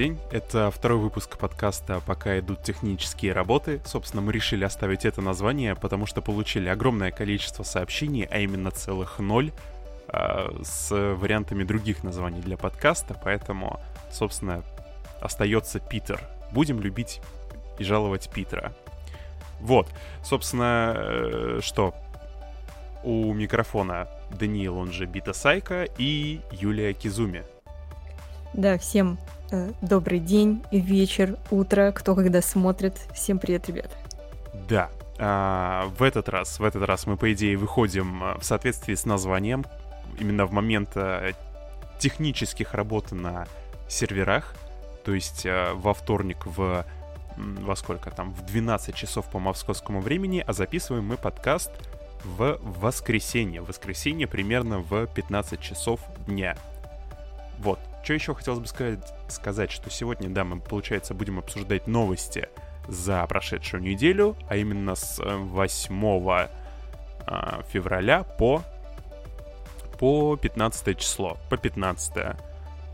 день. Это второй выпуск подкаста «Пока идут технические работы». Собственно, мы решили оставить это название, потому что получили огромное количество сообщений, а именно целых ноль, э, с вариантами других названий для подкаста, поэтому, собственно, остается Питер. Будем любить и жаловать Питера. Вот, собственно, э, что? У микрофона Даниил, он же Бита Сайка, и Юлия Кизуми. Да, всем добрый день, вечер, утро, кто когда смотрит. Всем привет, ребята. Да, а, в этот раз, в этот раз мы, по идее, выходим а, в соответствии с названием, именно в момент а, технических работ на серверах, то есть во вторник в во сколько там, в 12 часов по московскому времени, а записываем мы подкаст в воскресенье. В воскресенье примерно в 15 часов дня. Вот. Что еще хотелось бы сказать, сказать, что сегодня, да, мы, получается, будем обсуждать новости за прошедшую неделю, а именно с 8 э, а, февраля по, по 15 число, по 15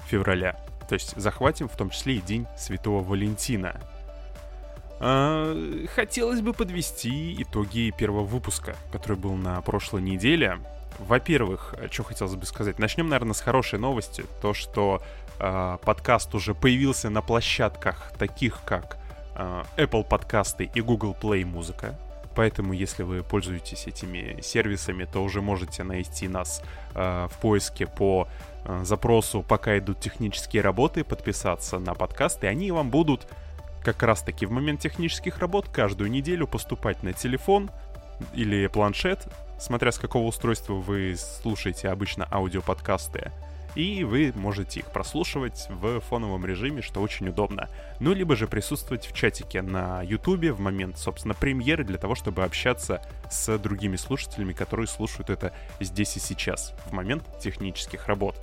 февраля. То есть захватим в том числе и День Святого Валентина. А, хотелось бы подвести итоги первого выпуска, который был на прошлой неделе. Во-первых, что хотелось бы сказать. Начнем, наверное, с хорошей новости. То, что э, подкаст уже появился на площадках таких, как э, Apple подкасты и Google Play музыка. Поэтому, если вы пользуетесь этими сервисами, то уже можете найти нас э, в поиске по э, запросу «Пока идут технические работы», подписаться на подкаст, и они вам будут как раз-таки в момент технических работ каждую неделю поступать на телефон или планшет смотря с какого устройства вы слушаете обычно аудиоподкасты. И вы можете их прослушивать в фоновом режиме, что очень удобно. Ну, либо же присутствовать в чатике на YouTube в момент, собственно, премьеры для того, чтобы общаться с другими слушателями, которые слушают это здесь и сейчас, в момент технических работ.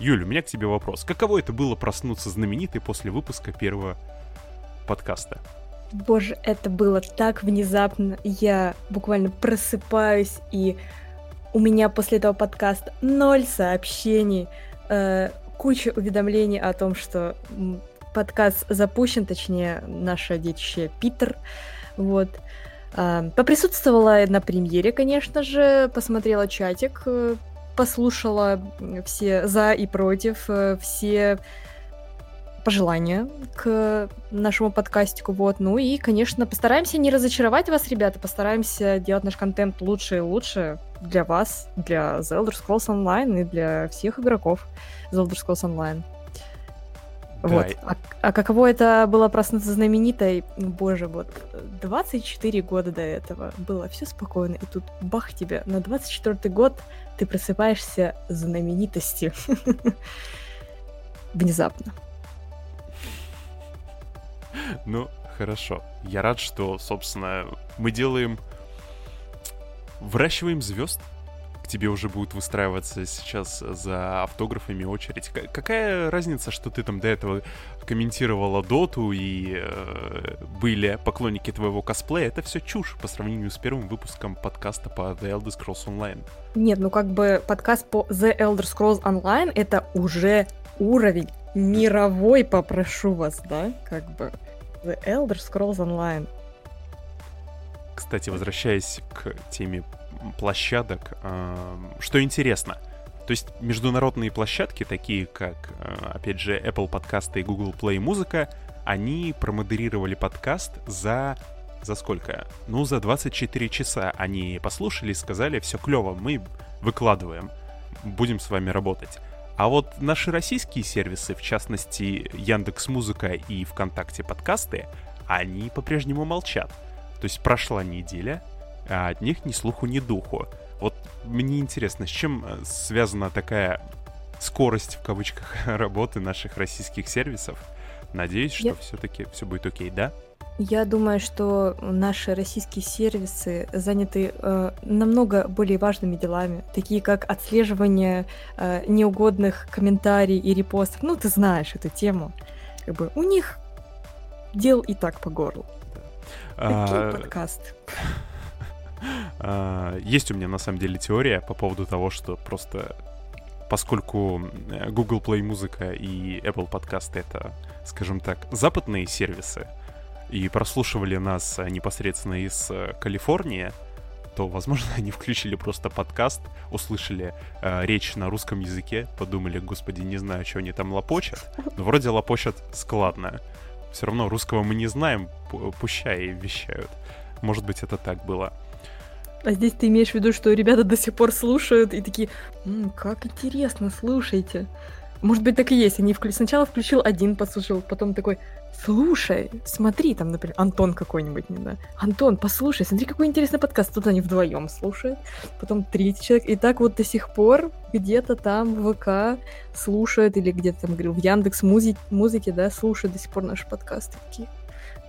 Юль, у меня к тебе вопрос. Каково это было проснуться знаменитой после выпуска первого подкаста? Боже, это было так внезапно. Я буквально просыпаюсь, и у меня после этого подкаста ноль сообщений, э, куча уведомлений о том, что подкаст запущен, точнее, наше детище Питер. Вот. Э, поприсутствовала на премьере, конечно же, посмотрела чатик, э, послушала все за и против, э, все пожелания к нашему подкастику. Вот. Ну и, конечно, постараемся не разочаровать вас, ребята, постараемся делать наш контент лучше и лучше для вас, для The Elder Scrolls Online и для всех игроков The Elder Scrolls Online. Да. Вот. А, а каково это было проснуться знаменитой? Боже, вот 24 года до этого было все спокойно, и тут бах тебе, на 24 год ты просыпаешься знаменитостью. Внезапно. Ну, хорошо. Я рад, что, собственно, мы делаем... Выращиваем звезд. К тебе уже будет выстраиваться сейчас за автографами очередь. Какая разница, что ты там до этого комментировала доту и э, были поклонники твоего косплея? Это все чушь по сравнению с первым выпуском подкаста по The Elder Scrolls Online. Нет, ну как бы подкаст по The Elder Scrolls Online это уже уровень мировой, попрошу вас, да, как бы. The Elder Scrolls Online. Кстати, возвращаясь к теме площадок, что интересно, то есть международные площадки, такие как, э, опять же, Apple подкасты и Google Play музыка, они промодерировали подкаст за... За сколько? Ну, за 24 часа. Они послушали и сказали, все клево, мы выкладываем, будем с вами работать. А вот наши российские сервисы, в частности Яндекс Музыка и ВКонтакте подкасты, они по-прежнему молчат. То есть прошла неделя, а от них ни слуху, ни духу. Вот мне интересно, с чем э, связана такая скорость в кавычках работы наших российских сервисов? Надеюсь, что Я... все-таки все будет окей, да? Я думаю, что наши российские сервисы заняты э, намного более важными делами, такие как отслеживание э, неугодных комментариев и репостов. Ну, ты знаешь эту тему. Как бы у них дел и так по горлу. А... подкаст. А, есть у меня на самом деле теория по поводу того, что просто поскольку э, Google Play Музыка и Apple Подкасты — это, скажем так, западные сервисы, и прослушивали нас э, непосредственно из э, Калифорнии, то, возможно, они включили просто подкаст, услышали э, речь на русском языке, подумали, господи, не знаю, что они там лопочат, но вроде лопочат складно. Все равно русского мы не знаем, пущай вещают. Может быть, это так было. А здесь ты имеешь в виду, что ребята до сих пор слушают и такие, М, как интересно, слушайте. Может быть, так и есть. Они вклю... сначала включил один, послушал, потом такой, слушай, смотри, там, например, Антон какой-нибудь, не знаю. Антон, послушай, смотри, какой интересный подкаст. Тут они вдвоем слушают, потом третий человек. И так вот до сих пор где-то там в ВК слушают, или где-то там, говорил, в Яндекс музыки, музыки, да, слушают до сих пор наши подкасты. Такие,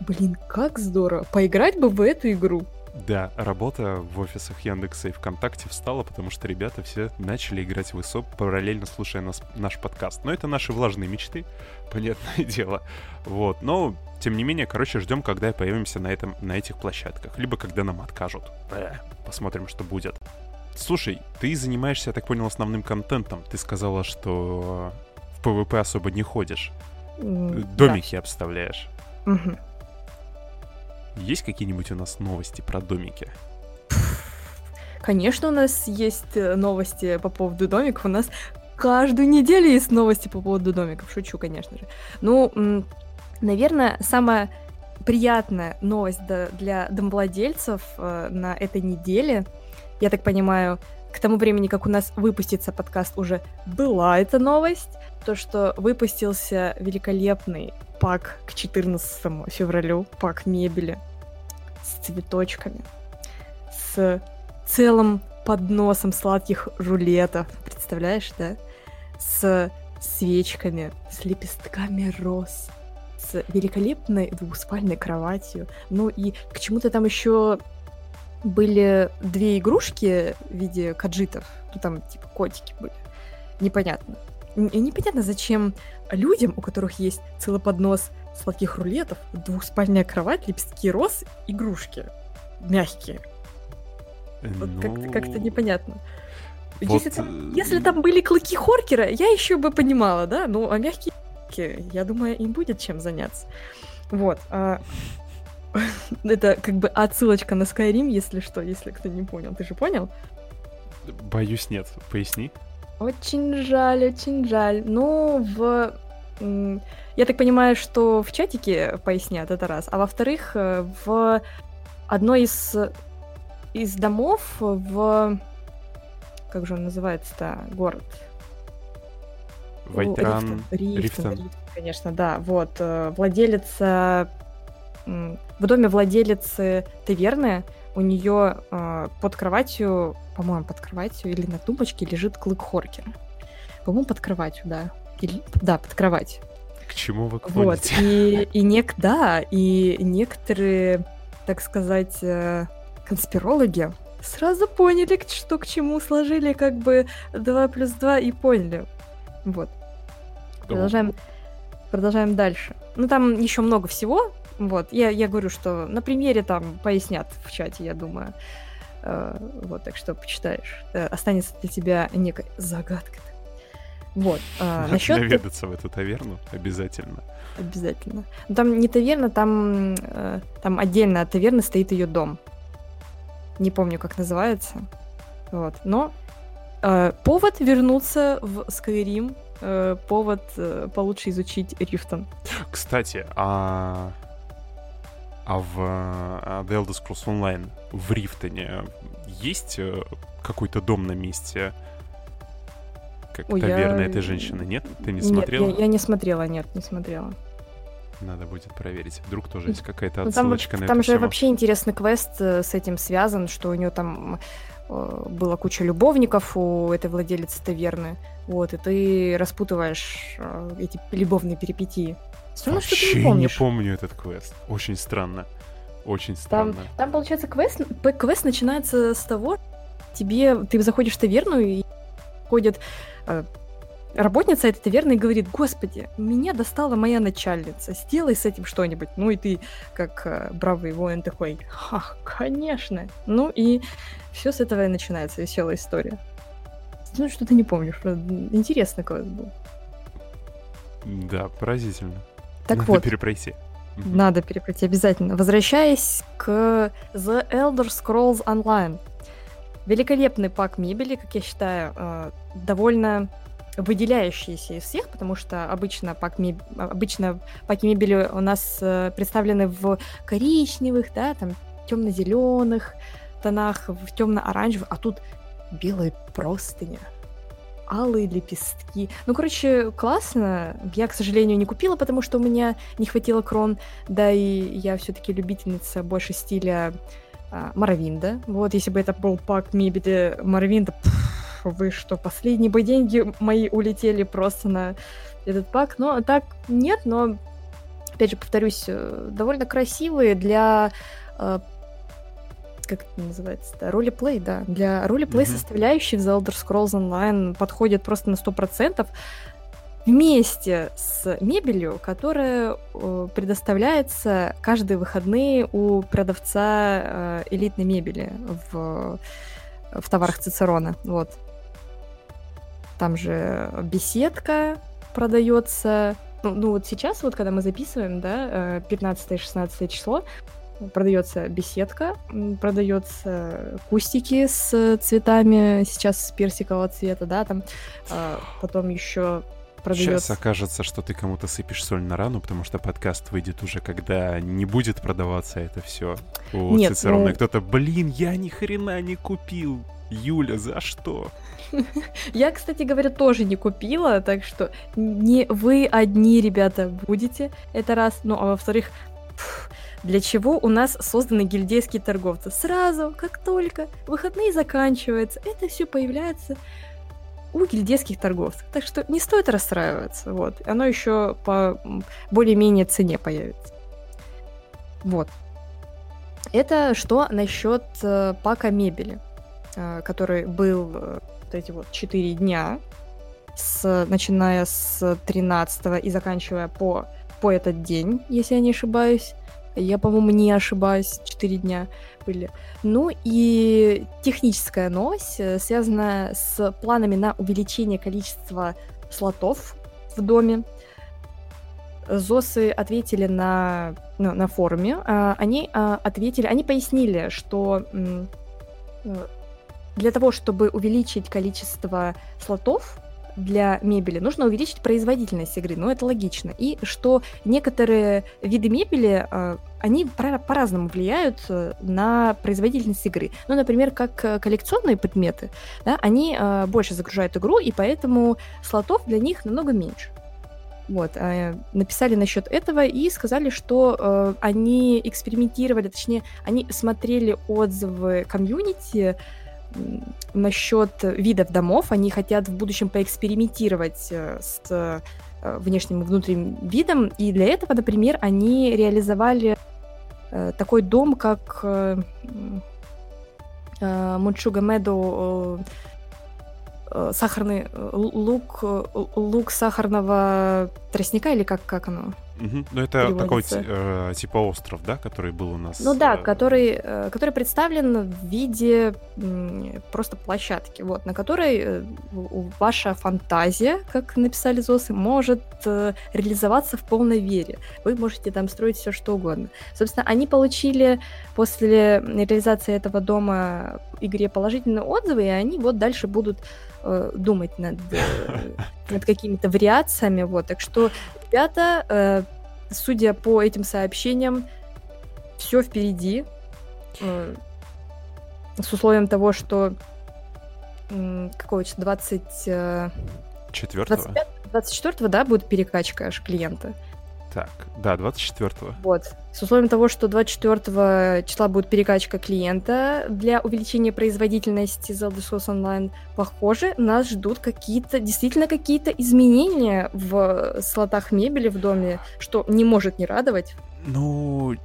блин, как здорово. Поиграть бы в эту игру. Да, работа в офисах Яндекса и ВКонтакте встала, потому что ребята все начали играть в ИСО, параллельно слушая нас, наш подкаст. Но это наши влажные мечты, понятное дело. Вот, но, тем не менее, короче, ждем, когда появимся на, этом, на этих площадках. Либо когда нам откажут. Посмотрим, что будет. Слушай, ты занимаешься, я так понял, основным контентом. Ты сказала, что в ПВП особо не ходишь. Домики да. обставляешь. Угу. Есть какие-нибудь у нас новости про домики? Конечно, у нас есть э, новости по поводу домиков. У нас каждую неделю есть новости по поводу домиков. Шучу, конечно же. Ну, наверное, самая приятная новость для домовладельцев э, на этой неделе, я так понимаю, к тому времени, как у нас выпустится подкаст, уже была эта новость, то, что выпустился великолепный пак к 14 февралю, пак мебели с цветочками, с целым подносом сладких рулетов, представляешь, да? С свечками, с лепестками роз, с великолепной двухспальной кроватью. Ну и к чему-то там еще были две игрушки в виде каджитов. Ну там типа котики были. Непонятно. И непонятно, зачем людям, у которых есть целый поднос сладких рулетов, двухспальная кровать, лепестки роз, игрушки мягкие. Вот ну... как-то, как-то непонятно. Вот... Если, там, если там были клыки Хоркера, я еще бы понимала, да? Ну, а мягкие я думаю, им будет чем заняться. Вот. А... Это как бы отсылочка на Skyrim, если что, если кто не понял. Ты же понял? Боюсь, нет. Поясни. Очень жаль, очень жаль. Ну, в... Я так понимаю, что в чатике пояснят, это раз. А во-вторых, э, в одной из, из домов в... Как же он называется-то? Город. Вайтран... Рифтон, Рифтон, Рифтон, конечно, да. Вот. Э, владелица... В доме владелицы таверны у нее э, под кроватью, по-моему, под кроватью или на тумбочке лежит клык Хоркера. По-моему, под кроватью, да. Или, да, под кроватью. К чему вы клоните? Вот, и, и нек, да, и некоторые, так сказать, э, конспирологи сразу поняли, что к чему, сложили как бы 2 плюс 2 и поняли. Вот. Продолжаем, продолжаем дальше. Ну, там еще много всего, вот, я, я говорю, что на примере там пояснят в чате, я думаю. Uh, вот, так что почитаешь. Uh, останется для тебя некая загадка. Вот. Uh, насчет... Наведаться в эту таверну обязательно. Обязательно. Но там не таверна, там, там отдельно от таверны стоит ее дом. Не помню, как называется. Вот. Но повод вернуться в Skyrim, повод получше изучить Рифтон. Кстати, а а в uh, The Elder Scrolls Online в Рифтоне есть uh, какой-то дом на месте? Как Ой, таверна я... этой женщины, нет? Ты не нет, смотрела? Я, я не смотрела, нет, не смотрела. Надо будет проверить. Вдруг тоже есть какая-то отсылочка ну, там, на там же вообще интересный квест э, с этим связан, что у нее там э, была куча любовников у этой владелицы таверны. Вот, и ты распутываешь э, эти любовные перипетии. Странно, Вообще что ты не помнишь. не помню этот квест. Очень странно. Очень странно. Там, там получается, квест, квест начинается с того, тебе ты заходишь в таверну и ходит э, работница этой таверны и говорит, господи, меня достала моя начальница, сделай с этим что-нибудь. Ну и ты, как э, бравый воин, такой, ха, конечно. Ну и все с этого и начинается, веселая история. Ну, что-то не помню. Что... Интересный квест был. Да, поразительно. Так Надо вот. перепройти. Надо перепройти обязательно. Возвращаясь к The Elder Scrolls Online. Великолепный пак мебели, как я считаю, э, довольно выделяющийся из всех, потому что обычно, пак меб- обычно паки мебели у нас э, представлены в коричневых, да, там темно-зеленых тонах, в темно-оранжевых, а тут белые простыни, алые лепестки. Ну, короче, классно. Я, к сожалению, не купила, потому что у меня не хватило крон. Да и я все-таки любительница больше стиля а, Моровинда. Вот, если бы это был пак мебели Моровинда, вы что, последние бы деньги мои улетели просто на этот пак. Но так нет, но, опять же, повторюсь, э, довольно красивые для э, как это называется-то? Ролеплей, да. Для ролеплей Мгм. составляющей в The Elder Scrolls Online подходит просто на 100% вместе с мебелью, которая э, предоставляется каждые выходные у продавца э, элитной мебели в, в товарах Цицерона. Вот. Там же беседка продается. Ну, ну вот сейчас, вот когда мы записываем, да, 15-16 число, продается беседка, продается кустики с цветами, сейчас с персикового цвета, да, там а, потом еще Сейчас продается. окажется, что ты кому-то сыпешь соль на рану, потому что подкаст выйдет уже, когда не будет продаваться это все у Нет, Цицерона. ну- кто-то, блин, я ни хрена не купил. Юля, за что? Я, кстати говоря, тоже не купила, так что не вы одни, ребята, будете это раз. Ну, а во-вторых, для чего у нас созданы гильдейские торговцы? Сразу, как только выходные заканчиваются, это все появляется у гильдейских торговцев. Так что не стоит расстраиваться. Вот. Оно еще по более-менее цене появится. Вот. Это что насчет э, пака мебели, э, который был э, вот эти вот 4 дня, с, начиная с 13 и заканчивая по, по этот день, если я не ошибаюсь. Я, по-моему, не ошибаюсь, 4 дня были. Ну и техническая новость, э, связанная с планами на увеличение количества слотов в доме. ЗОСы ответили на, ну, на форуме. а, Они а, ответили, они пояснили, что э, для того, чтобы увеличить количество слотов для мебели, нужно увеличить производительность игры. Ну, это логично. И что некоторые виды мебели, э, они по- по-разному влияют э, на производительность игры. Ну, например, как э, коллекционные предметы, да, они э, больше загружают игру, и поэтому слотов для них намного меньше. Вот, э, написали насчет этого и сказали, что они экспериментировали, точнее, они смотрели отзывы комьюнити насчет видов домов. Они хотят в будущем поэкспериментировать э, с э, внешним и внутренним видом. И для этого, например, они реализовали э, такой дом, как Мунчуга Медоу, э, сахарный лук, лук сахарного тростника, или как, как оно? Мгм. Ну, это такой Переводится. ти- э, типа остров, да, который был у нас. Ну да, э, который, э, который представлен в виде м, просто площадки, вот, на которой э, ваша фантазия, как написали ЗОСы, может э, реализоваться в полной вере. Вы можете там строить все что угодно. Собственно, они получили после реализации этого дома игре положительные отзывы, и они вот дальше будут э, думать над, э, над какими-то вариациями. Вот. Так что, ребята, э, судя по этим сообщениям, все впереди. Э, С условием того, что м, какого числа? 20, э, Четвертого. 25, 24 да, будет перекачка аж клиента. Так, да, 24-го. Вот. С условием того, что 24 числа будет перекачка клиента для увеличения производительности Zelda Online, похоже, нас ждут какие-то, действительно какие-то изменения в слотах мебели в доме, что не может не радовать. Ну,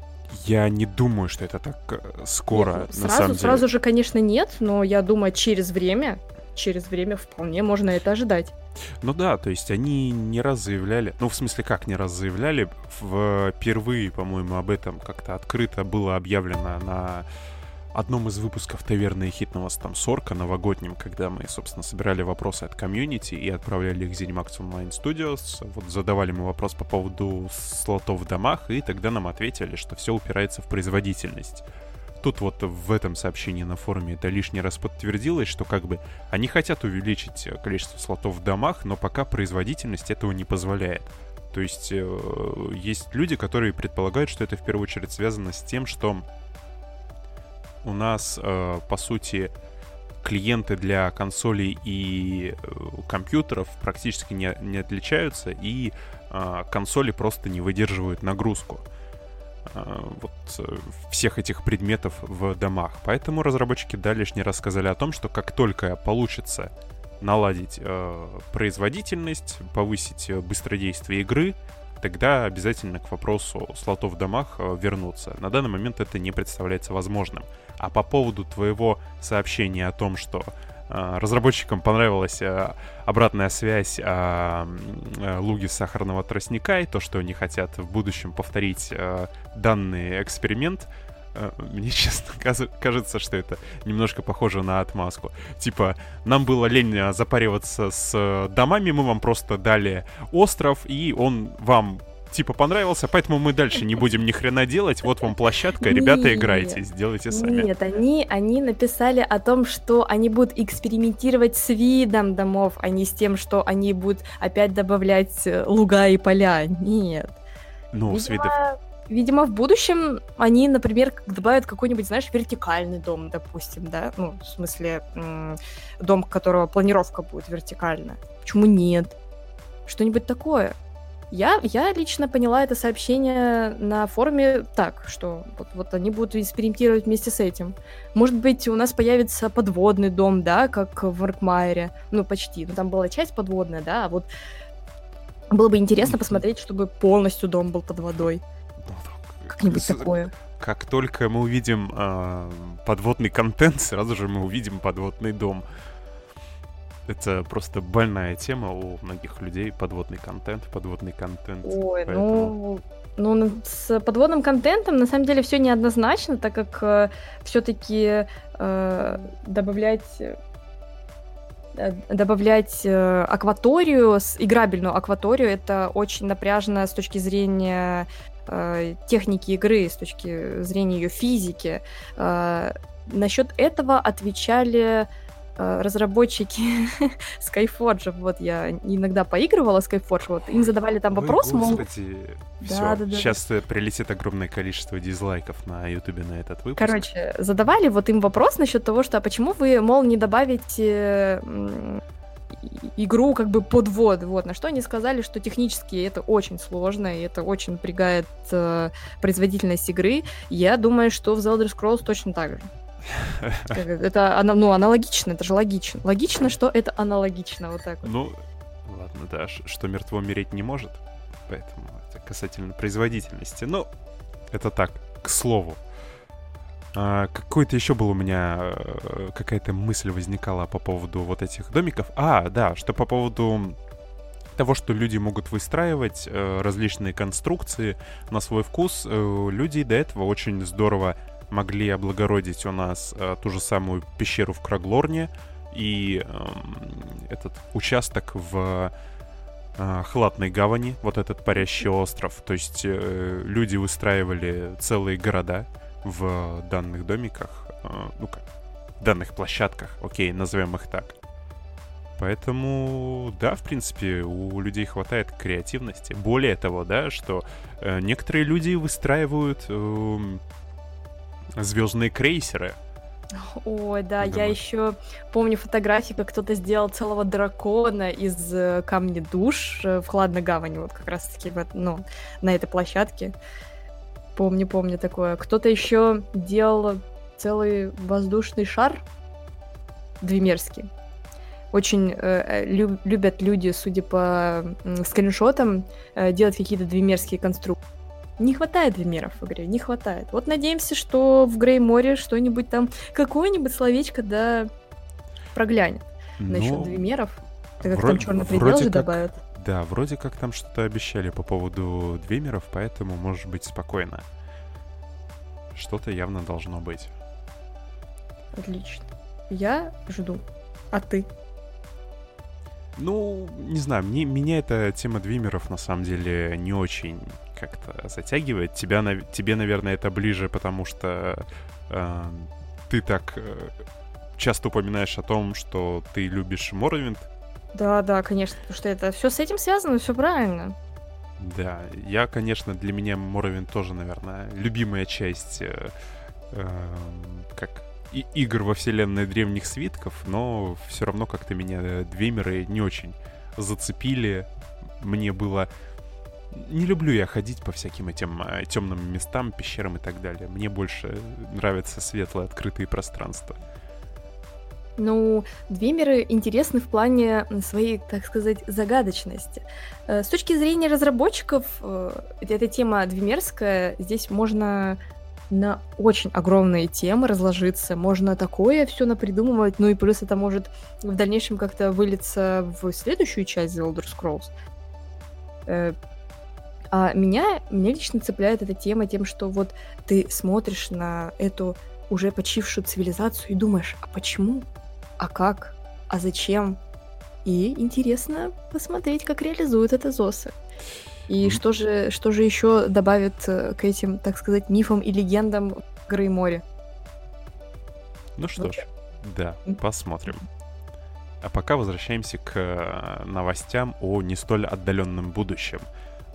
я не думаю, что это так э, скоро, Нет, ну, на сразу, самом деле. сразу же, конечно, нет, но я думаю, через время, через время вполне можно это ожидать. Ну да, то есть они не раз заявляли, ну в смысле как не раз заявляли, впервые, по-моему, об этом как-то открыто было объявлено на одном из выпусков «Таверны и хитного там Сорка» новогоднем, когда мы, собственно, собирали вопросы от комьюнити и отправляли их в ZeniMax Online Studios. Вот задавали мы вопрос по поводу слотов в домах, и тогда нам ответили, что все упирается в производительность. Тут вот в этом сообщении на форуме это лишний раз подтвердилось, что как бы они хотят увеличить количество слотов в домах, но пока производительность этого не позволяет. То есть э, есть люди, которые предполагают, что это в первую очередь связано с тем, что у нас, э, по сути, клиенты для консолей и э, компьютеров практически не, не отличаются, и э, консоли просто не выдерживают нагрузку э, вот э, всех этих предметов в домах. Поэтому разработчики да лишний раз сказали о том, что как только получится наладить э, производительность, повысить э, быстродействие игры, тогда обязательно к вопросу слотов в домах э, вернуться. На данный момент это не представляется возможным. А по поводу твоего сообщения о том, что э, разработчикам понравилась э, обратная связь о э, луге сахарного тростника и то, что они хотят в будущем повторить э, данный эксперимент, мне честно кажется, что это немножко похоже на отмазку. Типа, нам было лень запариваться с домами, мы вам просто дали остров, и он вам типа понравился, поэтому мы дальше не будем ни хрена делать. Вот вам площадка, ребята, нет, играйте, сделайте сами. Нет, они, они написали о том, что они будут экспериментировать с видом домов, а не с тем, что они будут опять добавлять э, луга и поля. Нет. Ну, Видимо... с видов видимо, в будущем они, например, добавят какой-нибудь, знаешь, вертикальный дом, допустим, да, ну, в смысле, дом, которого планировка будет вертикальная. Почему нет? Что-нибудь такое. Я, я лично поняла это сообщение на форуме так, что вот, вот они будут экспериментировать вместе с этим. Может быть, у нас появится подводный дом, да, как в Аркмайере. Ну, почти. Ну, там была часть подводная, да, а вот было бы интересно посмотреть, чтобы полностью дом был под водой. Ну, Как-нибудь такое. Как только мы увидим э, подводный контент, сразу же мы увидим подводный дом. Это просто больная тема у многих людей. Подводный контент, подводный контент. Ой, поэтому... ну, ну, с подводным контентом на самом деле все неоднозначно, так как э, все-таки э, добавлять э, добавлять э, акваторию, играбельную акваторию, это очень напряжно с точки зрения э, техники игры, с точки зрения ее физики. Э, насчет этого отвечали Э, разработчики Skyforge, вот я иногда поигрывала Skyforge, вот им задавали там вопрос, мол... Кстати, все, да, да, да. сейчас прилетит огромное количество дизлайков на ютубе на этот выпуск. Короче, задавали вот им вопрос насчет того, что а почему вы, мол, не добавите игру как бы под вод, вот, на что они сказали, что технически это очень сложно, и это очень напрягает э, производительность игры. Я думаю, что в The Elder Scrolls точно так же. Это ну, аналогично, это же логично. Логично, что это аналогично, вот так вот. Ну, ладно, да, что мертво умереть не может, поэтому это касательно производительности. Ну, это так, к слову. А, какой-то еще был у меня э, какая-то мысль возникала по поводу вот этих домиков. А, да, что по поводу того, что люди могут выстраивать э, различные конструкции на свой вкус, э, люди до этого очень здорово могли облагородить у нас э, ту же самую пещеру в Краглорне и э, этот участок в э, Хлатной гавани, вот этот парящий остров. То есть э, люди выстраивали целые города в данных домиках, э, ну как, данных площадках, окей, назовем их так. Поэтому, да, в принципе, у людей хватает креативности. Более того, да, что э, некоторые люди выстраивают э, звездные крейсеры. Ой, да, я еще помню фотографии, как кто-то сделал целого дракона из э, камня душ э, в Хладной гавани, вот как раз-таки ну, на этой площадке. Помню, помню такое. Кто-то еще делал целый воздушный шар двемерский. Очень э, люб, любят люди, судя по э, скриншотам, э, делать какие-то двемерские конструкции. Не хватает вимеров в игре, не хватает. Вот надеемся, что в Грейморе что-нибудь там, какое-нибудь словечко, да, проглянет ну, насчет вимеров. Так как там черный предел же как, добавят. Да, вроде как там что-то обещали по поводу двимеров, поэтому может быть спокойно. Что-то явно должно быть. Отлично. Я жду. А ты? Ну, не знаю, мне, меня эта тема двимеров на самом деле не очень как-то затягивает. Тебя, тебе, наверное, это ближе, потому что э, ты так э, часто упоминаешь о том, что ты любишь Моровинд. Да, да, конечно, потому что это все с этим связано, все правильно. Да, я, конечно, для меня Моровинд тоже, наверное, любимая часть, э, э, как и игр во вселенной древних свитков, но все равно как-то меня двемеры не очень зацепили. Мне было... Не люблю я ходить по всяким этим э, темным местам, пещерам и так далее. Мне больше нравятся светлые открытые пространства. Ну, двемеры интересны в плане своей, так сказать, загадочности. Э, с точки зрения разработчиков, э, эта тема двемерская, здесь можно на очень огромные темы разложиться. Можно такое все напридумывать, ну и плюс это может в дальнейшем как-то вылиться в следующую часть The Elder Scrolls. А меня, меня лично цепляет эта тема тем, что вот ты смотришь на эту уже почившую цивилизацию и думаешь, а почему? А как? А зачем? И интересно посмотреть, как реализуют это Зосы. И mm-hmm. что же, что же еще добавит э, к этим, так сказать, мифам и легендам Грей море? Ну что вот. ж, да, посмотрим. А пока возвращаемся к э, новостям о не столь отдаленном будущем.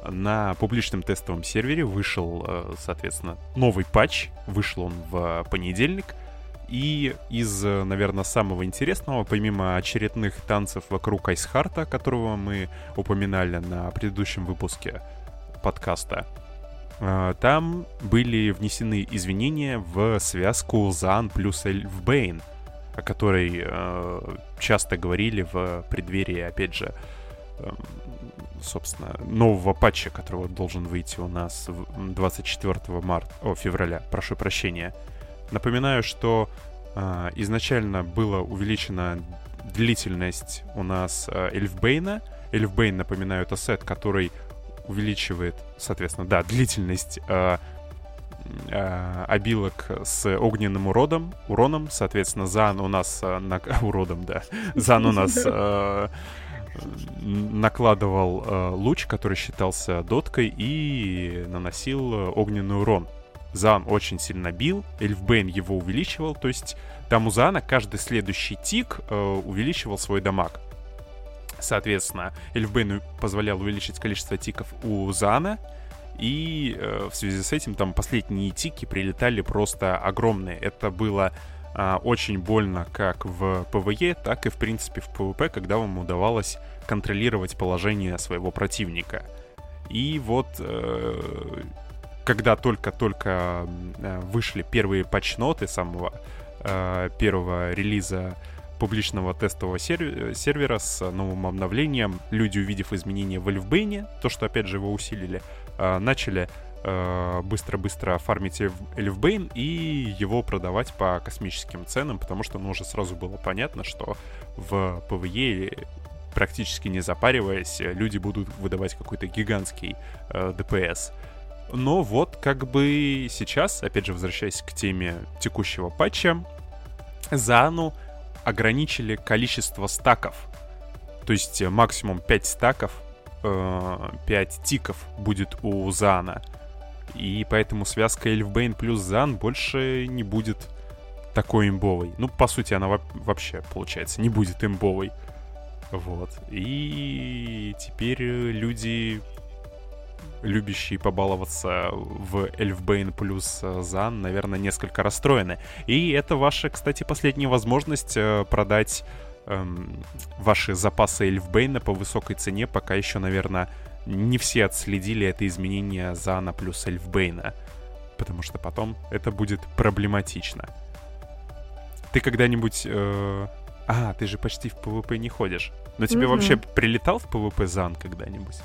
На публичном тестовом сервере вышел, э, соответственно, новый патч. Вышел он в понедельник. И из, наверное, самого интересного, помимо очередных танцев вокруг Айсхарта, которого мы упоминали на предыдущем выпуске подкаста, э, там были внесены изменения в связку Зан плюс Эльфбейн, о которой э, часто говорили в преддверии, опять же, эм, собственно, нового патча, которого должен выйти у нас 24 марта, о, февраля, прошу прощения. Напоминаю, что э, изначально была увеличена длительность у нас э, Эльфбейна. Эльфбейн, напоминаю, это сет, который увеличивает, соответственно, да, длительность э, э, обилок с огненным уродом, уроном, соответственно, Зан у нас э, на... уродом, да, Зан у нас э, накладывал э, луч, который считался доткой, и наносил огненный урон. Зан очень сильно бил, Эльфбейн его увеличивал, то есть там у Зана каждый следующий тик э, увеличивал свой дамаг. Соответственно, Эльфбейну позволял увеличить количество тиков у Зана, и э, в связи с этим там последние тики прилетали просто огромные. Это было э, очень больно как в ПВЕ, так и в принципе в ПВП, когда вам удавалось контролировать положение своего противника. И вот э, когда только-только э, вышли первые патчноты самого э, первого релиза публичного тестового сервера с новым обновлением, люди, увидев изменения в Эльфбейне, то, что, опять же, его усилили, э, начали быстро-быстро фармить Эльфбейн и его продавать по космическим ценам, потому что, ну, уже сразу было понятно, что в PvE практически не запариваясь, люди будут выдавать какой-то гигантский э, ДПС. Но вот как бы сейчас, опять же, возвращаясь к теме текущего патча, Зану ограничили количество стаков. То есть э, максимум 5 стаков, 5 э, тиков будет у Зана. И поэтому связка Эльфбейн плюс Зан больше не будет такой имбовой. Ну, по сути, она вообще, получается, не будет имбовой. Вот. И теперь люди любящие побаловаться в Эльфбейн плюс э, Зан, наверное, несколько расстроены. И это ваша, кстати, последняя возможность э, продать эм, ваши запасы Эльфбейна по высокой цене, пока еще, наверное, не все отследили это изменение Зана плюс Эльфбейна. Потому что потом это будет проблематично. Ты когда-нибудь... Э... А, ты же почти в ПВП не ходишь. Но тебе mm-hmm. вообще прилетал в ПВП Зан когда-нибудь?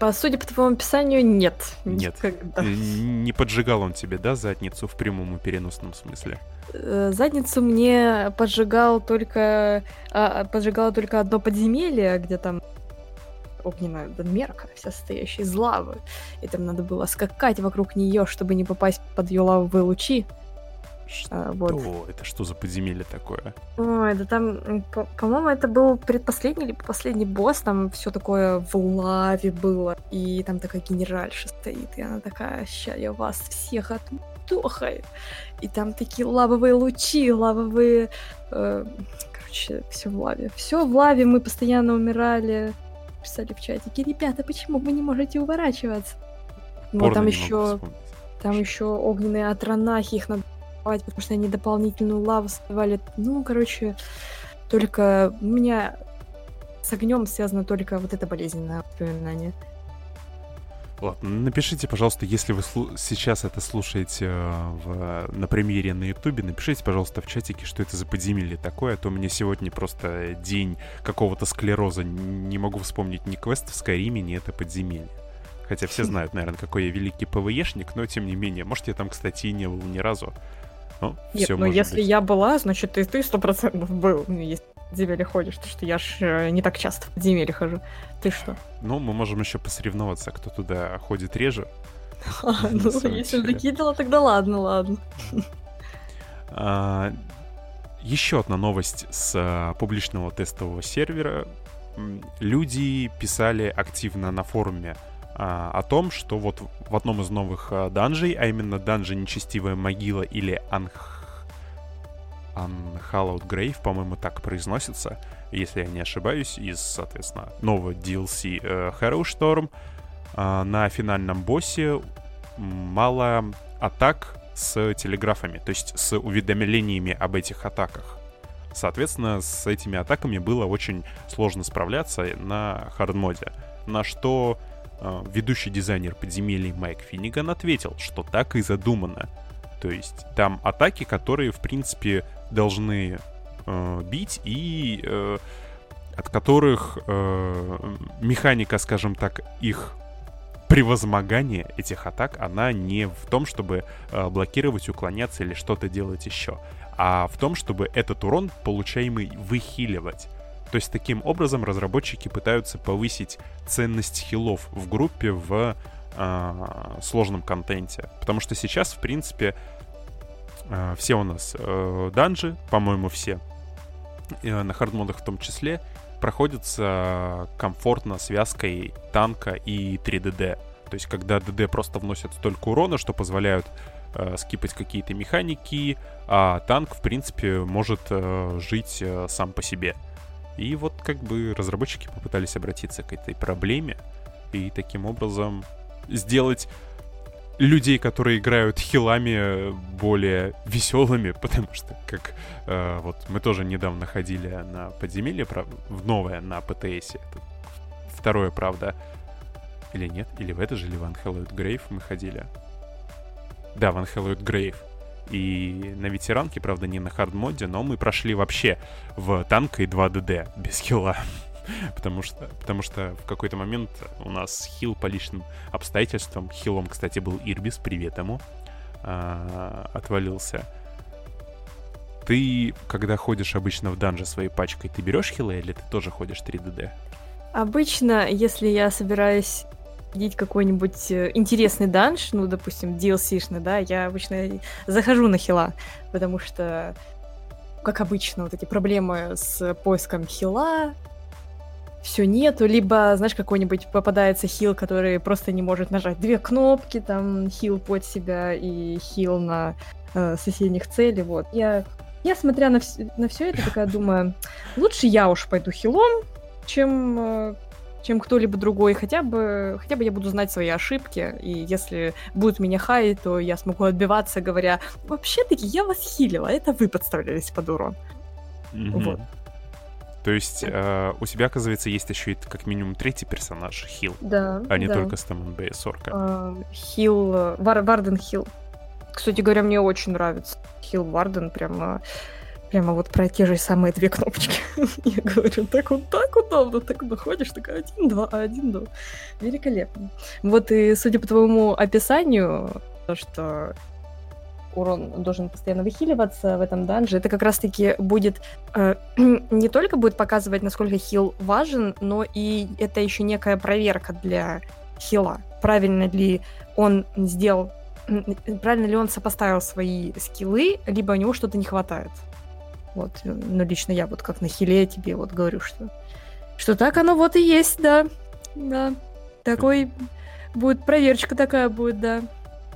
По сути, по твоему описанию, нет. Нет. Никогда. Не поджигал он тебе, да, задницу в прямом и переносном смысле? Э, задницу мне поджигал только... А, поджигало только одно подземелье, где там огненная мерка, вся состоящая из лавы. И там надо было скакать вокруг нее, чтобы не попасть под ее лавовые лучи. Что а, вот. это что за подземелье такое? Ой, да там, по- по-моему, это был предпоследний или последний босс, там все такое в лаве было, и там такая генеральша стоит, и она такая, ща я вас всех отмудохаю. И там такие лавовые лучи, лавовые... Э, короче, все в лаве. Все в лаве, мы постоянно умирали. Писали в чатике, ребята, почему вы не можете уворачиваться? Ну, там еще... Там еще огненные атронахи, их надо потому что они дополнительную лаву создавали. Ну, короче, только у меня с огнем связано только вот это болезненное воспоминание. Ладно, напишите, пожалуйста, если вы сейчас это слушаете э, в, на премьере на Ютубе, напишите, пожалуйста, в чатике, что это за подземелье такое, а то у меня сегодня просто день какого-то склероза. Не могу вспомнить ни квест в Скайриме, ни это подземелье. Хотя все знают, наверное, какой я великий ПВЕшник, но тем не менее. Может, я там, кстати, и не был ни разу. Ну, Нет, но если быть. я была, значит, ты ты сто процентов был, ну, если подземелье ходишь, потому что я ж э, не так часто в подземелье хожу. Ты что? Ну, мы можем еще посоревноваться, кто туда ходит реже. А, ну, если докидала, тогда ладно, ладно. А, еще одна новость с а, публичного тестового сервера. Люди писали активно на форуме а, о том, что вот в одном из новых а, данжей, а именно данжи Нечестивая могила или Анх... Unhallowed Grave, по-моему, так произносится, если я не ошибаюсь, из, соответственно, нового DLC э, Harrow Storm, э, на финальном боссе мало атак с телеграфами, то есть с уведомлениями об этих атаках. Соответственно, с этими атаками было очень сложно справляться на хардмоде, на что а, ведущий дизайнер подземелий Майк Финниган ответил, что так и задумано. То есть там атаки, которые, в принципе, должны э, бить и э, от которых э, механика, скажем так, их превозмогание этих атак, она не в том, чтобы э, блокировать, уклоняться или что-то делать еще, а в том, чтобы этот урон, получаемый, выхиливать. То есть таким образом разработчики пытаются повысить ценность хилов в группе в э, сложном контенте. Потому что сейчас, в принципе, все у нас э, данжи, по-моему, все, э, на хардмодах в том числе, проходятся комфортно связкой танка и 3DD. То есть когда ДД просто вносят столько урона, что позволяют э, скипать какие-то механики, а танк, в принципе, может э, жить э, сам по себе. И вот как бы разработчики попытались обратиться к этой проблеме и таким образом сделать людей, которые играют хилами, более веселыми, потому что, как э, вот мы тоже недавно ходили на подземелье, в новое на ПТС, это второе, правда, или нет, или в это же, или в Unhallowed Grave мы ходили. Да, в Unhallowed Grave и на ветеранке, правда, не на хардмоде, но мы прошли вообще в танка и 2DD без хила. потому что, потому что в какой-то момент у нас хил по личным обстоятельствам, хилом, кстати, был Ирбис, привет ему, а, отвалился. Ты, когда ходишь обычно в данже своей пачкой, ты берешь хила или ты тоже ходишь 3DD? Обычно, если я собираюсь проходить какой-нибудь э, интересный данж, ну, допустим, DLC-шный, да, я обычно захожу на хила, потому что, как обычно, вот эти проблемы с поиском хила, все нету, либо, знаешь, какой-нибудь попадается хил, который просто не может нажать две кнопки, там, хил под себя и хил на э, соседних целей, вот. Я, я смотря на, вс- на все это, такая думаю, лучше я уж пойду хилом, чем э, чем кто-либо другой. Хотя бы, хотя бы я буду знать свои ошибки, и если будут меня хаять, то я смогу отбиваться, говоря, вообще-таки я вас хилила, это вы подставлялись под урон. Mm-hmm. Вот. То есть э, у тебя, оказывается, есть еще и как минимум третий персонаж, Хил. Да. А не да. только Стэмон Бэй, Сорка. А, Хил, Вар, Варден Хил. Кстати говоря, мне очень нравится. Хил Варден прямо Прямо вот про те же самые две кнопочки. Я говорю, так вот так удобно, так находишь, такая один, два, один, два. Великолепно. Вот и судя по твоему описанию, то, что урон должен постоянно выхиливаться в этом данже, это как раз-таки будет э, не только будет показывать, насколько хил важен, но и это еще некая проверка для хила. Правильно ли он сделал правильно ли он сопоставил свои скиллы, либо у него что-то не хватает. Вот, ну, лично я вот как на хиле тебе вот говорю, что, что так оно вот и есть, да. Да. Такой будет проверочка такая будет, да.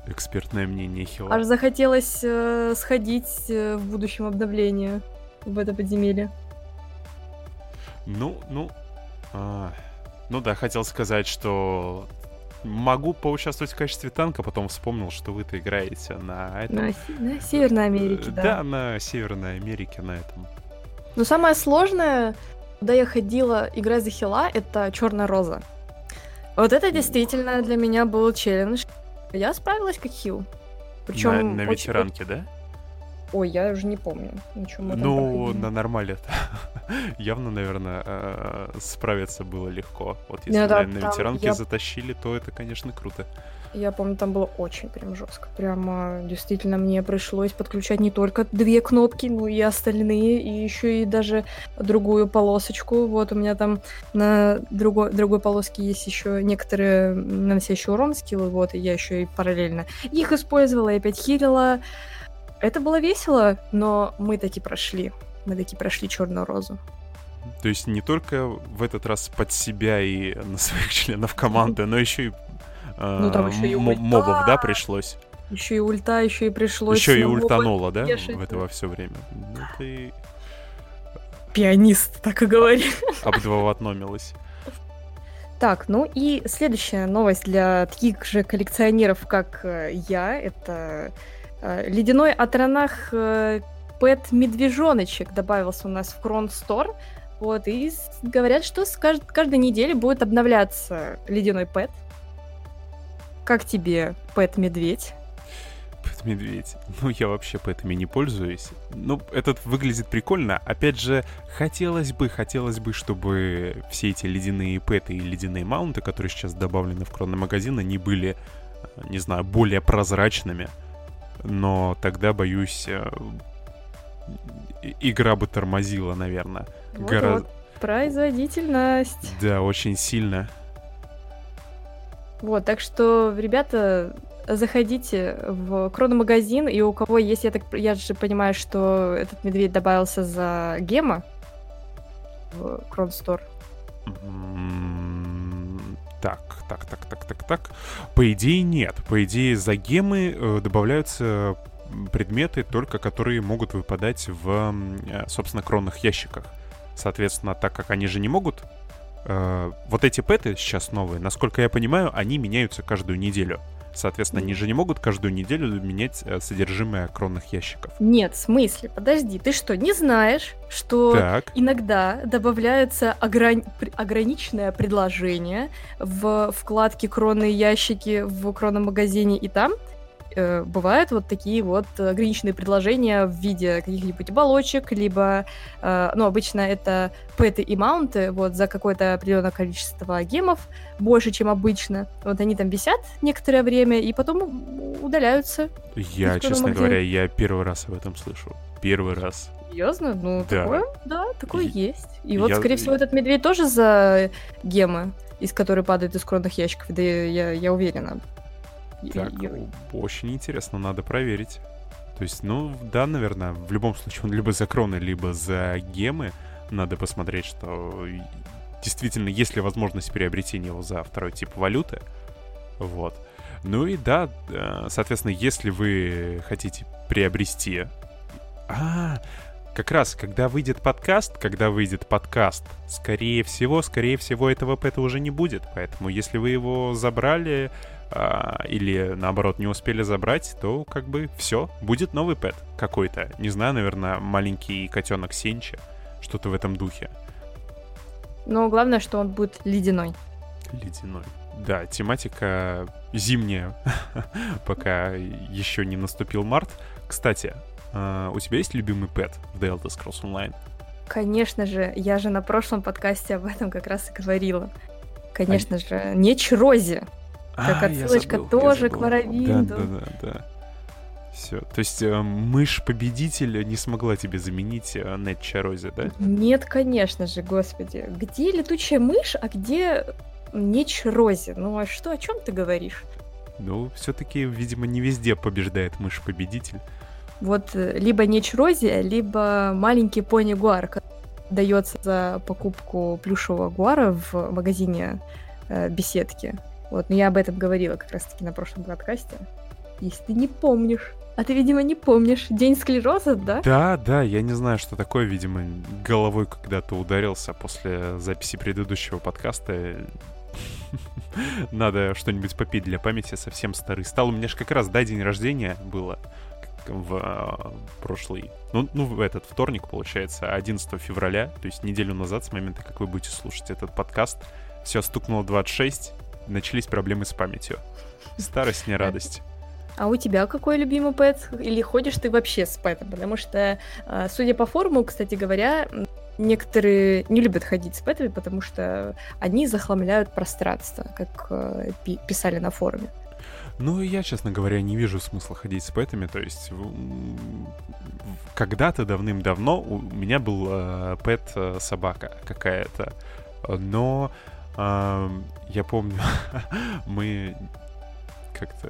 Экспертное мнение Хила. Аж захотелось э, сходить э, в будущем обновлении в это подземелье. Ну, ну, а, ну да, хотел сказать, что могу поучаствовать в качестве танка, потом вспомнил, что вы-то играете на этом. На, на Северной Америке, да. Да, на Северной Америке, на этом. Но самое сложное, когда я ходила играть за хила, это Черная Роза. Вот это действительно для меня был челлендж. Я справилась как хил. Причем на, на ветеранке, очень... да? Ой, я уже не помню. Ну, на нормале явно, наверное, э, справиться было легко. Вот если ну, да, на, на ветеранке я... затащили, то это, конечно, круто. Я помню, там было очень прям жестко. Прямо действительно мне пришлось подключать не только две кнопки, но и остальные, и еще и даже другую полосочку. Вот у меня там на другой, другой полоске есть еще некоторые наносящие урон скиллы, вот, и я еще и параллельно их использовала, и опять хилила. Это было весело, но мы таки прошли. Мы таки прошли черную розу. То есть не только в этот раз под себя и на своих членов команды, но еще и, ну, там еще и мобов, да, пришлось? Еще и ульта, еще и пришлось. Еще и ультанула, да, в этого все время. Ну ты... Пианист, так и говори. Обдвоватномилась. Так, ну и следующая новость для таких же коллекционеров, как э, я, это Э, ледяной атронах э, Пэт Медвежоночек добавился у нас в Крон Стор. Вот, и говорят, что с кажд- каждой неделе будет обновляться ледяной Пэт. Как тебе Пэт Медведь? Пэт Медведь. Ну, я вообще пэтами не пользуюсь. Ну, этот выглядит прикольно. Опять же, хотелось бы, хотелось бы, чтобы все эти ледяные пэты и ледяные маунты, которые сейчас добавлены в кронный магазин, они были, э, не знаю, более прозрачными но тогда, боюсь, э, игра бы тормозила, наверное. Вот, Гора... вот. Производительность. Да, очень сильно. Вот, так что, ребята, заходите в Крономагазин, и у кого есть, я так я же понимаю, что этот медведь добавился за гема в Кронстор. Так, так, так, так, так, так. По идее, нет. По идее, за гемы э, добавляются предметы, только которые могут выпадать в, э, собственно, кронных ящиках. Соответственно, так как они же не могут... Э, вот эти пэты сейчас новые, насколько я понимаю, они меняются каждую неделю. Соответственно, они же не могут каждую неделю менять э, содержимое кронных ящиков. Нет, в смысле? Подожди, ты что, не знаешь, что так. иногда добавляется ограни... ограниченное предложение в вкладке кронные ящики в кронном магазине, и там э, бывают вот такие вот ограниченные предложения в виде каких-нибудь оболочек, либо, э, ну, обычно это пэты и маунты, вот, за какое-то определенное количество гемов, больше, чем обычно. Вот они там висят некоторое время и потом удаляются. Я, честно говоря, я первый раз об этом слышу. Первый раз. Серьезно? Ну, да. такое, да, такое и... есть. И вот, скорее всего, этот медведь тоже за гемы, из которых падают из кронных ящиков, да я, я уверена. Так, очень интересно, надо проверить. То есть, ну, да, наверное, в любом случае он либо за кроны, либо за гемы. Надо посмотреть, что действительно есть ли возможность приобретения его за второй тип валюты. Вот. Ну и да, э, соответственно, если вы хотите приобрести... А, как раз, когда выйдет подкаст, когда выйдет подкаст, скорее всего, скорее всего, этого пэта уже не будет. Поэтому, если вы его забрали, а, или наоборот не успели забрать, то как бы все, будет новый пэт какой-то. Не знаю, наверное, маленький котенок Сенча, что-то в этом духе. Но главное, что он будет ледяной. Ледяной. Да, тематика зимняя, пока еще не наступил март. Кстати, а, у тебя есть любимый пэт в The Elder Scrolls Online? Конечно же, я же на прошлом подкасте об этом как раз и говорила. Конечно а... же, не Чрози. Как а, отсылочка забыл, тоже к Моровинду. Да, да, да, да. Все. То есть э, мышь-победитель не смогла тебе заменить э, Нет Чарози, да? Нет, конечно же, господи. Где летучая мыш, а где Нечрози? Ну а что, о чем ты говоришь? Ну, все-таки, видимо, не везде побеждает мышь-победитель. Вот э, либо нечрозия, либо маленький пони гуар дается за покупку плюшевого гуара в магазине э, беседки. Вот, но я об этом говорила как раз-таки на прошлом подкасте. Если ты не помнишь. А ты, видимо, не помнишь. День склероза, да? Да, да, я не знаю, что такое, видимо, головой когда-то ударился после записи предыдущего подкаста. Надо что-нибудь попить для памяти, совсем старый стал. У меня же как раз, да, день рождения было в э, прошлый, ну, ну, в этот вторник, получается, 11 февраля, то есть неделю назад, с момента, как вы будете слушать этот подкаст, все стукнуло 26, начались проблемы с памятью. Старость, не радость. А у тебя какой любимый пэт? Или ходишь ты вообще с пэтом? Потому что, а, судя по форуму, кстати говоря, некоторые не любят ходить с пэтами, потому что они захламляют пространство, как э, писали на форуме. Ну, я, честно говоря, не вижу смысла ходить с пэтами. То есть, когда-то давным-давно у меня был э, пэт-собака какая-то. Но я помню, мы как-то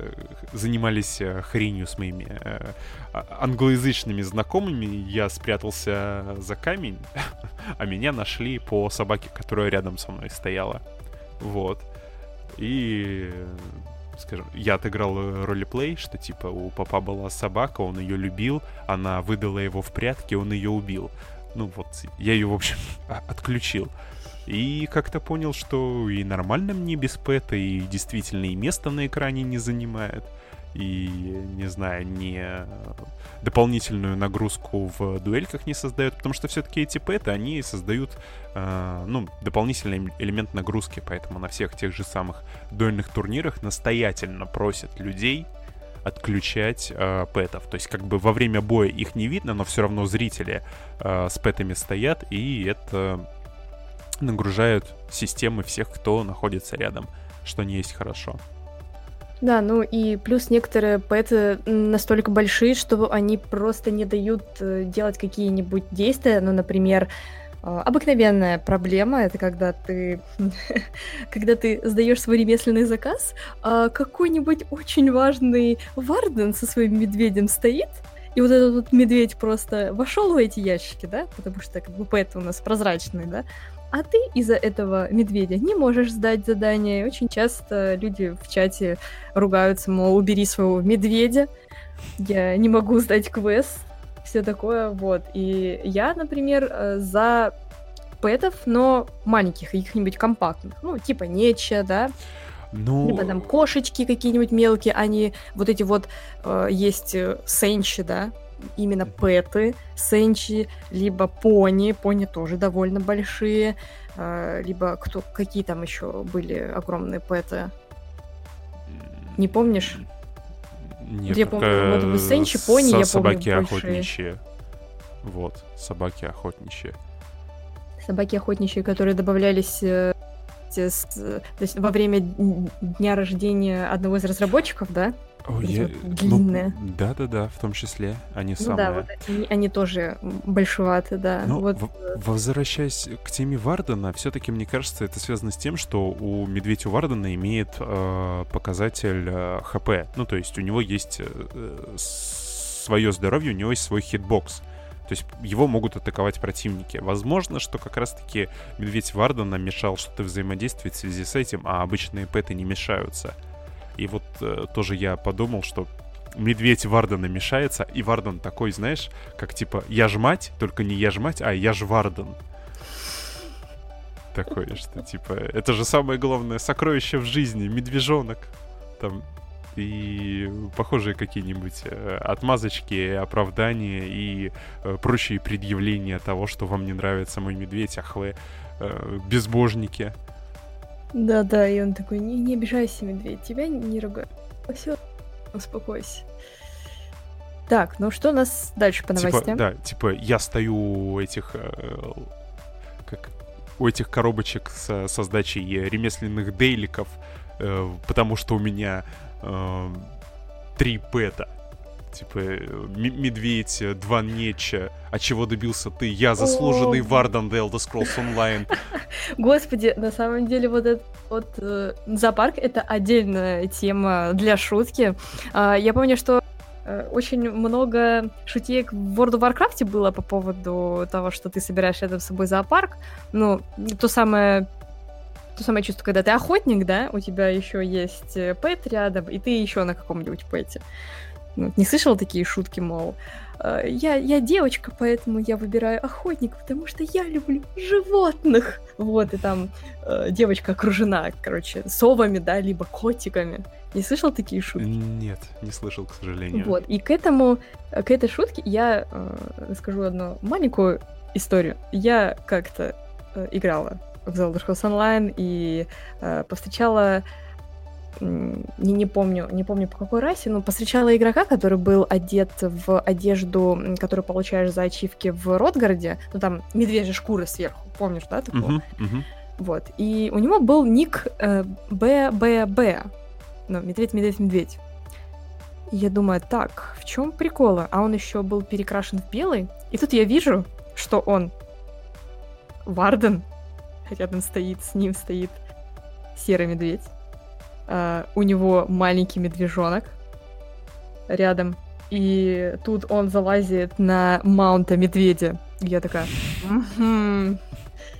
занимались э, хренью с моими э, а, англоязычными знакомыми. Я спрятался за камень, а меня нашли по собаке, которая рядом со мной стояла. Вот. И скажем, я отыграл ролеплей, что типа у папа была собака, он ее любил, она выдала его в прятки, он ее убил. Ну вот, я ее, в общем, отключил. И как-то понял, что и нормально мне без пэта, и действительно и место на экране не занимает, и, не знаю, не дополнительную нагрузку в дуэльках не создает, потому что все-таки эти пэты, они создают, э, ну, дополнительный элемент нагрузки, поэтому на всех тех же самых дуэльных турнирах настоятельно просят людей отключать э, пэтов. То есть как бы во время боя их не видно, но все равно зрители э, с пэтами стоят, и это нагружают системы всех, кто находится рядом, что не есть хорошо. Да, ну и плюс некоторые пэты настолько большие, что они просто не дают э, делать какие-нибудь действия. Ну, например, э, обыкновенная проблема это когда ты когда ты сдаешь свой ремесленный заказ, а какой-нибудь очень важный Варден со своим медведем стоит, и вот этот вот медведь просто вошел в эти ящики, да, потому что как бы пэт у нас прозрачный, да, а ты из-за этого медведя не можешь сдать задание. очень часто люди в чате ругаются, мол, убери своего медведя, я не могу сдать квест, все такое, вот. И я, например, э, за пэтов, но маленьких, каких-нибудь компактных, ну, типа неча, да, ну... Либо там кошечки какие-нибудь мелкие, они вот эти вот э, есть э, сенчи, да, именно пэты, сенчи, либо пони, пони тоже довольно большие, э, либо кто, какие там еще были огромные пэты. Не помнишь? Нет, я помню, вот сенчи, пони, я собаки помню, охотничьи. Вот, собаки охотничьи. Собаки охотничьи, которые добавлялись э, с, то есть во время дня рождения одного из разработчиков, да? О, я... вот длинные. Ну, да-да-да, в том числе. Они ну, самые. Да, вот они, они тоже большеваты, да. Но вот... в- возвращаясь к теме Вардена, все-таки мне кажется, это связано с тем, что у медведя Вардена имеет э, показатель э, ХП. Ну, то есть у него есть э, свое здоровье, у него есть свой хитбокс. То есть его могут атаковать противники. Возможно, что как раз-таки медведь Вардена мешал что-то взаимодействовать в связи с этим, а обычные пэты не мешаются. И вот э, тоже я подумал, что медведь Вардена мешается, и Варден такой, знаешь, как типа я ж мать, только не я ж мать, а я ж Варден. Такое, что типа, это же самое главное сокровище в жизни, медвежонок. Там и похожие какие-нибудь э, отмазочки, оправдания и э, прочие предъявления того, что вам не нравится мой медведь, ах вы э, безбожники. Да-да, и он такой, не, не обижайся, медведь, тебя не ругаю. Все, успокойся. Так, ну что у нас дальше по типа, новостям? Типа, да, типа я стою у этих, э, как у этих коробочек со, со сдачей ремесленных дейликов, э, потому что у меня э, три пэта. Типа, медведь, два неча, а чего добился ты? Я заслуженный Вардан The Elder Scrolls Online. Господи, на самом деле вот этот вот э, зоопарк — это отдельная тема для шутки. Э, я помню, что Э, очень много шутеек в World of Warcraft было по поводу того, что ты собираешь рядом с собой зоопарк. Ну, то самое то самое чувство, когда ты охотник, да, у тебя еще есть э, пэт рядом, и ты еще на каком-нибудь пэте. Ну, не слышал такие шутки, мол, «Э, я, я девочка, поэтому я выбираю охотника, потому что я люблю животных. Вот, и там э, девочка окружена, короче, совами, да, либо котиками. Не слышал такие шутки? Нет, не слышал, к сожалению. Вот, и к этому, к этой шутке я э, расскажу одну маленькую историю. Я как-то э, играла в Zelda Scrolls Online и э, повстречала не, не помню, не помню по какой расе, но повстречала игрока, который был одет в одежду, которую получаешь за ачивки в Ротгарде, ну там медвежья шкура сверху, помнишь, да, такого? Uh-huh, uh-huh. Вот, и у него был ник э, БББ, ну, медведь, медведь, медведь. И я думаю, так, в чем приколы? А он еще был перекрашен в белый, и тут я вижу, что он Варден, рядом стоит, с ним стоит серый медведь. Uh, у него маленький медвежонок рядом. И тут он залазит на маунта медведя. я такая,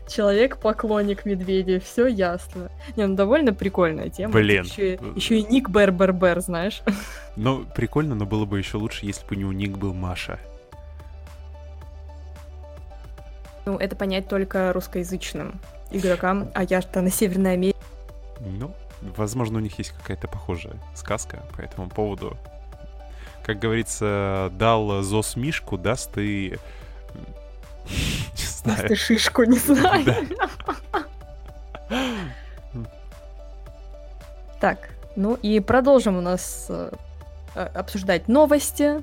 человек-поклонник медведя, все ясно. Не, ну довольно прикольная тема. Блин. Еще, еще и ник Bear Bear Bear, знаешь. Ну, прикольно, но было бы еще лучше, если бы у него ник был Маша. Ну, это понять только русскоязычным игрокам, а я что на Северной Америке. Ну, возможно, у них есть какая-то похожая сказка по этому поводу. Как говорится, дал ZOS Мишку, даст и... Не знаю. Даст и шишку, не знаю. Так, ну и продолжим у нас э, обсуждать новости.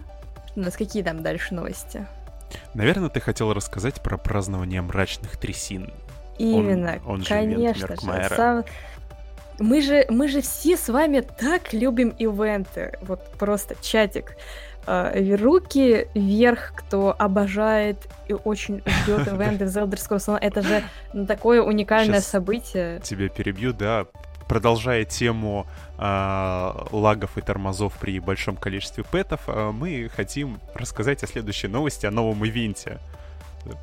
У нас какие там дальше новости? Наверное, ты хотел рассказать про празднование мрачных трясин. Именно, он, он конечно же. Сам, мы же, мы же все с вами так любим ивенты. Вот просто чатик. Uh, руки вверх, кто обожает и очень ждет ивенты в Zelda Scrolls Это же такое уникальное Сейчас событие. Тебя перебью, да. Продолжая тему э, лагов и тормозов при большом количестве пэтов, э, мы хотим рассказать о следующей новости, о новом ивенте.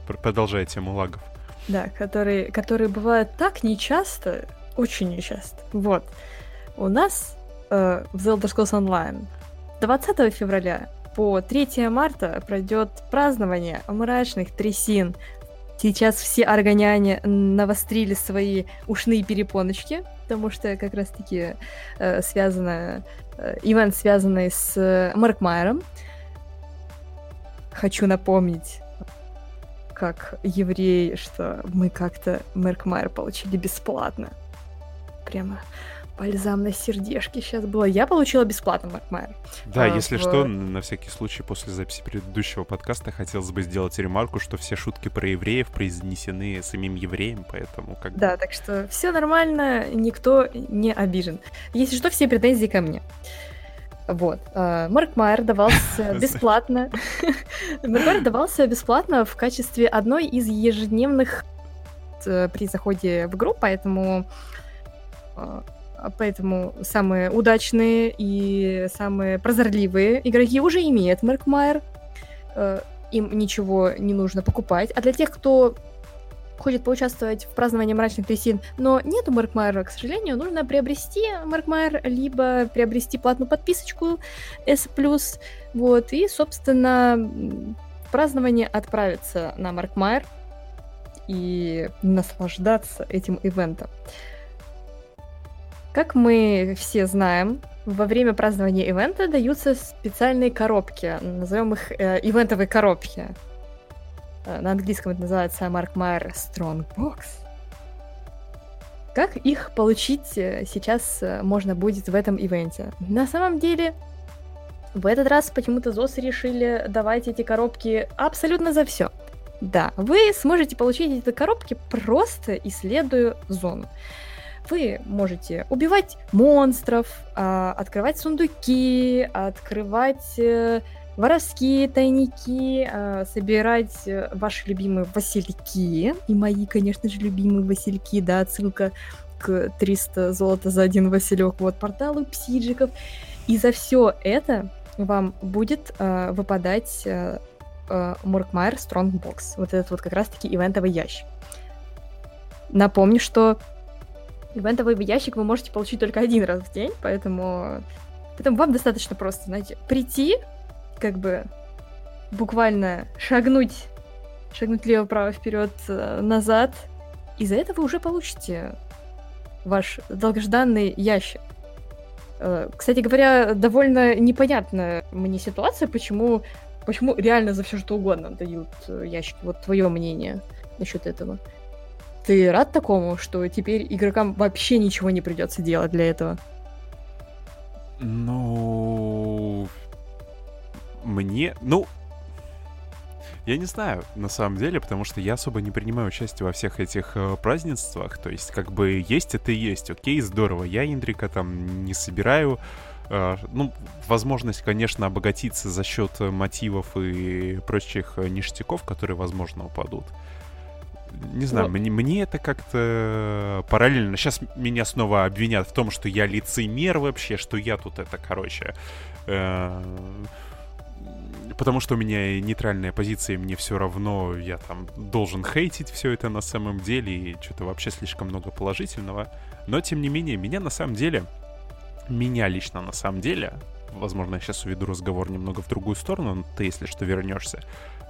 Продолжая тему лагов. Да, которые, которые бывают так нечасто, очень нечасто. Вот. У нас э, в Zelda Scrolls Online 20 февраля по 3 марта пройдет празднование мрачных трясин. Сейчас все органяне навострили свои ушные перепоночки, потому что как раз-таки э, связано, э, ивент, связанный с э, Маркмайером. Хочу напомнить, как еврей, что мы как-то Маркмайер получили бесплатно прямо бальзам на сердечке сейчас было. Я получила бесплатно Маркмайер. Да, а, если в... что, на всякий случай, после записи предыдущего подкаста хотелось бы сделать ремарку, что все шутки про евреев произнесены самим евреем, поэтому как Да, так что все нормально, никто не обижен. Если что, все претензии ко мне. Вот. А, Марк Майер давался бесплатно. Марк Майер давался бесплатно в качестве одной из ежедневных э, при заходе в игру, поэтому поэтому самые удачные и самые прозорливые игроки уже имеют Маркмайер. Э, им ничего не нужно покупать. А для тех, кто хочет поучаствовать в праздновании мрачных трясин, но нету Маркмайера, к сожалению, нужно приобрести Маркмайер, либо приобрести платную подписочку S+, вот, и, собственно, в празднование отправиться на Маркмайер и наслаждаться этим ивентом. Как мы все знаем, во время празднования ивента даются специальные коробки, назовем их э, ивентовые коробки. Э, на английском это называется Mark Meyer Strong Box. Как их получить э, сейчас э, можно будет в этом ивенте? На самом деле, в этот раз почему-то ЗОС решили давать эти коробки абсолютно за все. Да, вы сможете получить эти коробки просто исследуя зону. Вы можете убивать монстров, а, открывать сундуки, открывать э, воровские тайники, а, собирать э, ваши любимые васильки. И мои, конечно же, любимые васильки, да, отсылка к 300 золота за один василек, вот, порталу псиджиков. И за все это вам будет э, выпадать э, э, Муркмайер Стронгбокс. Вот этот вот как раз-таки ивентовый ящик. Напомню, что ивентовый ящик вы можете получить только один раз в день, поэтому, поэтому вам достаточно просто, знаете, прийти, как бы буквально шагнуть, шагнуть лево-право, вперед, э, назад, и за это вы уже получите ваш долгожданный ящик. Э, кстати говоря, довольно непонятная мне ситуация, почему, почему реально за все что угодно дают э, ящики. Вот твое мнение насчет этого. Ты рад такому, что теперь игрокам вообще ничего не придется делать для этого? Ну, мне, ну, я не знаю, на самом деле, потому что я особо не принимаю участие во всех этих э, празднествах. То есть, как бы, есть это и есть. Окей, здорово. Я Индрика там не собираю. Э, ну, возможность, конечно, обогатиться за счет мотивов и прочих ништяков, которые, возможно, упадут. Не знаю, вот. мне, мне это как-то параллельно. Сейчас меня снова обвинят в том, что я лицемер вообще, что я тут это, короче... Э потому что у меня нейтральная позиция, и мне все равно, я там должен хейтить все это на самом деле, и что-то вообще слишком много положительного. Но, тем не менее, меня на самом деле, меня лично на самом деле, возможно, я сейчас уведу разговор немного в другую сторону, но ты, если что, вернешься,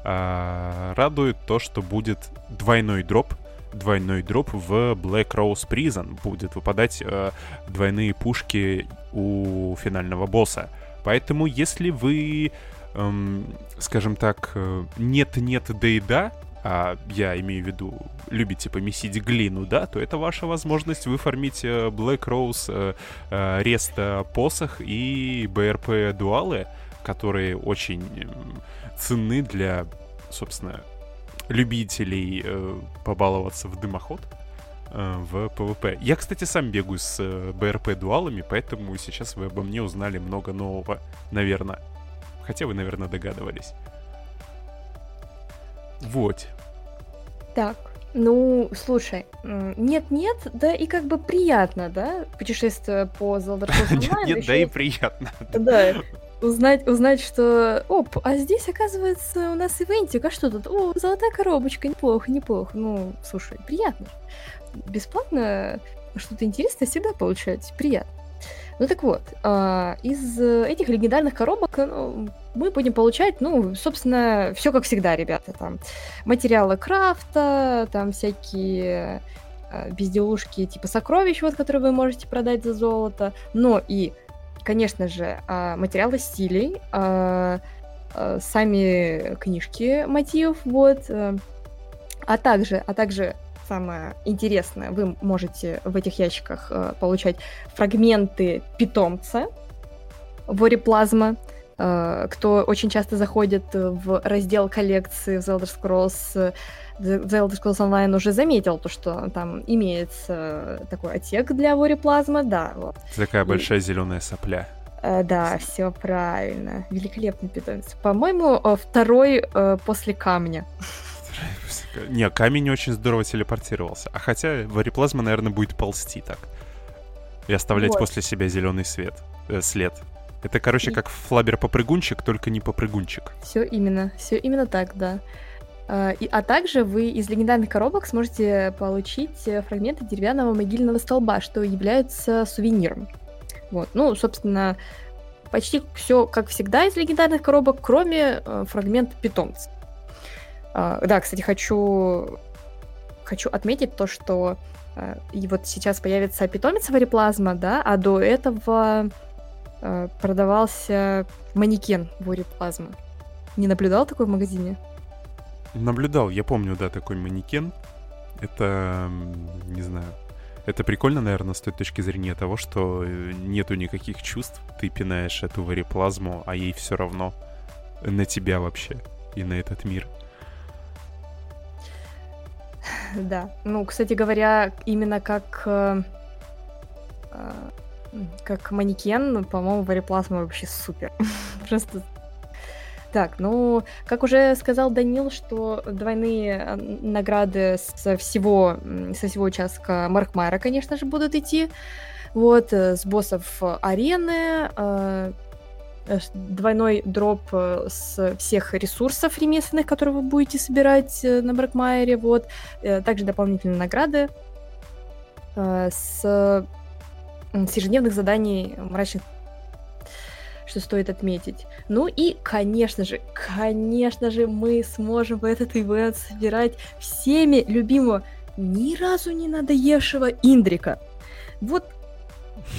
радует то, что будет двойной дроп, двойной дроп в Black Rose Prison. Будет выпадать э, двойные пушки у финального босса. Поэтому, если вы эм, скажем так, э, нет-нет, да и да, а я имею в виду, любите помесить глину, да, то это ваша возможность выформить э, Black Rose, э, Реста посох и БРП дуалы, которые очень ценны для, собственно, любителей побаловаться в дымоход в PvP. Я, кстати, сам бегаю с БРП дуалами, поэтому сейчас вы обо мне узнали много нового, наверное. Хотя вы, наверное, догадывались. Вот. Так, ну, слушай, нет-нет, да и как бы приятно, да, путешествие по Золотаркосу Нет-нет, да и приятно. Да, узнать, узнать, что, оп, а здесь, оказывается, у нас ивентик, а что тут? О, золотая коробочка, неплохо, неплохо. Ну, слушай, приятно. Бесплатно что-то интересное всегда получать, приятно. Ну так вот, а, из этих легендарных коробок ну, мы будем получать, ну, собственно, все как всегда, ребята. Там материалы крафта, там всякие а, безделушки типа сокровищ, вот, которые вы можете продать за золото. Но и, конечно же, а, материалы стилей, сами книжки мотивов, вот, э, а также, а также самое интересное, вы можете в этих ящиках э, получать фрагменты питомца Вори-плазма, э, кто очень часто заходит в раздел коллекции в Elder Scrolls, The Elder Scrolls Online уже заметил то, что там имеется такой отсек для Вори-плазма, да. Вот. Такая И... большая зеленая сопля. Uh, да, все правильно. Великолепный питомец. По-моему, э, второй после камня. Не, камень очень здорово телепортировался. А хотя вариплазма, наверное, будет ползти так. И оставлять вот. после себя зеленый свет, э, след. Это, короче, как флабер-попрыгунчик, только не попрыгунчик. Все именно, все именно так, да. А, и, а также вы из легендарных коробок сможете получить э, фрагменты деревянного могильного столба, что является сувениром. Вот, ну, собственно, почти все, как всегда, из легендарных коробок, кроме э, фрагмента питомца. Uh, да, кстати, хочу, хочу отметить то, что uh, и вот сейчас появится питомец вариплазма, да, а до этого продавался манекен вариплазма. Не наблюдал такой в магазине? Наблюдал, я помню, да, такой манекен. Это, не знаю, это прикольно, наверное, с той точки зрения того, что э, нету никаких чувств, ты пинаешь эту вариплазму, а ей все равно на тебя вообще и на этот мир. Да. Ну, кстати говоря, именно как, э, как манекен, по-моему, вариплазма вообще супер. Просто так, ну, как уже сказал Данил, что двойные э, награды со всего, со всего участка Маркмайра, конечно же, будут идти. Вот, э, с боссов арены, э, двойной дроп с всех ресурсов ремесленных, которые вы будете собирать на Маркмайере, вот. Также дополнительные награды с, с ежедневных заданий мрачных что стоит отметить. Ну и, конечно же, конечно же, мы сможем в этот ивент собирать всеми любимого, ни разу не надоевшего Индрика. Вот,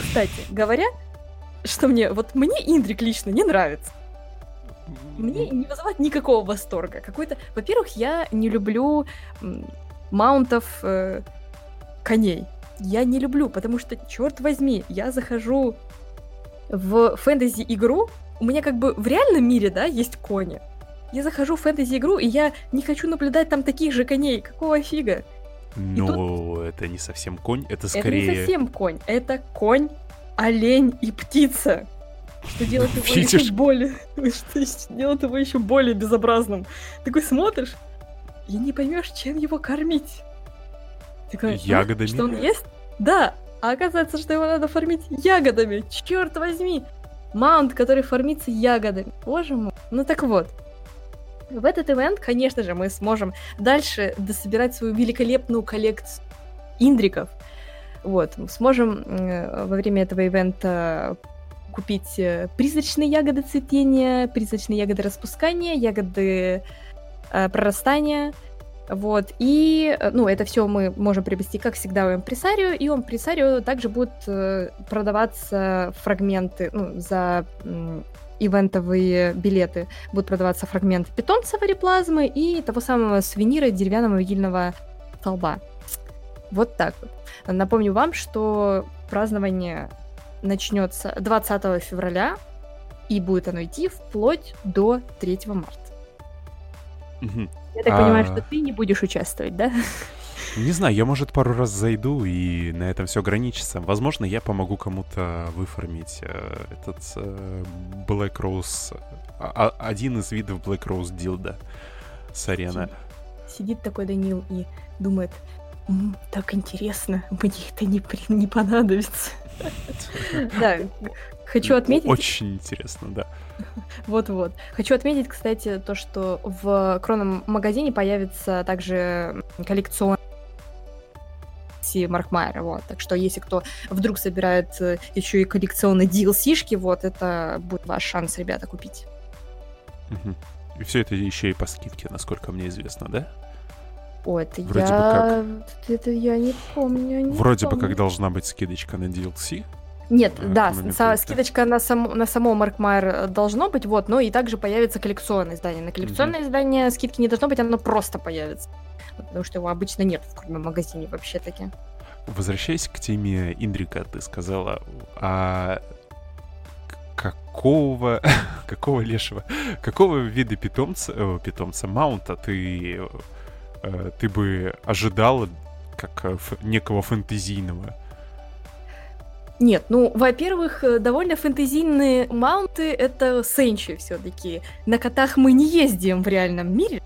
кстати говоря, что мне, вот мне Индрик лично не нравится. Мне не вызывает никакого восторга. Какой-то, во-первых, я не люблю маунтов э, коней. Я не люблю, потому что, черт возьми, я захожу в фэнтези-игру, у меня как бы в реальном мире, да, есть кони. Я захожу в фэнтези-игру, и я не хочу наблюдать там таких же коней. Какого фига? Ну, тут... это не совсем конь, это скорее... Это не совсем конь, это конь, олень и птица. Что делает его Видишь? еще более... Что делает его еще более безобразным. Такой смотришь, и не поймешь, чем его кормить. Такой, Ягодами? Что он ест? Да, а оказывается, что его надо фармить ягодами. Черт возьми! Маунт, который фармится ягодами. Боже мой. Ну так вот. В этот ивент, конечно же, мы сможем дальше дособирать свою великолепную коллекцию индриков. Вот, сможем э, во время этого ивента купить э, призрачные ягоды цветения, призрачные ягоды распускания, ягоды э, прорастания, вот, и, э, ну, это все мы можем приобрести, как всегда, у импресарио, и у импресарио также будут э, продаваться фрагменты, ну, за ивентовые билеты будут продаваться фрагменты питомца вариплазмы и того самого сувенира деревянного вигильного столба. Вот так вот. Напомню вам, что празднование начнется 20 февраля, и будет оно идти вплоть до 3 марта. Я так а... понимаю, что ты не будешь участвовать, да? Не знаю, я, может, пару раз зайду и на этом все ограничится. Возможно, я помогу кому-то выформить э, этот э, Black Rose, а, а, один из видов Black Rose Дилда с арены. Сидит, сидит такой Данил и думает, М, так интересно, мне это не, не понадобится. Да, хочу отметить... Очень интересно, да. Вот-вот. Хочу отметить, кстати, то, что в кроном магазине появится также коллекцион Марк Майера, вот. Так что если кто вдруг собирает э, еще и коллекционные DLC-шки, вот, это будет ваш шанс, ребята, купить. Угу. И все это еще и по скидке, насколько мне известно, да? О, это Вроде я... Бы как... Это я не помню. Не Вроде помню. бы как должна быть скидочка на DLC. Нет, а, да, со, скидочка на, сам, на само Маркмайер должно быть, вот, но и также появится коллекционное издание. На коллекционное mm-hmm. издание скидки не должно быть, оно просто появится. Потому что его обычно нет в крупном магазине вообще-таки. Возвращаясь к теме Индрика, ты сказала, а какого, какого лешего, какого вида питомца, э, питомца маунта ты, э, ты бы ожидала как э, некого фэнтезийного? Нет, ну, во-первых, э, довольно фэнтезийные маунты — это сенчи все таки На котах мы не ездим в реальном мире.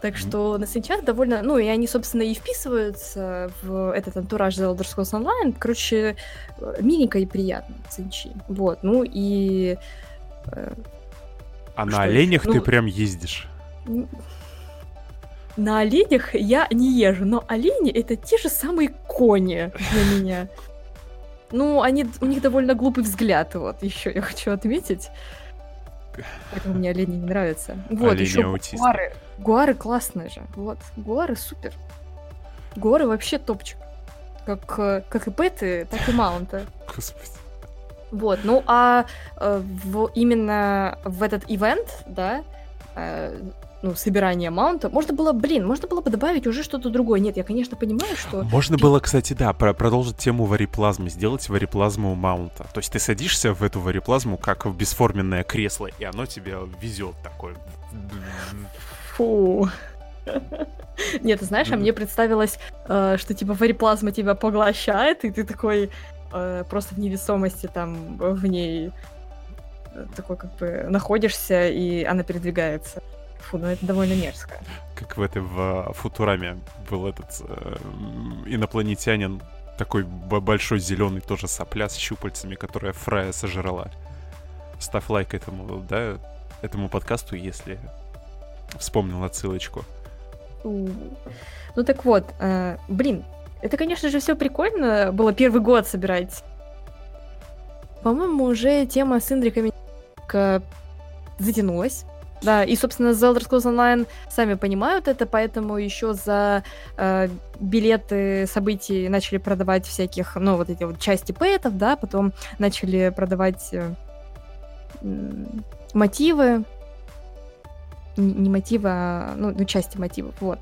Так что на сенчах довольно... Ну, и они, собственно, и вписываются в этот антураж The Elder Scrolls Online. Короче, э, миленько и приятно, сенчи. Вот, ну и... Э, а на оленях ну, ты прям ездишь? На оленях я не езжу, но олени — это те же самые кони для меня. Ну, они, у них довольно глупый взгляд, вот, еще я хочу отметить. Поэтому мне олени не нравятся. Вот, еще гуары. Гуары классные же. Вот, гуары супер. Гуары вообще топчик. Как, как и пэты, так и маунты. Господи. Вот, ну а э, в, именно в этот ивент, да, э, ну, собирание маунта, можно было, блин, можно было бы добавить уже что-то другое. Нет, я, конечно, понимаю, что... Можно было, кстати, да, про продолжить тему вариплазмы, сделать вариплазму маунта. То есть ты садишься в эту вариплазму, как в бесформенное кресло, и оно тебя везет такое. Фу. Нет, ты знаешь, а мне представилось, э, что типа вариплазма тебя поглощает, и ты такой э, просто в невесомости там в ней э, такой как бы находишься, и она передвигается. Фу, ну это довольно мерзко. Как в этой в Футураме был этот э, инопланетянин, такой большой зеленый тоже сопля с щупальцами, которая Фрая сожрала. Ставь лайк этому, да, этому подкасту, если вспомнил отсылочку. Ну так вот, э, блин, это, конечно же, все прикольно. Было первый год собирать. По-моему, уже тема с индриками затянулась. Да, и, собственно, Elder Scrolls Online сами понимают это, поэтому еще за э, билеты событий начали продавать всяких, ну, вот эти вот части пэтов, да, потом начали продавать э, мотивы, не мотивы, а ну, ну, части мотивов, вот.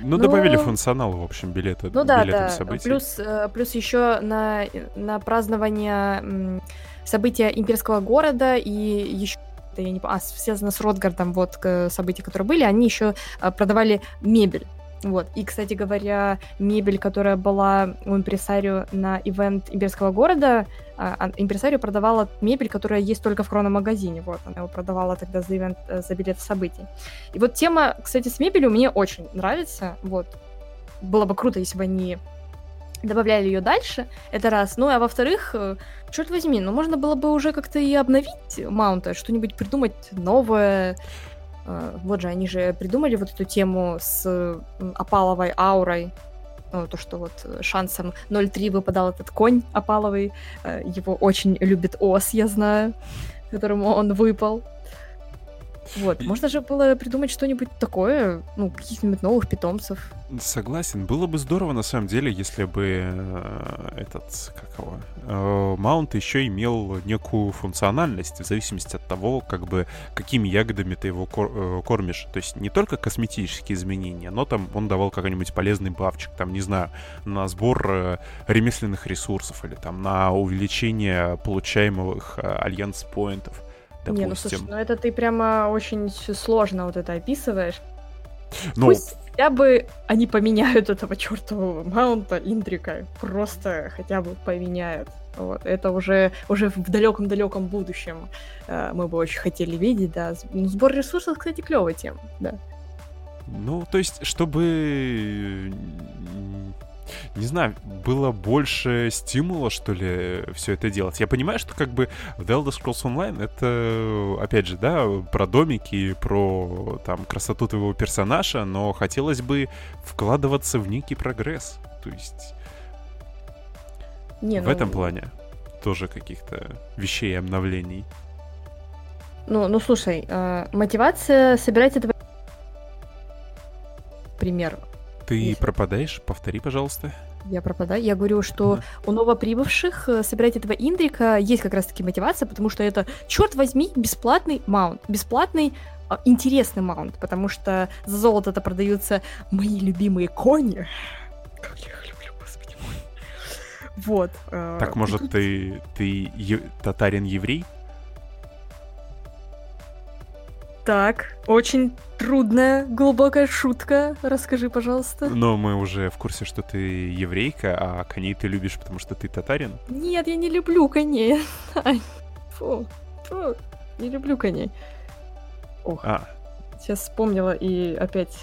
Ну, Но... добавили функционал, в общем, билеты. Ну да, да. Событий. Плюс, э, плюс еще на, на празднование события имперского города и еще я не помню, а, связано с Ротгардом, вот события, которые были, они еще э, продавали мебель. Вот. И, кстати говоря, мебель, которая была у импресарио на ивент имперского города, а, а, импресарио продавала мебель, которая есть только в хрономагазине. Вот, она его продавала тогда за ивент, э, за билет событий. И вот тема, кстати, с мебелью мне очень нравится. Вот. Было бы круто, если бы они добавляли ее дальше, это раз. Ну, а во-вторых, э, черт возьми, ну можно было бы уже как-то и обновить маунта, что-нибудь придумать новое, Э, вот же, они же придумали вот эту тему с опаловой аурой, ну, то, что вот шансом 0.3 выпадал этот конь опаловый, э, его очень любит Ос, я знаю, которому он выпал. Вот, можно же было придумать что-нибудь такое, ну, каких-нибудь новых питомцев. Согласен. Было бы здорово, на самом деле, если бы э, этот, как его, э, маунт еще имел некую функциональность в зависимости от того, как бы, какими ягодами ты его э, кормишь. То есть не только косметические изменения, но там он давал какой-нибудь полезный бавчик, там, не знаю, на сбор ремесленных ресурсов или там на увеличение получаемых альянс-поинтов допустим. Не, ну слушай, ну это ты прямо очень сложно вот это описываешь. Ну... Пусть хотя бы они поменяют этого чертового маунта Индрика. Просто хотя бы поменяют. Вот. Это уже, уже в далеком-далеком будущем э, мы бы очень хотели видеть, да. Ну, сбор ресурсов, кстати, клевая тема, да. Ну, то есть, чтобы не знаю, было больше стимула, что ли, все это делать. Я понимаю, что как бы The Elder Scrolls Online это, опять же, да, про домики, про там красоту твоего персонажа, но хотелось бы вкладываться в некий прогресс. То есть не, в ну... этом плане тоже каких-то вещей и обновлений. Ну, ну слушай, э, мотивация собирать этого пример ты пропадаешь? Повтори, пожалуйста. Я пропадаю. Я говорю, что uh у новоприбывших э, собирать этого индрика есть как раз-таки мотивация, потому что это, черт возьми, бесплатный маунт. Бесплатный а, интересный маунт, потому что за золото это продаются мои любимые кони. Как я их люблю, господи мой. Вот. Э, так, может, ты, ты татарин-еврей? Так, очень трудная, глубокая шутка. Расскажи, пожалуйста. Но мы уже в курсе, что ты еврейка, а коней ты любишь, потому что ты татарин. Нет, я не люблю коней. Фу, фу, не люблю коней. Ох, а. сейчас вспомнила и опять...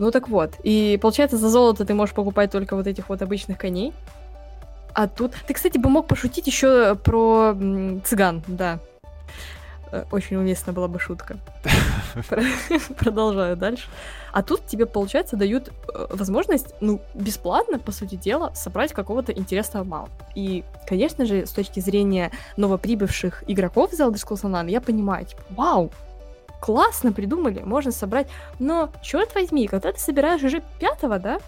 Ну так вот, и получается за золото ты можешь покупать только вот этих вот обычных коней. А тут... Ты, кстати, бы мог пошутить еще про цыган, да. Э, очень уместна была бы шутка. Продолжаю дальше. А тут тебе, получается, дают э, возможность, ну, бесплатно, по сути дела, собрать какого-то интересного мало. И, конечно же, с точки зрения новоприбывших игроков из Elder Scrolls Online, я понимаю, типа, вау, классно придумали, можно собрать, но, черт возьми, когда ты собираешь уже пятого, да,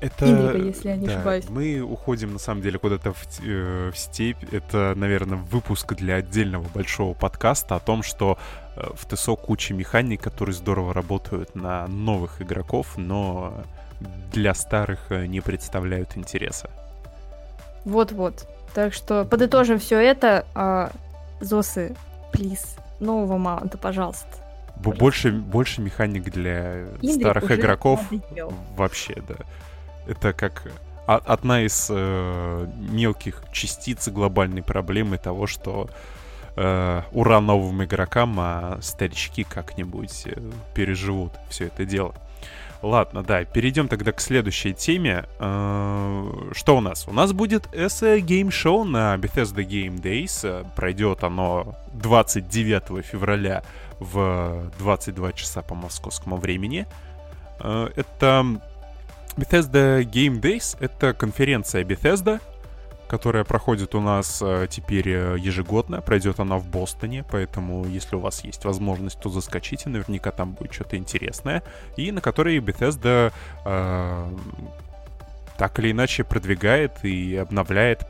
это... Индика, если я не да, ошибаюсь. Мы уходим, на самом деле, куда-то в, э, в степь. Это, наверное, выпуск для отдельного большого подкаста о том, что э, в ТСО куча механик, которые здорово работают на новых игроков, но для старых э, не представляют интереса. Вот-вот. Так что подытожим все это. А, Зосы, плиз, нового маунта, пожалуйста. Больше, больше механик для Индрик старых игроков. Вообще, да. Это как одна из э, мелких частиц глобальной проблемы того, что э, ура новым игрокам, а старички как-нибудь э, переживут все это дело. Ладно, да, перейдем тогда к следующей теме. Э, что у нас? У нас будет SE Game Show на Bethesda Game Days. Пройдет оно 29 февраля в 22 часа по московскому времени. Э, это Bethesda Game Days — это конференция Bethesda, которая проходит у нас э, теперь э, ежегодно. Пройдет она в Бостоне, поэтому если у вас есть возможность, то заскочите, наверняка там будет что-то интересное. И на которой Bethesda э, так или иначе продвигает и обновляет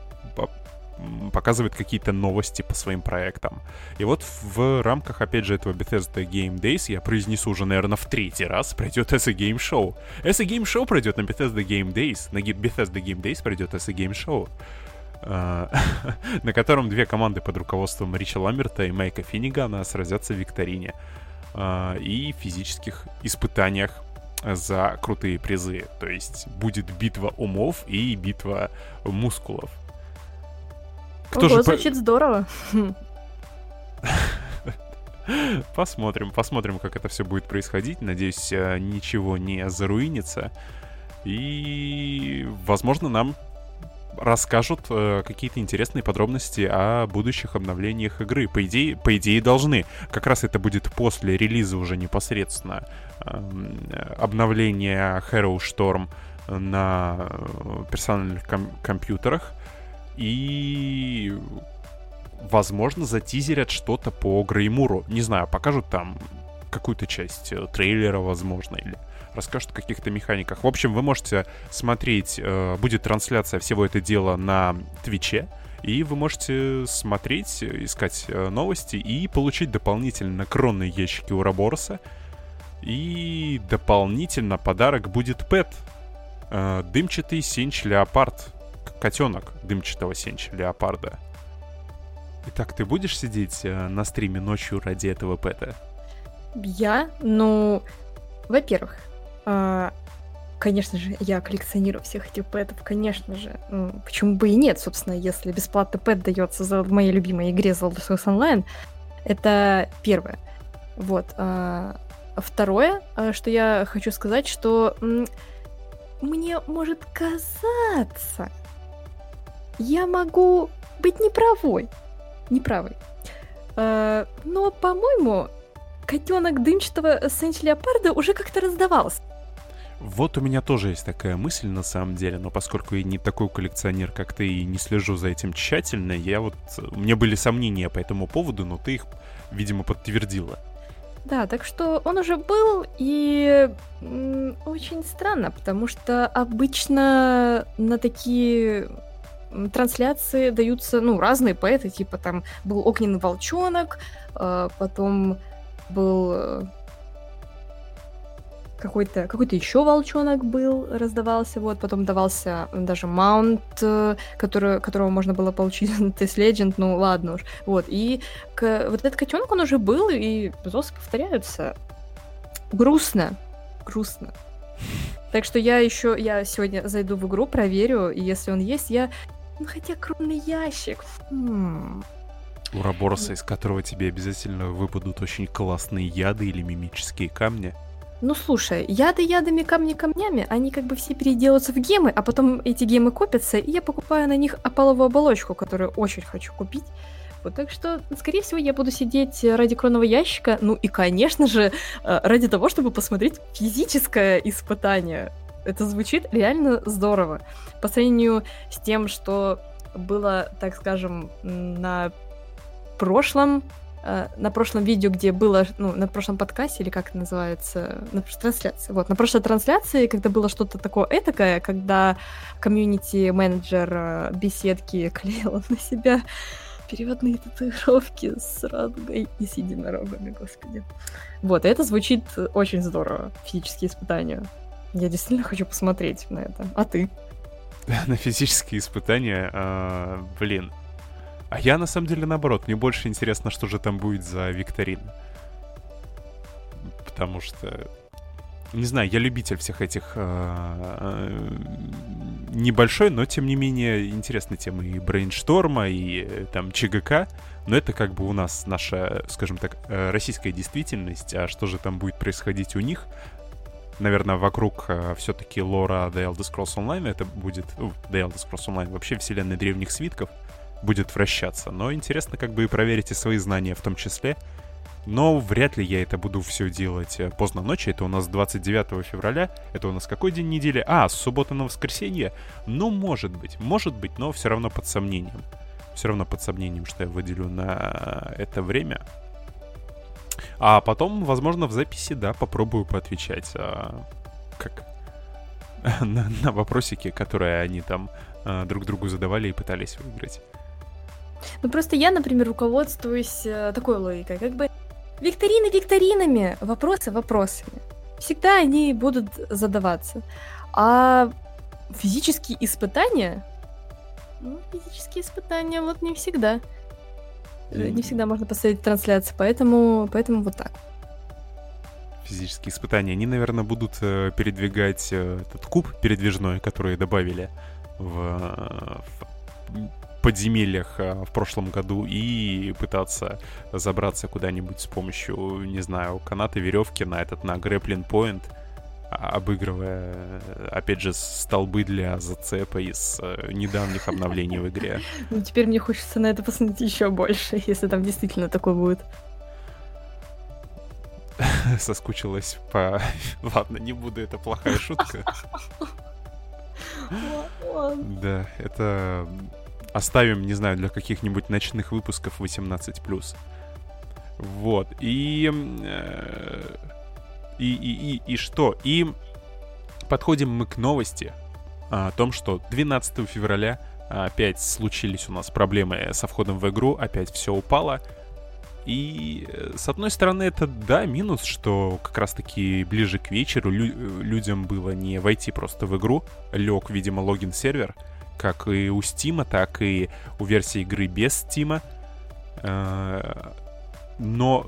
показывает какие-то новости по своим проектам. И вот в рамках, опять же, этого Bethesda Game Days, я произнесу уже, наверное, в третий раз, пройдет SE Game Show. SE Game Show пройдет на Bethesda Game Days, на Bethesda Game Days пройдет SE Game Show. Uh, на котором две команды под руководством Рича Ламберта и Майка Финнигана сразятся в викторине uh, и физических испытаниях за крутые призы. То есть будет битва умов и битва мускулов. Кто Ого, же звучит по... здорово. Посмотрим, посмотрим, как это все будет происходить. Надеюсь, э, ничего не заруинится. И, возможно, нам расскажут э, какие-то интересные подробности о будущих обновлениях игры. По идее, по идее должны. Как раз это будет после релиза уже непосредственно э, обновления Hero Storm на э, персональных ком- компьютерах и возможно, затизерят что-то по Греймуру. Не знаю, покажут там какую-то часть э, трейлера, возможно, или расскажут о каких-то механиках. В общем, вы можете смотреть, э, будет трансляция всего этого дела на Твиче, и вы можете смотреть, искать э, новости и получить дополнительно кронные ящики у Раборса. И дополнительно подарок будет пэт. Дымчатый синч леопард котенок дымчатого сенча леопарда. Итак, ты будешь сидеть э, на стриме ночью ради этого пэта? Я? Ну, во-первых, э, конечно же, я коллекционирую всех этих пэтов, конечно же. Ну, почему бы и нет, собственно, если бесплатный пэт дается за в моей любимой игре Zelda Source Online. Это первое. Вот. А, второе, э, что я хочу сказать, что мне может казаться, я могу быть неправой. Неправой. Э, но, по-моему, котенок дымчатого Сенч Леопарда уже как-то раздавался. Вот у меня тоже есть такая мысль на самом деле, но поскольку я не такой коллекционер, как ты, и не слежу за этим тщательно, я вот... У меня были сомнения по этому поводу, но ты их, видимо, подтвердила. Да, так что он уже был, и очень странно, потому что обычно на такие трансляции даются, ну, разные поэты, типа там был Огненный Волчонок, э, потом был э, какой-то какой-то еще волчонок был, раздавался, вот, потом давался даже маунт, э, который, которого можно было получить Тест Legend, ну ладно уж, вот, и к, вот этот котенок, он уже был, и зосы повторяются. Грустно, грустно. Так что я еще, я сегодня зайду в игру, проверю, и если он есть, я ну хотя кровный ящик. Хм. Урабороса, из которого тебе обязательно выпадут очень классные яды или мимические камни. Ну слушай, яды ядами, камни камнями, они как бы все переделаются в гемы, а потом эти гемы копятся, и я покупаю на них опаловую оболочку, которую очень хочу купить. Вот, так что, скорее всего, я буду сидеть ради кронного ящика, ну и, конечно же, э, ради того, чтобы посмотреть физическое испытание это звучит реально здорово. По сравнению с тем, что было, так скажем, на прошлом э, на прошлом видео, где было, ну, на прошлом подкасте, или как это называется, на трансляции, вот, на прошлой трансляции, когда было что-то такое этакое, когда комьюнити-менеджер э, беседки клеила на себя переводные татуировки с радугой и с единорогами, господи. Вот, это звучит очень здорово, физические испытания. Я действительно хочу посмотреть на это. А ты? На физические испытания, э, блин. А я на самом деле наоборот, мне больше интересно, что же там будет за викторина. Потому что не знаю, я любитель всех этих э, небольшой, но тем не менее интересной темы и брейншторма, и там ЧГК. Но это как бы у нас наша, скажем так, российская действительность. А что же там будет происходить у них? Наверное, вокруг э, все-таки лора The Elder Scrolls Online это будет... Uh, The Elder Scrolls Online вообще вселенной древних свитков будет вращаться. Но интересно как бы и проверить и свои знания в том числе. Но вряд ли я это буду все делать э, поздно ночью. Это у нас 29 февраля. Это у нас какой день недели? А, суббота на воскресенье. Ну, может быть. Может быть, но все равно под сомнением. Все равно под сомнением, что я выделю на это время. А потом, возможно, в записи, да, попробую поотвечать. А, как? на, на вопросики, которые они там а, друг другу задавали и пытались выиграть. Ну просто я, например, руководствуюсь а, такой логикой, как бы викторины викторинами, вопросы вопросами. Всегда они будут задаваться. А физические испытания, ну, физические испытания вот не всегда. Э, не всегда можно поставить трансляцию, поэтому, поэтому вот так. Физические испытания. Они, наверное, будут э, передвигать э, этот куб передвижной, который добавили в, в подземельях в прошлом году и пытаться забраться куда-нибудь с помощью, не знаю, каната, веревки на этот, на Grappling Point обыгрывая, опять же, столбы для зацепа из э, недавних обновлений в игре. Ну, теперь мне хочется на это посмотреть еще больше, если там действительно такое будет. Соскучилась по... Ладно, не буду, это плохая шутка. Да, это оставим, не знаю, для каких-нибудь ночных выпусков 18+. Вот, и э, и, и, и, и что? И подходим мы к новости о том, что 12 февраля опять случились у нас проблемы со входом в игру, опять все упало. И э, с одной стороны это да, минус, что как раз таки ближе к вечеру лю- людям было не войти просто в игру, лег, видимо, логин сервер, как и у Стима, так и у версии игры без Стима. Э, но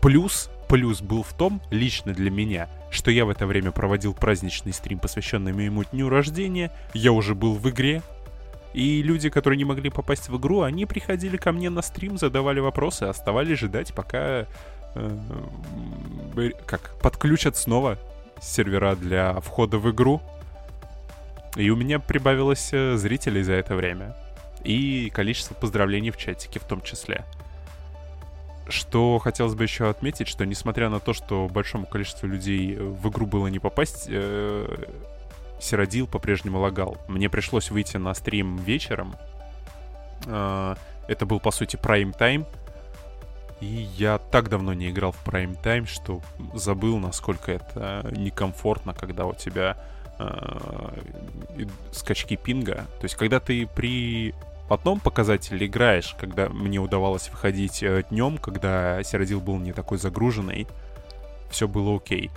плюс Плюс был в том, лично для меня, что я в это время проводил праздничный стрим, посвященный моему дню рождения, я уже был в игре, и люди, которые не могли попасть в игру, они приходили ко мне на стрим, задавали вопросы, оставались ждать, пока э, как подключат снова сервера для входа в игру. И у меня прибавилось э, зрителей за это время. И количество поздравлений в чатике в том числе. Что хотелось бы еще отметить, что несмотря на то, что большому количеству людей в игру было не попасть, э, Сиродил по-прежнему лагал. Мне пришлось выйти на стрим вечером. Э, это был, по сути, прайм-тайм. И я так давно не играл в прайм-тайм, что забыл, насколько это некомфортно, когда у тебя э, скачки пинга. То есть, когда ты при Потом показатель играешь, когда мне удавалось выходить э, днем, когда Сиродил был не такой загруженный, все было окей.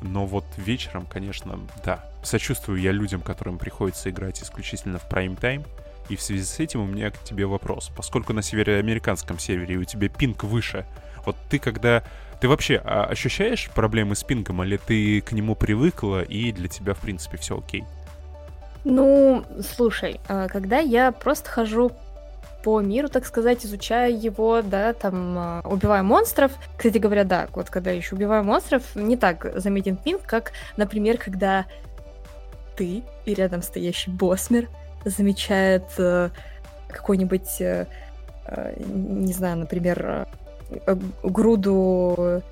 Но вот вечером, конечно, да, сочувствую я людям, которым приходится играть исключительно в прайм-тайм. И в связи с этим у меня к тебе вопрос. Поскольку на североамериканском сервере у тебя пинг выше, вот ты когда... Ты вообще а, ощущаешь проблемы с пингом, или ты к нему привыкла, и для тебя, в принципе, все окей? Ну, слушай, а, когда я просто хожу по миру, так сказать, изучаю его, да, там, а, убиваю монстров. Кстати говоря, да, вот когда еще убиваю монстров, не так заметен пинг, как, например, когда ты и рядом стоящий боссмер замечает э, какой-нибудь, э, э, не знаю, например, э, груду,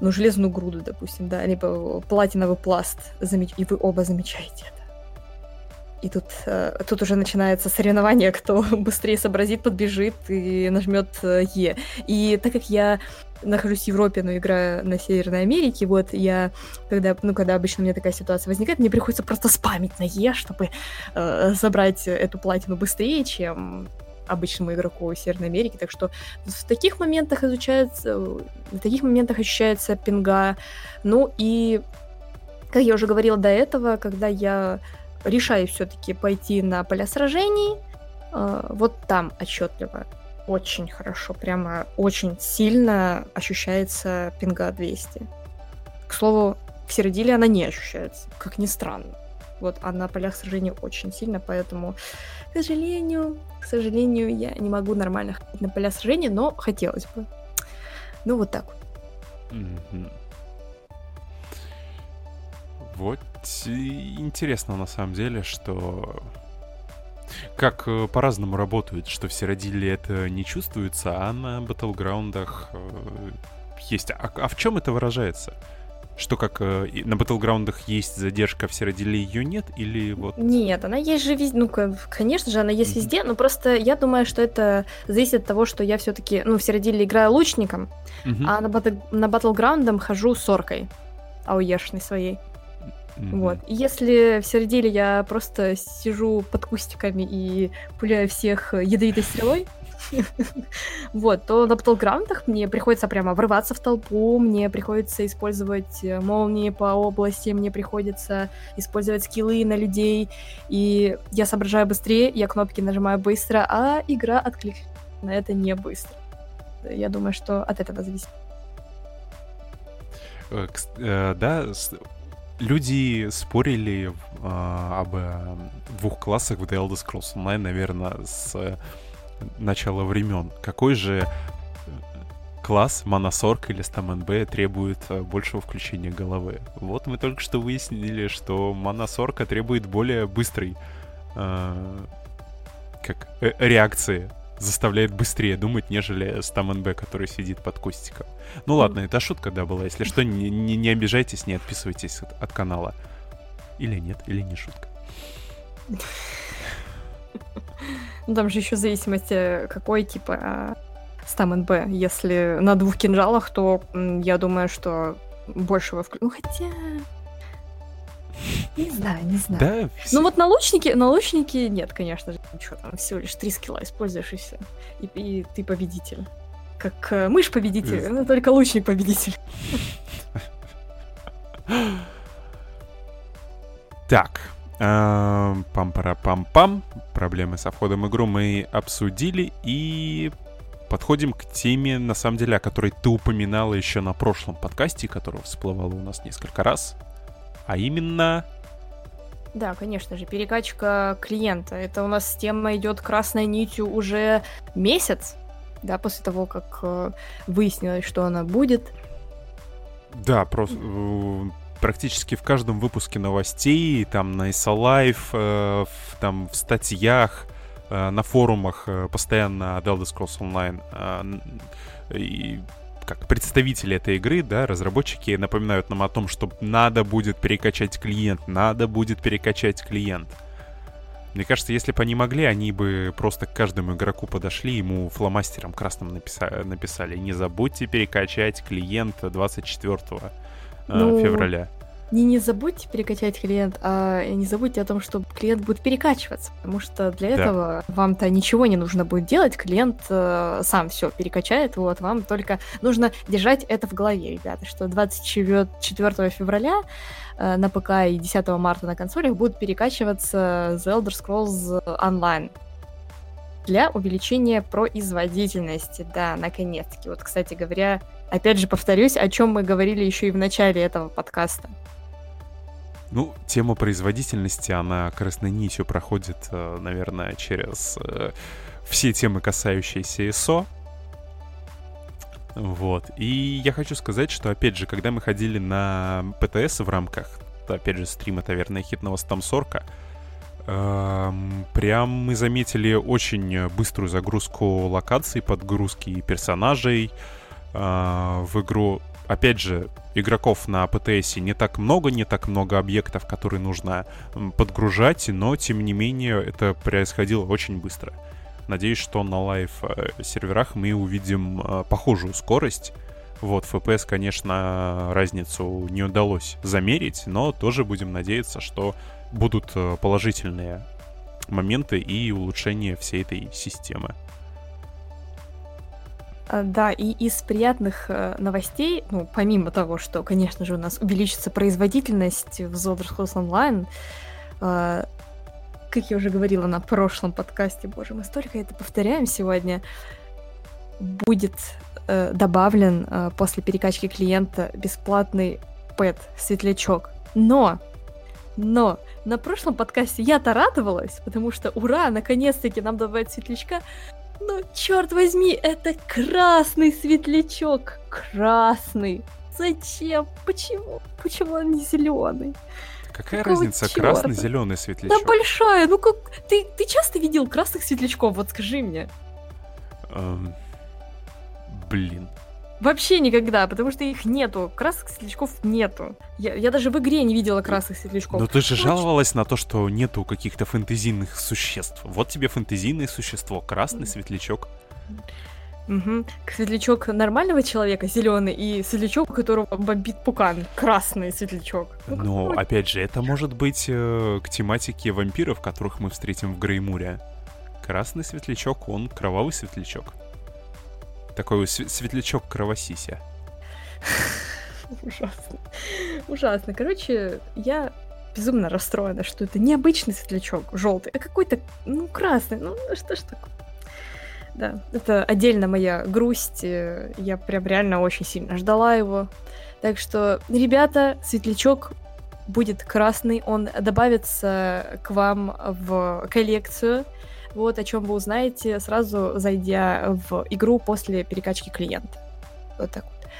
ну, железную груду, допустим, да, либо платиновый пласт, замеч... и вы оба замечаете. И тут, э, тут уже начинается соревнование, кто быстрее сообразит, подбежит и нажмет э, Е. И так как я нахожусь в Европе, но играю на Северной Америке, вот я, когда, ну, когда обычно у меня такая ситуация возникает, мне приходится просто спамить на Е, чтобы э, забрать эту платину быстрее, чем обычному игроку Северной Америки. Так что в таких моментах изучается, в таких моментах ощущается пинга. Ну и, как я уже говорила до этого, когда я решаю все-таки пойти на поля сражений. Э, вот там отчетливо очень хорошо, прямо очень сильно ощущается пинга 200. К слову, в середине она не ощущается, как ни странно. Вот, а на полях сражений очень сильно, поэтому, к сожалению, к сожалению, я не могу нормально ходить на поля сражений, но хотелось бы. Ну, вот так вот. Мгм. Вот интересно на самом деле, что как э, по-разному работают, что в Сиродиле это не чувствуется, а на батлграундах э, есть. А, а в чем это выражается? Что как э, на батлграундах есть задержка, в Сиродиле ее нет? Или вот... Нет, она есть же везде. Ну, конечно же, она есть Мгм. везде, но просто я думаю, что это зависит от того, что я все-таки, ну, в середине играю лучником, Мгм. а на, бат- на батлграундом хожу с оркой ауешной своей. Мгм. Вот. И если в середине я просто сижу под кустиками и пуляю всех ядовитой стрелой, вот, то на батлграундах мне приходится прямо врываться в толпу, мне приходится использовать э, молнии по области, мне приходится использовать скиллы на людей, и я соображаю быстрее, я кнопки нажимаю быстро, а игра откликается на это не быстро. Я думаю, что от этого зависит. Э, э, да, люди спорили а, об э, двух классах в The Elder Scrolls Online, наверное, с э, начала времен. Какой же э, класс Моносорк или Стамен Б требует э, большего включения головы? Вот мы только что выяснили, что Моносорка требует более быстрой э, как э, реакции заставляет быстрее думать, нежели Стамен Б, который сидит под кустиком. Ну ладно, это шутка, да, была. Если что, не, не, не обижайтесь, не отписывайтесь от, от канала. Или нет, или не шутка. Ну, там же еще зависимость, э, какой, типа, стам НБ. Если на двух кинжалах, то я думаю, что большего. Ну, хотя... Не знаю, не знаю. Да, Ну вот на лучнике, на лучнике нет, конечно же, ничего там, всего лишь три скилла используешь и все. И, и ты победитель. Как э, мышь победитель, Э. но только лучник победитель. Так, эм, пам-пара-пам-пам. Проблемы со входом в игру мы обсудили и подходим к теме, на самом деле, о которой ты упоминала еще на прошлом подкасте, которого всплывало у нас несколько раз. А именно... Да, конечно же, перекачка клиента. Это у нас тема идет красной нитью уже месяц, да, после того, как э, выяснилось, что она будет. Да, просто э, практически в каждом выпуске новостей, там на ISO э, там в статьях, э, на форумах э, постоянно The Elder Scrolls Online и как представители этой игры, да, разработчики напоминают нам о том, что надо будет перекачать клиент, надо будет перекачать клиент. Мне кажется, если бы они могли, они бы просто к каждому игроку подошли, ему фломастером красным написа- написали, не забудьте перекачать клиента 24 э, Ну, февраля. Не, не забудьте перекачать клиент, а не забудьте о том, что клиент будет перекачиваться, потому что для Да. этого вам-то ничего не нужно будет делать, клиент э, сам все перекачает, вот, вам только нужно держать это в голове, ребята, что 24 февраля э, на ПК и 10 марта на консолях будут перекачиваться The Elder Scrolls Online для увеличения производительности, да, наконец-таки. Вот, кстати говоря, опять же повторюсь, о чем мы говорили еще и в начале этого подкаста. Ну, тема производительности, она красной нитью проходит, э, наверное, через э, все темы, касающиеся ISO. Вот. И я хочу сказать, что, опять же, когда мы ходили на ПТС в рамках, опять же, стрима Таверна Хитного Стамсорка, эм, прям мы заметили очень быструю загрузку локаций, подгрузки персонажей э, в игру. Опять же, игроков на ПТС не так много, не так много объектов, которые нужно подгружать, но тем не менее это происходило очень быстро. Надеюсь, что на live э, мы увидим э, похожую скорость. Вот, FPS, конечно, разницу не удалось замерить, но тоже будем надеяться, что будут э, положительные моменты и улучшения всей этой системы. А, Да, и из приятных э, новостей, ну, помимо того, что, конечно же, у нас увеличится производительность в Elder Scrolls Online, э, как я уже говорила на прошлом подкасте, боже, мы столько это повторяем сегодня, будет э, добавлен э, после перекачки клиента бесплатный Пэт, светлячок. Но, но на прошлом подкасте я-то радовалась, потому что ура, наконец-таки нам добавят светлячка. Но, черт возьми, это красный светлячок. Красный. Зачем? Почему? Почему он не зеленый? Какая Какого разница, красный, зеленый светлячок? Да большая. Ну как ты, ты часто видел красных светлячков? Вот скажи мне. Эм... Блин. Вообще никогда, потому что их нету. Красных светлячков нету. Я, я даже в игре не видела красных светлячков. Но ты же жаловалась на то, что нету каких-то фэнтезийных существ. Вот тебе фэнтезийное существо, красный светлячок. Угу. Светлячок нормального человека зеленый и светлячок, которого бомбит пукан, красный светлячок. Ну, Но опять же, это может быть э, к тематике вампиров, которых мы встретим в Греймуре. Красный светлячок, он кровавый светлячок. Такой светлячок кровосися. Ужасно. Ужасно. Короче, я безумно расстроена, что это необычный светлячок желтый, а какой-то, ну, красный. Ну, что ж такое? Да, это отдельно моя грусть. Э, я прям реально очень сильно ждала его. Так что, ребята, светлячок будет красный, он добавится к вам в коллекцию. Вот о чем вы узнаете, сразу зайдя в игру после перекачки клиента. Вот так вот.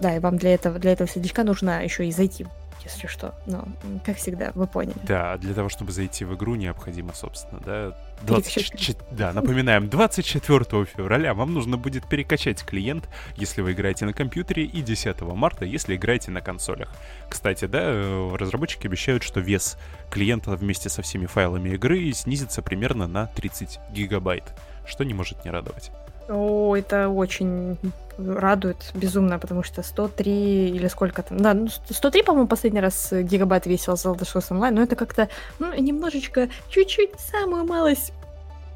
Да, и вам для этого, для этого светлячка нужно еще и зайти если что. Но, как всегда, вы поняли. Да, для того, чтобы зайти в игру, необходимо, собственно, да, 24... Да, напоминаем, 24 февраля вам нужно будет перекачать клиент, если вы играете на компьютере, и 10 марта, если играете на консолях. Кстати, да, э, разработчики обещают, что вес клиента вместе со всеми файлами игры снизится примерно на 30 гигабайт, что не может не радовать. О, это очень радует безумно, потому что 103 или сколько там... Да, ну 103, по-моему, последний раз гигабайт весил Scrolls Online, но это как-то, ну, немножечко, чуть-чуть, самую малость,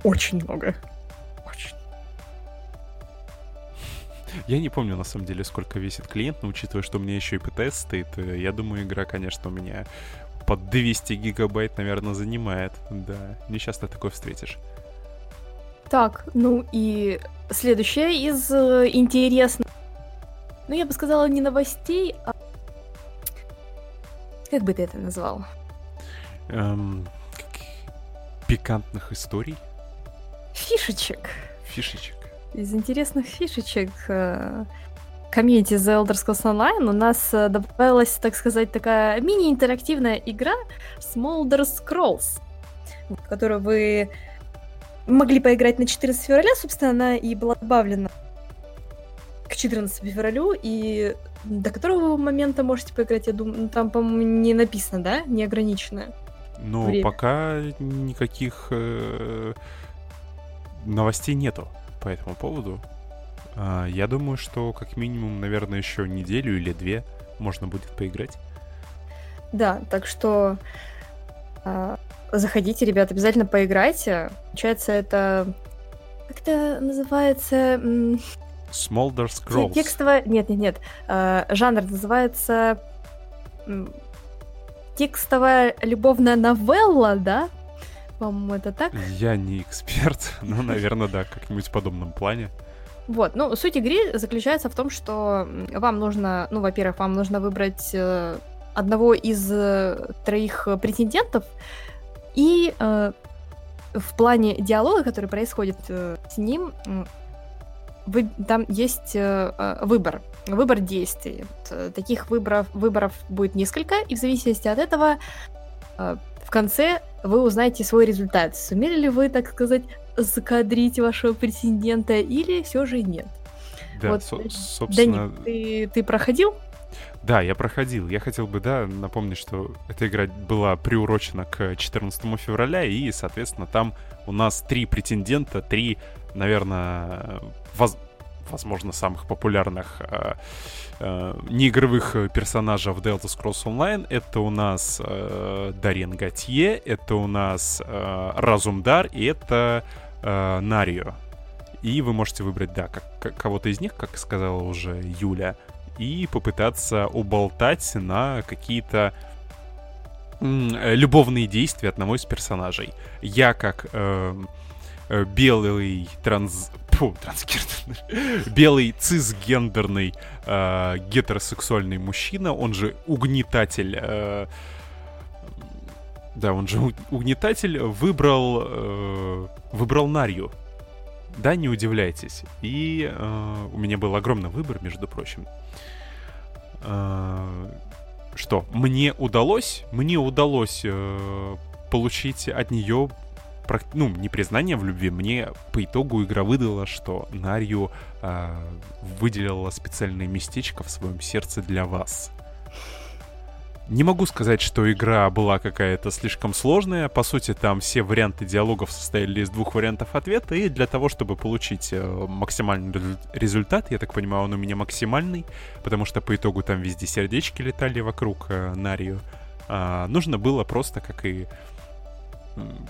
очень много. Очень. Я не помню, на самом деле, сколько весит клиент, но учитывая, что у меня еще и ПТС стоит, э, я думаю, игра, конечно, у меня под 200 гигабайт, наверное, занимает. Да, не часто такое встретишь. Так, ну и следующее из э, интересных, ну я бы сказала не новостей, а как бы ты это назвал? Эм, пикантных историй? Фишечек. Фишечек. Из интересных фишечек э, комьюнити The Elder Scrolls Online у нас э, добавилась, так сказать, такая мини-интерактивная игра Smolder Scrolls, в которую вы могли поиграть на 14 февраля, собственно, она и была добавлена к 14 февралю, и до которого момента можете поиграть, я думаю, ну, там, по-моему, не написано, да? Неограниченное. Ну, время. пока никаких э, новостей нету по этому поводу. Э, я думаю, что как минимум, наверное, еще неделю или две можно будет поиграть. Да, так что э, Заходите, ребят, обязательно поиграйте. Получается, это... Как это называется? Smolder Scrolls. Текстовая... Нет, нет, нет. Э, жанр называется... Текстовая любовная новелла, да? По-моему, это так? Я не эксперт, но, наверное, да, как-нибудь в подобном плане. Вот, ну, суть игры заключается в том, что вам нужно, ну, во-первых, вам нужно выбрать э, одного из э, троих претендентов, и э, в плане диалога, который происходит э, с ним, вы, там есть э, э, выбор, выбор действий. Вот, э, таких выборов, выборов будет несколько, и в зависимости от этого э, в конце вы узнаете свой результат. Сумели ли вы, так сказать, закадрить вашего претендента или все же нет? Да, вот, со- собственно... Даник, ты, ты проходил да, я проходил. Я хотел бы, да, напомнить, что эта игра была приурочена к 14 февраля, и, соответственно, там у нас три претендента, три, наверное, воз... возможно, самых популярных э, э, неигровых персонажа в Delta Scrolls Online. Это у нас э, Дарьен Готье, это у нас э, Разумдар и это э, Нарио. И вы можете выбрать, да, как, кого-то из них, как сказала уже Юля, и попытаться уболтать на какие-то любовные действия одного из персонажей. Я как э, э, белый транс... Фу, трансгендерный. белый цисгендерный э, гетеросексуальный мужчина, он же угнетатель... Э, да, он же угнетатель выбрал, э, выбрал Нарью. Да, не удивляйтесь. И э, у меня был огромный выбор, между прочим. Э, что? Мне удалось, мне удалось э, получить от нее ну, не признание в любви, мне по итогу игра выдала, что Нарью э, выделила специальное местечко в своем сердце для вас. Не могу сказать, что игра была какая-то слишком сложная. По сути, там все варианты диалогов состояли из двух вариантов ответа. И для того, чтобы получить э, максимальный результат, я так понимаю, он у меня максимальный, потому что по итогу там везде сердечки летали вокруг э, Нарию. Э, нужно было просто, как и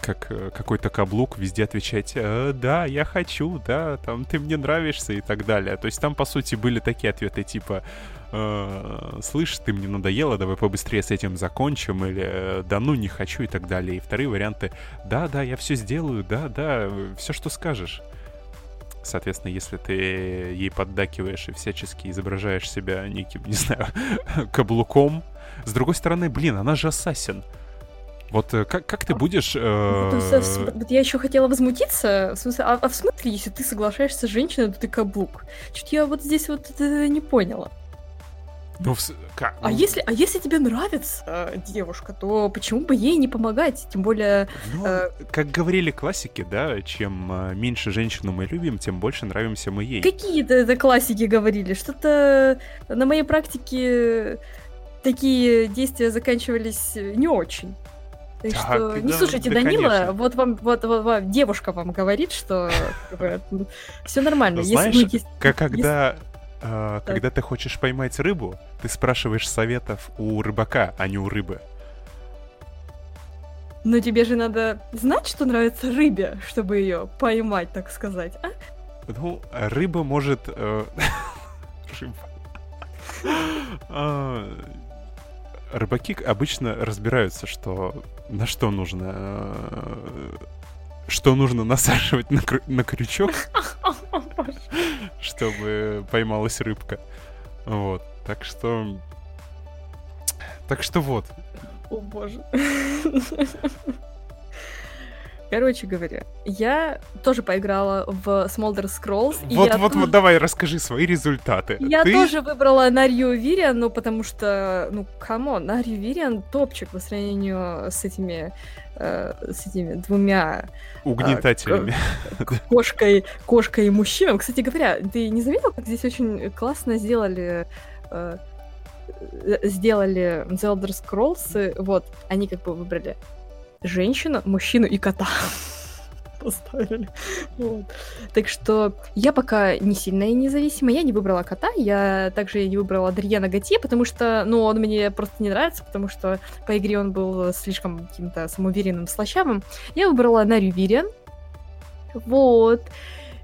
как э, какой-то каблук везде отвечать э, «Да, я хочу, да, там ты мне нравишься» и так далее. То есть там, по сути, были такие ответы типа э, «Слышь, ты мне надоело, давай побыстрее с этим закончим» или э, «Да ну, не хочу» и так далее. И вторые варианты «Да, да, я все сделаю, да, да, все, что скажешь». Соответственно, если ты ей поддакиваешь и всячески изображаешь себя неким, не знаю, каблуком, с другой стороны, блин, она же ассасин. Вот э, как, как ты будешь... Э... Я еще хотела возмутиться. В смысле, а, а в смысле, если ты соглашаешься с женщиной, то ты каблук? Чуть я вот здесь вот это не поняла. Ну, как? А, ну... если, а если тебе нравится э, девушка, то почему бы ей не помогать? Тем более... Ну, э... Как говорили классики, да, чем э, меньше женщину мы любим, тем больше нравимся мы ей. Какие-то это классики говорили. Что-то на моей практике такие действия заканчивались не очень. Так, так что не да, слушайте да, Данила, вот вам вот, вот, вот девушка вам говорит, что все нормально. Знаешь, если, есть, как когда э, когда ты хочешь поймать рыбу, ты спрашиваешь советов у рыбака, а не у рыбы. Но тебе же надо знать, что нравится рыбе, чтобы ее поймать, так сказать, а? Ну, рыба может... Э, рыба. А, рыбаки обычно разбираются, что на что нужно э, что нужно насаживать на, крю- на крючок, чтобы поймалась рыбка. Вот. Так что... Так что вот. О боже. Короче говоря, я тоже поиграла в Smolder Scrolls. Вот, вот, тоже... вот, давай, расскажи свои результаты. Я Ты... тоже выбрала Нарью Вириан, ну, потому что, ну, come on, Нарью Вириан топчик по сравнению с этими э, с этими двумя э, угнетателями. Э, кошкой, кошкой и мужчиной. Кстати говоря, ты не заметил, как здесь очень классно сделали э, сделали The Elder Scrolls, вот, они как бы выбрали женщину, мужчину и кота поставили. Вот. Так что я пока не сильно и независима. Я не выбрала кота, я также не выбрала Адриена Готье, потому что, ну, он мне просто не нравится, потому что по игре он был слишком каким-то самоуверенным, слащавым. Я выбрала Нарю Вириан. Вот.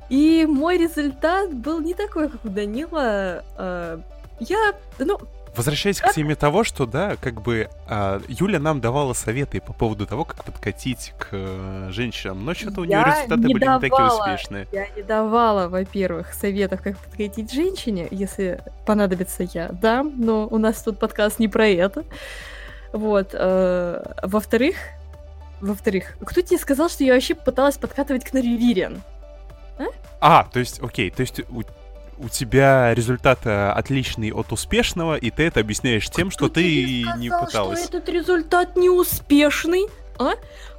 И мой результат был не такой, как у Данила. А, я, ну, Возвращаясь к теме того, что, да, как бы а, Юля нам давала советы по поводу того, как подкатить к э, женщинам, но что-то у нее результаты не были давала, не такие успешные. Я не давала, во-первых, советов, как подкатить женщине, если понадобится я, да, но у нас тут подкаст не про это. Вот. Э, во-вторых, во-вторых, кто тебе сказал, что я вообще пыталась подкатывать к Наривириан? А? а, то есть, окей, то есть у у тебя результат э, отличный от успешного, и ты это объясняешь тем, Кто что ты сказал, не пыталась. что этот результат неуспешный? А?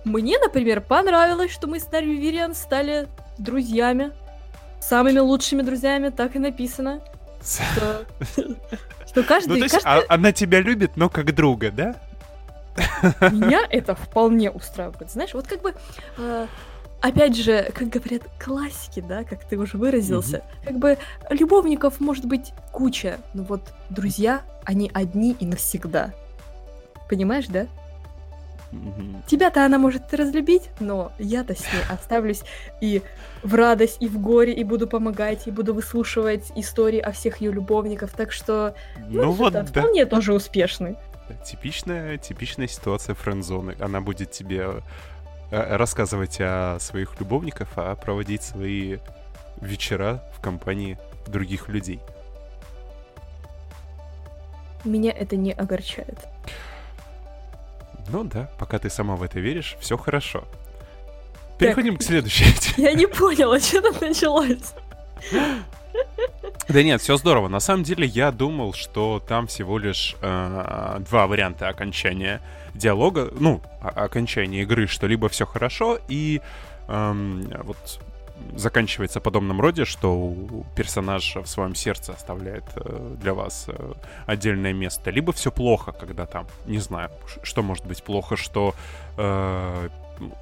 Мне, например, понравилось, что мы с Дарью Вириан стали друзьями. Самыми лучшими друзьями, так и написано. Что, что каждый... Ну, то есть каждый... А, она тебя любит, но как друга, да? Меня это вполне устраивает. Знаешь, вот как бы... Э, опять же, как говорят классики, да, как ты уже выразился, mm-hmm. как бы любовников может быть куча, но вот друзья, они одни и навсегда. Понимаешь, да? Mm-hmm. Тебя-то она может разлюбить, но я-то с ней оставлюсь и в радость, и в горе, и буду помогать, и буду выслушивать истории о всех ее любовниках, так что ну, ну вот, да. вполне тоже успешный. Типичная, типичная ситуация френдзоны. Она будет тебе рассказывать о своих любовниках, а проводить свои вечера в компании других людей. Меня это не огорчает. Ну да, пока ты сама в это веришь, все хорошо. Переходим так, к следующей. Я не поняла, что там началось. Да нет, все здорово. На самом деле я думал, что там всего лишь э, два варианта окончания диалога, ну, окончания игры, что либо все хорошо и э, вот заканчивается подобном роде, что персонаж в своем сердце оставляет э, для вас э, отдельное место, либо все плохо, когда там, не знаю, что может быть плохо, что э,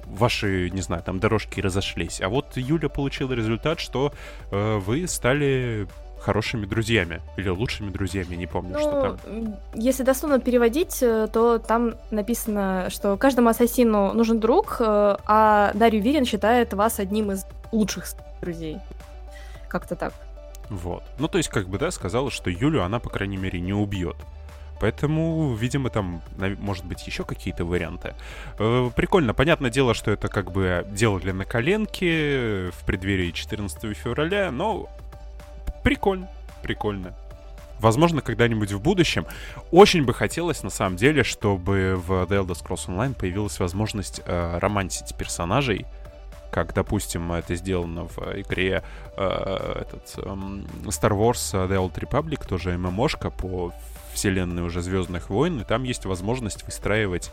ваши, не знаю, там дорожки разошлись. А вот Юля получила результат, что э, вы стали хорошими друзьями или лучшими друзьями, не помню, ну, что там. Если дословно переводить, э, то там написано, что каждому ассасину нужен друг, э, а Дарью Вирин считает вас одним из лучших друзей. Как-то так. Вот. Ну, то есть, как бы, да, сказала, что Юлю она, по крайней мере, не убьет. Поэтому, видимо, там, может быть, еще какие-то варианты. Э, прикольно. Понятное дело, что это как бы делали на коленке в преддверии 14 февраля, но прикольно, прикольно. Возможно, когда-нибудь в будущем. Очень бы хотелось, на самом деле, чтобы в The Elder Scrolls Online появилась возможность э, романсить персонажей, как, допустим, это сделано в игре э, этот, э, Star Wars The Old Republic, тоже ММОшка по вселенной уже Звездных войн, и там есть возможность выстраивать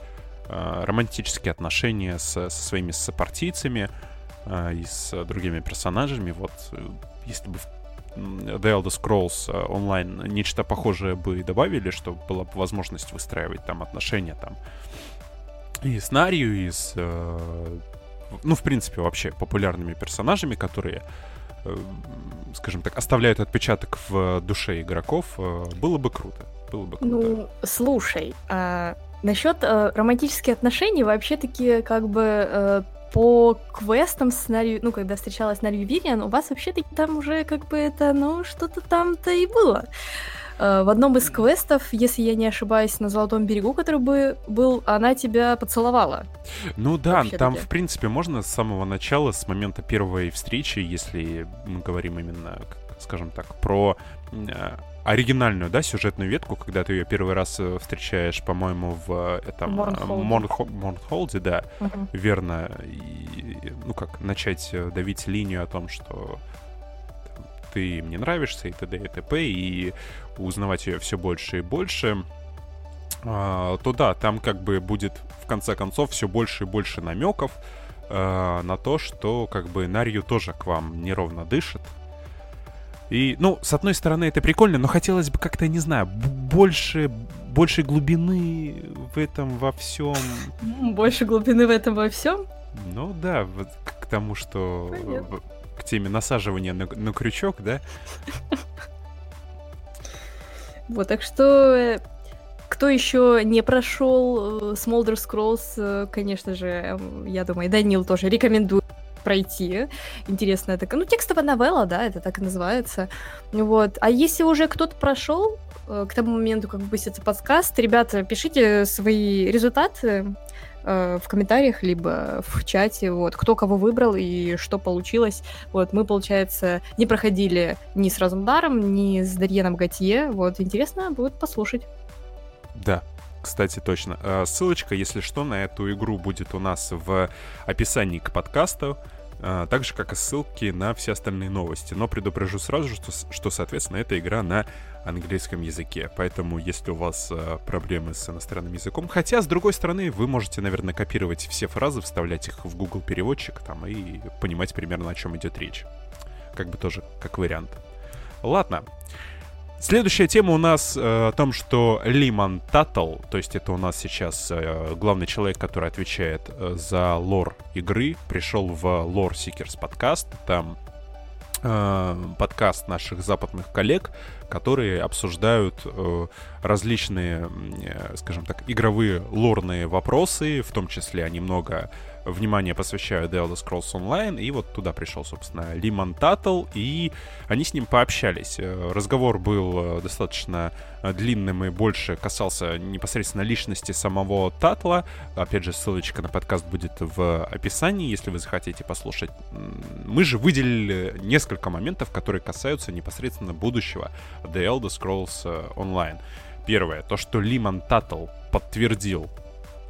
э, романтические отношения с, со своими сопартийцами э, и с другими персонажами. Вот э, если бы в The Elder Scrolls Online нечто похожее бы добавили, чтобы была бы возможность выстраивать там отношения там и с Нарью, и с, э, ну, в принципе, вообще популярными персонажами, которые, э, скажем так, оставляют отпечаток в душе игроков, э, было бы круто. Было бы круто. Ну, слушай, а насчет э, романтических отношений вообще-таки как бы э, по квестам сценарию, ну, когда встречалась на Вивиан, у вас вообще-таки там уже как бы это, ну, что-то там-то и было. Uh, в одном из квестов, если я не ошибаюсь, на Золотом берегу, который бы был, она тебя поцеловала. Ну да, там, в принципе, можно с самого начала, с момента первой встречи, если мы говорим именно, скажем так, про э, оригинальную, да, сюжетную ветку, когда ты ее первый раз э, встречаешь, по-моему, в э, этом Морнхолде, да, угу. верно, и, ну как, начать э, давить линию о том, что ты мне нравишься, и т.д. и т.п., и узнавать ее все больше и больше, а, то да, там как бы будет в конце концов все больше и больше намеков на то, что как бы Нарью тоже к вам неровно дышит, и, ну, с одной стороны, это прикольно, но хотелось бы как-то, не знаю, больше, больше глубины в этом во всем. Больше глубины в этом во всем? Ну да, вот к тому, что Понятно. к теме насаживания на, на крючок, да? Вот, так что э, кто еще не прошел э, Smolder Scrolls, э, конечно же, я думаю, Данил тоже рекомендую пройти. Интересная такая, ну, текстовая новелла, да, это так и называется. Вот. А если уже кто-то прошел, э, к тому моменту, как выпустится подкаст, ребята, пишите свои результаты э, в комментариях, либо в чате, вот, кто кого выбрал и что получилось. Вот, мы, получается, не проходили ни с Разумдаром, ни с Дарьеном Готье, вот, интересно будет послушать. Да, кстати, точно. Э, ссылочка, если что, на эту игру будет у нас в описании к подкасту. А, так же, как и ссылки на все остальные новости. Но предупрежу сразу, что, что соответственно, эта игра на английском языке. Поэтому, если у вас а, проблемы с иностранным языком, хотя, с другой стороны, вы можете, наверное, копировать все фразы, вставлять их в Google переводчик там и понимать примерно, о чем идет речь. Как бы тоже как вариант. Ладно. Следующая тема у нас э, о том, что Лиман Таттл, то есть это у нас сейчас э, главный человек, который отвечает э, за лор игры, пришел в Lore Seekers подкаст. Там э, подкаст наших западных коллег, которые обсуждают э, различные, э, скажем так, игровые лорные вопросы, в том числе они много внимание посвящаю The Elder Scrolls Online, и вот туда пришел, собственно, Лимон Таттл, и они с ним пообщались. Э, разговор был э, достаточно э, длинным и больше касался непосредственно личности самого Татла. Опять же, ссылочка на подкаст будет в описании, если вы захотите послушать. Мы же выделили несколько моментов, которые касаются непосредственно будущего The Elder Scrolls Online. Первое, то, что Лимон Таттл подтвердил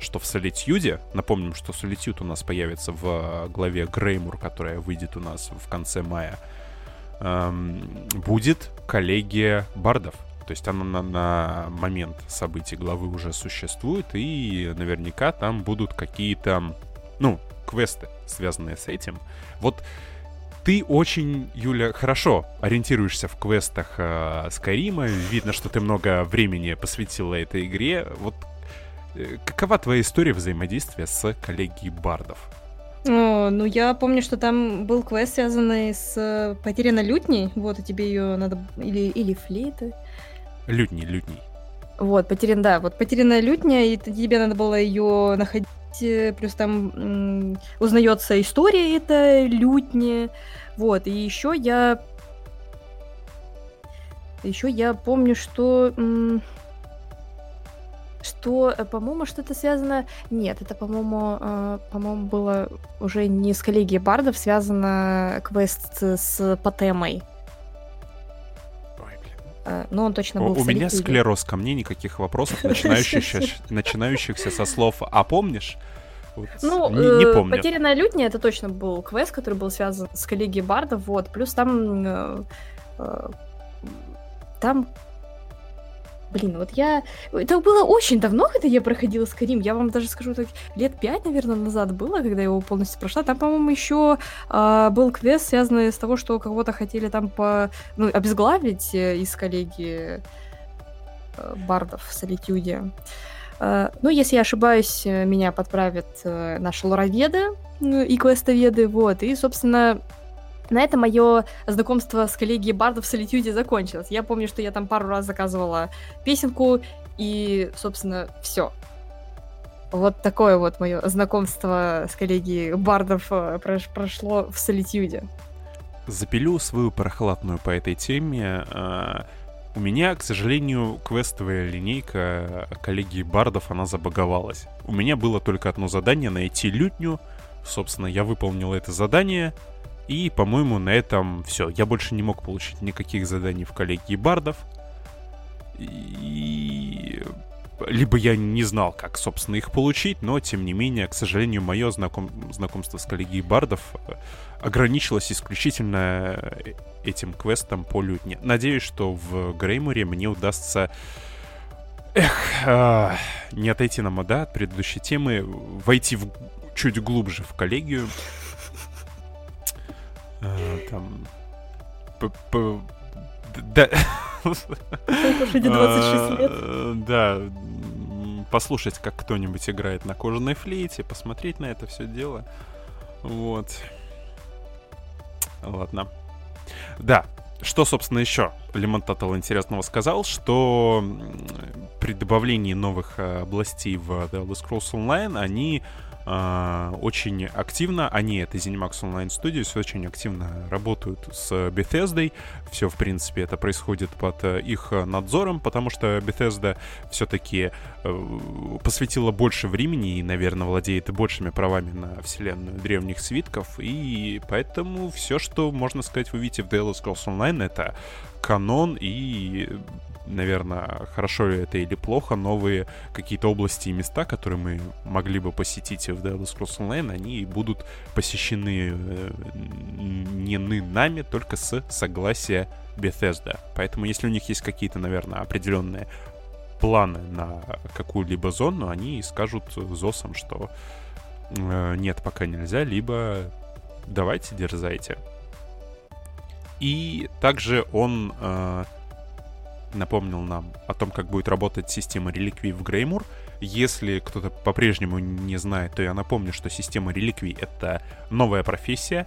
что в Solitude, напомним, что Solitude у нас появится в э, главе Греймур, которая выйдет у нас в конце мая, эм, будет коллегия бардов. То есть она на, на момент событий главы уже существует, и наверняка там будут какие-то, ну, квесты, связанные с этим. Вот ты очень, Юля, хорошо ориентируешься в квестах э, Скайрима. Видно, что ты много времени посвятила этой игре. Вот какова твоя история взаимодействия с коллегией бардов? О, ну я помню, что там был квест, связанный с э, потерянной лютней. Вот, и тебе ее надо... Или, или флейты. Лютни, лютней. Вот, потерян, да, вот потерянная лютня, и тебе надо было ее находить, э, плюс там м- узнается история этой лютни. Вот, и еще я... Еще я помню, что... М- что, э, по-моему, что-то связано... Нет, это, по-моему, э, по-моему, было уже не с коллегией бардов, связано квест с Патемой. Э, но он точно был У меня склероз ко мне, никаких вопросов, начинающихся, начинающихся со слов «а помнишь?» Вот, ну, не, не помню. Потерянная лютня это точно был квест, который был связан с коллегией Бардов, вот. Плюс там э, э, там Блин, вот я... Это было очень давно, когда я проходила Скарим. Я вам даже скажу, так лет пять, наверное, назад было, когда я его полностью прошла. Там, по-моему, еще э, был квест, связанный с того, что кого-то хотели там по... Ну, обезглавить э, из коллеги э, бардов в Солитюде. Э, ну, если я ошибаюсь, э, меня подправят э, наши лороведы э, и квестоведы, вот. И, собственно, на этом мое знакомство с коллегией Бардов в Solitude закончилось. Я помню, что я там пару раз заказывала песенку, и, собственно, все. Вот такое вот мое знакомство с коллегией Бардов э, прошло в Solitude. Запилю свою прохладную по этой теме. А, у меня, к сожалению, квестовая линейка коллегии Бардов, она забаговалась. У меня было только одно задание — найти лютню. Собственно, я выполнил это задание — и, по-моему, на этом все. Я больше не мог получить никаких заданий в коллегии бардов. И... Либо я не знал, как, собственно, их получить, но, тем не менее, к сожалению, мое знаком... знакомство с коллегией бардов э, ограничилось исключительно э, этим квестом по лютне. Надеюсь, что в Грейморе мне удастся Эх, э, не отойти на мода от предыдущей темы, войти в, чуть глубже в коллегию, там... Да. Лошади 26 лет. Да, послушать, как кто-нибудь играет на кожаной флейте, посмотреть на это все дело. Вот. Ладно. Да, что, собственно, еще Лемон Таттл интересного сказал, что при добавлении новых э, областей в The Elder Scrolls Online они очень активно, они, это ZeniMax Online Studios, очень активно работают с Bethesda. Все, в принципе, это происходит под э, их надзором, потому что Bethesda все-таки э, посвятила больше времени и, наверное, владеет большими правами на вселенную древних свитков, и поэтому все, что, можно сказать, вы видите в The Elder Scrolls Online, это канон и наверное, хорошо ли это или плохо, новые какие-то области и места, которые мы могли бы посетить в The Elder Scrolls Online, они будут посещены э, не нами, только с согласия Bethesda. Поэтому если у них есть какие-то, наверное, определенные планы на какую-либо зону, они скажут ЗОСам, что э, нет, пока нельзя, либо давайте, дерзайте. И также он э, напомнил нам о том, как будет работать система реликвий в Греймур. Если кто-то по-прежнему не знает, то я напомню, что система реликвий — это новая профессия,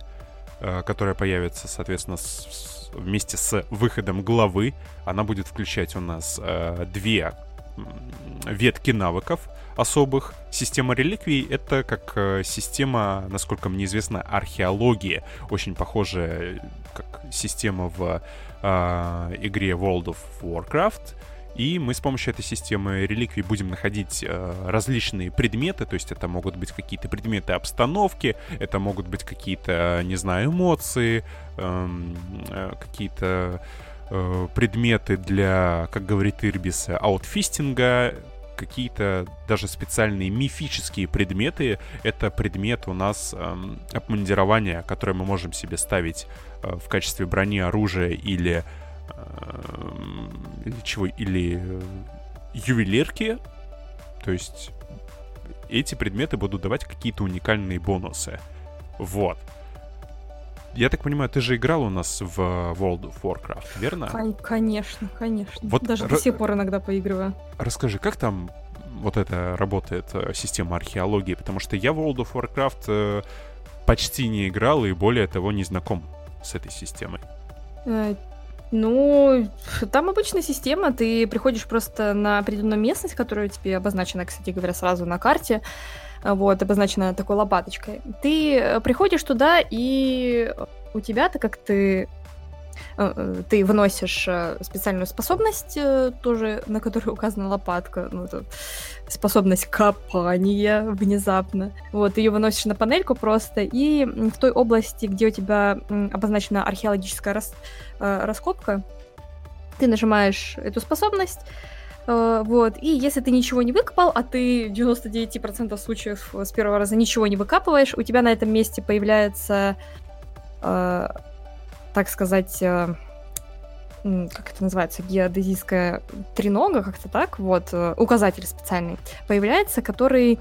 э, которая появится, соответственно, с, вместе с выходом главы. Она будет включать у нас э, две ветки навыков особых. Система реликвий — это как э, система, насколько мне известно, археологии. Очень похожая как система в э, игре World of Warcraft. И мы с помощью этой системы реликвий будем находить э, различные предметы, то есть это могут быть какие-то предметы обстановки, это могут быть какие-то, не знаю, эмоции, эм, э, какие-то э, предметы для, как говорит Ирбис, аутфистинга, какие-то даже специальные мифические предметы. Это предмет у нас эм, обмундирования, которое мы можем себе ставить э, в качестве брони, оружия или или чего, или э, ювелирки. То есть эти предметы будут давать какие-то уникальные бонусы. Вот. Я так понимаю, ты же играл у нас в World of Warcraft, верно? Конечно, конечно. Вот Даже до сих пор иногда поигрываю. Расскажи, как там вот это работает, э, система археологии? Потому что я в World of Warcraft э, почти не играл и более того не знаком с этой системой. Ну, там обычная система, ты приходишь просто на определенную местность, которая тебе обозначена, кстати говоря, сразу на карте, вот, обозначена такой лопаточкой. Ты э, приходишь туда, и у тебя, так как ты Э, э, ты выносишь специальную способность, тоже на которой указана лопатка, ну, это способность копания внезапно. Вот, ее выносишь на панельку просто, и в той области, где у тебя обозначена археологическая рас, раскопка, ты нажимаешь эту способность, вот, и если ты ничего не выкопал, а ты в 99% случаев с первого раза ничего не выкапываешь, у тебя на этом месте появляется так сказать, э, как это называется, геодезийская тренога, как-то так, вот, э, указатель специальный появляется, который,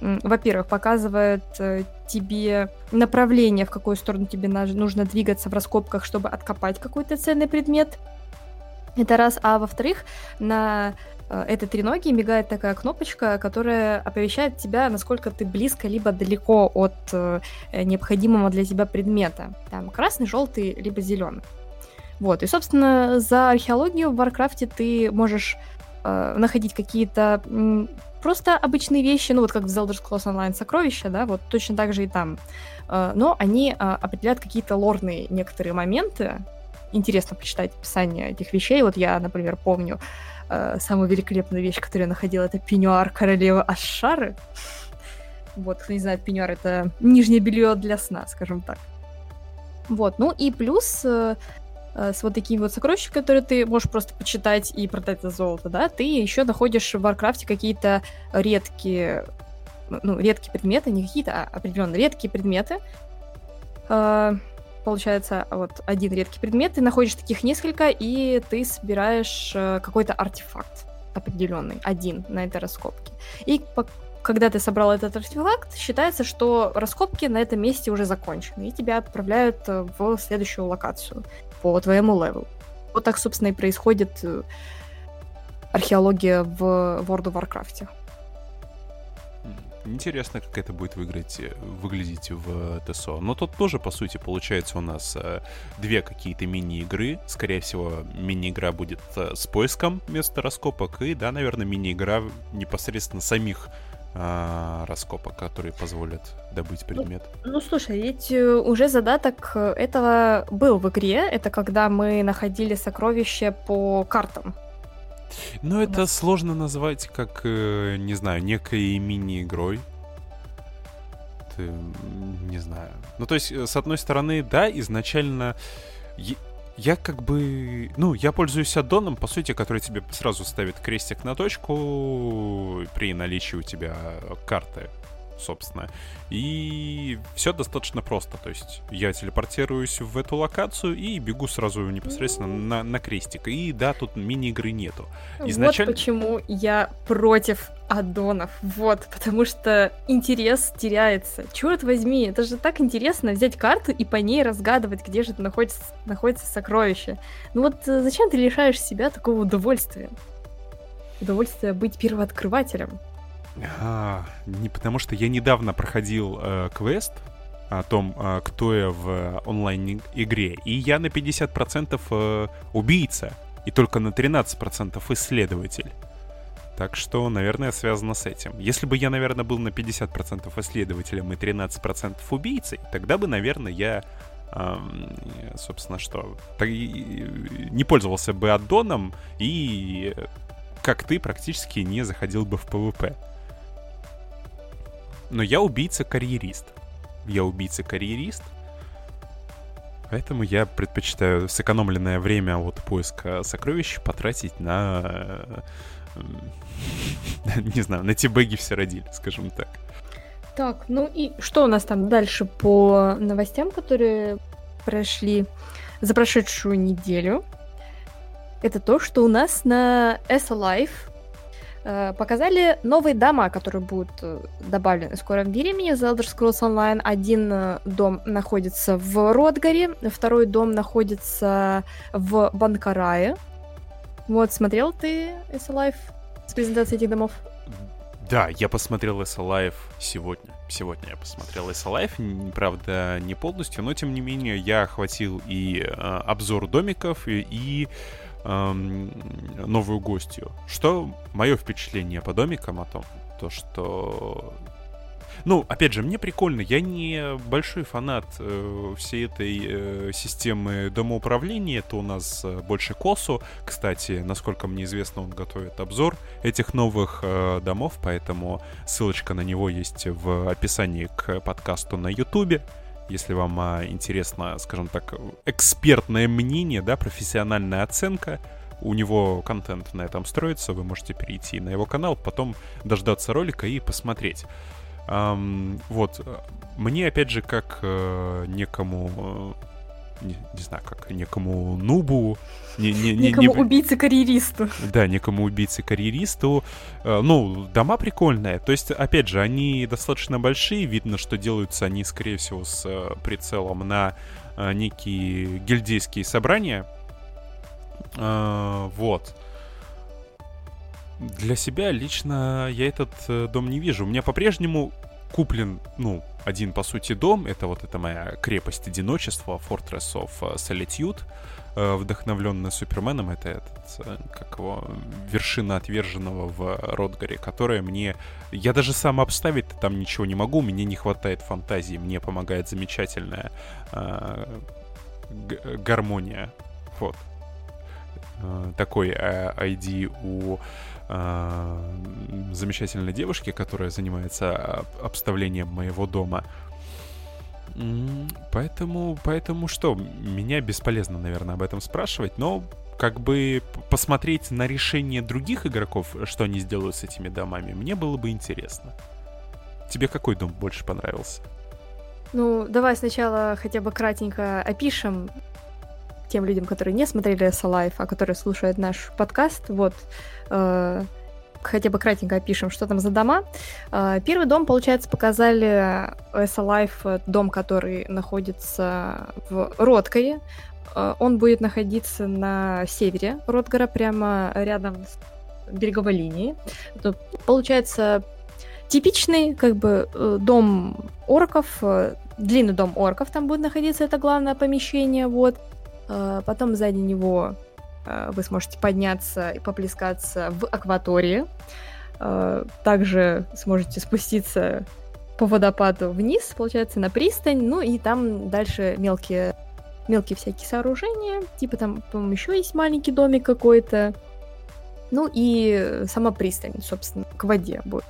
во-первых, показывает э, тебе направление, в какую сторону тебе нужно двигаться в раскопках, чтобы откопать какой-то ценный предмет. Это раз. А во-вторых, на этой треноге мигает такая кнопочка, которая оповещает тебя, насколько ты близко либо далеко от э, необходимого для тебя предмета. Там красный, желтый, либо зеленый. Вот, и, собственно, за археологию в Варкрафте ты можешь э, находить какие-то просто обычные вещи, ну вот как в Elder Scrolls Online сокровища, да, вот точно так же и там. Э, но они э, определяют какие-то лорные некоторые моменты. Интересно почитать описание этих вещей. Вот я, например, помню, э, самую великолепную вещь, которую я находила, это пеньюар королевы Азшары. Вот, кто не знает, пеньюар — это нижнее белье для сна, скажем так. Вот, ну и плюс э, э, с вот такими вот сокровищами, которые ты можешь просто почитать и продать за золото, да, ты еще находишь в Варкрафте какие-то редкие, ну, редкие предметы, не какие-то, а определенно редкие предметы, э, получается, вот один редкий предмет, ты находишь таких несколько, и ты собираешь э, какой-то артефакт определенный, один на этой раскопке. И по когда ты собрал этот артефакт, считается, что раскопки на этом месте уже закончены, и тебя отправляют э, в следующую локацию по твоему левелу. Вот так, собственно, и происходит э, археология в World of Warcraft. Интересно, как это будет выглядеть, э, выглядеть в ТСО. Но тут тоже, по сути, получается у нас э, две какие-то мини-игры. Скорее всего, мини-игра будет э, с поиском вместо раскопок. И, да, наверное, мини-игра непосредственно самих э, раскопок, которые позволят добыть предмет. Ну, ну, слушай, ведь э, уже задаток этого был в игре. Это когда мы находили сокровища по картам. Но это сложно назвать как, э, не знаю, некой мини-игрой. Не знаю. Ну, то есть, э, с одной стороны, да, изначально я как бы... Ну, я пользуюсь аддоном, по сути, который тебе сразу ставит крестик на точку при наличии у тебя карты собственно. И все достаточно просто. То есть я телепортируюсь в эту локацию и бегу сразу непосредственно на, на крестик. И да, тут мини-игры нету. Изначально... Вот почему я против аддонов. Вот, потому что интерес теряется. Черт возьми, это же так интересно взять карту и по ней разгадывать, где же находится, находится сокровище. Ну вот э, зачем ты лишаешь себя такого удовольствия? Удовольствие быть первооткрывателем. А, не потому что я недавно проходил э, квест о том, э, кто я в онлайн-игре. И я на 50% э, убийца, и только на 13% исследователь. Так что, наверное, связано с этим. Если бы я, наверное, был на 50% исследователем и 13% убийцей, тогда бы, наверное, я собственно, что не пользовался бы аддоном и, как ты, практически не заходил бы в PvP. Но я убийца-карьерист. Я убийца-карьерист, Поэтому я предпочитаю сэкономленное время от поиска сокровищ потратить на... Не знаю, на тибеги все родили, скажем так. Так, ну и что у нас там дальше по новостям, которые прошли за прошедшую неделю? Это то, что у нас на S Life э, показали новые дома, которые будут э, добавлены в скором времени. The Elder Scrolls Online. Один э, дом находится в Ротгаре, второй дом находится в Банкарае. Вот, смотрел ты S Life с презентацией этих домов? Да, я посмотрел S Alive сегодня. Сегодня я посмотрел S Alive, правда, не полностью, но тем не менее я охватил и э, обзор домиков, и, и э, новую гостью. Что мое впечатление по домикам о том, то что ну, опять же, мне прикольно. Я не большой фанат э, всей этой э, системы домоуправления. Это у нас э, больше Косу. Кстати, насколько мне известно, он готовит обзор этих новых э, домов, поэтому ссылочка на него есть в описании к подкасту на Ютубе. Если вам а, интересно, скажем так, экспертное мнение, да, профессиональная оценка, у него контент на этом строится, вы можете перейти на его канал, потом дождаться ролика и посмотреть. Um, вот. Мне, опять же, как э, некому... Не, не знаю, как некому нубу... Не, не, не, некому не... убийце-карьеристу. Да, некому убийце-карьеристу. Э, ну, дома прикольные. То есть, опять же, они достаточно большие. Видно, что делаются они, скорее всего, с э, прицелом на э, некие гильдейские собрания. Вот. Для себя лично я этот дом не вижу. У меня по-прежнему куплен, ну, один, по сути, дом. Это вот эта моя крепость одиночества, Fortress of э, Solitude, э, вдохновленная Суперменом. Это этот, как его, вершина отверженного в Ротгаре, которая мне... Я даже сам обставить там ничего не могу, мне не хватает фантазии, мне помогает замечательная э, гармония. Вот. Э, такой э, ID у э, замечательной девушки, которая занимается обставлением моего дома. Поэтому, поэтому что, меня бесполезно, наверное, об этом спрашивать, но как бы посмотреть на решение других игроков, что они сделают с этими домами, мне было бы интересно. Тебе какой дом больше понравился? Ну, давай сначала хотя бы кратенько опишем тем людям, которые не смотрели S Life, а которые слушают наш подкаст. Вот э, хотя бы кратенько опишем, что там за дома. Э, первый дом, получается, показали S Life, дом, который находится в Роткое. Э, он будет находиться на севере Ротгара, прямо рядом с береговой линией. Это, получается, типичный как бы э, дом орков, э, длинный дом орков там будет находиться, это главное помещение, вот. Э, потом сзади него э, вы сможете подняться и поплескаться в акватории. Э, также сможете спуститься по водопаду вниз, получается, на пристань. Ну и там дальше мелкие, мелкие всякие сооружения. Типа там, по-моему, еще есть маленький домик какой-то. Ну и сама пристань, собственно, к воде будет.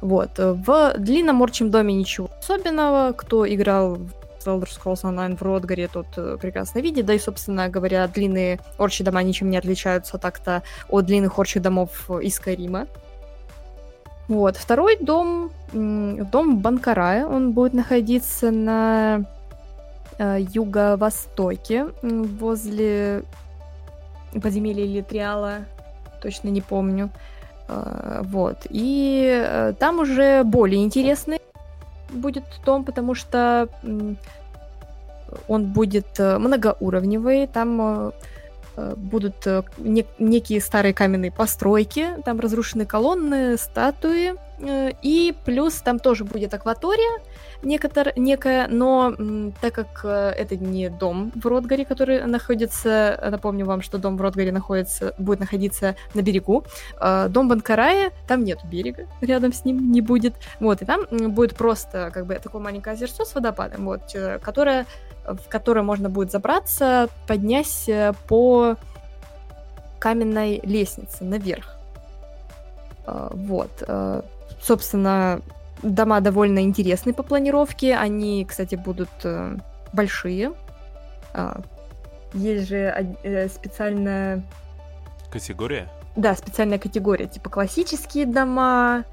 Вот. В длинном орчем доме ничего особенного. Кто играл в Elder Scrolls Online в Ротгаре тот э, прекрасно видит, да и, собственно говоря, длинные орчи дома ничем не отличаются так-то от длинных орчих домов из Карима. Вот. Второй дом, дом Банкарая, он будет находиться на э, юго-востоке, возле подземелья Литриала, точно не помню. Э, вот. И э, там уже более интересный будет дом, потому что он будет э, многоуровневый, там э, э, будут некие старые каменные постройки, там разрушены колонны, статуи, и плюс там тоже будет акватория некотор, некая, но так как э, это не дом в Ротгаре, который находится, напомню вам, что дом в Ротгаре находится, будет находиться на берегу, э, дом Банкарая, там нет берега, рядом с ним не будет, вот, и там будет просто как бы такое маленькое озерцо с водопадом, вот, которое, в которое можно будет забраться, подняться по каменной лестнице наверх. Вот Собственно, дома довольно интересные по планировке. Они, кстати, будут э, большие. А, есть же э, специальная... Категория? Да, специальная категория. Типа классические дома,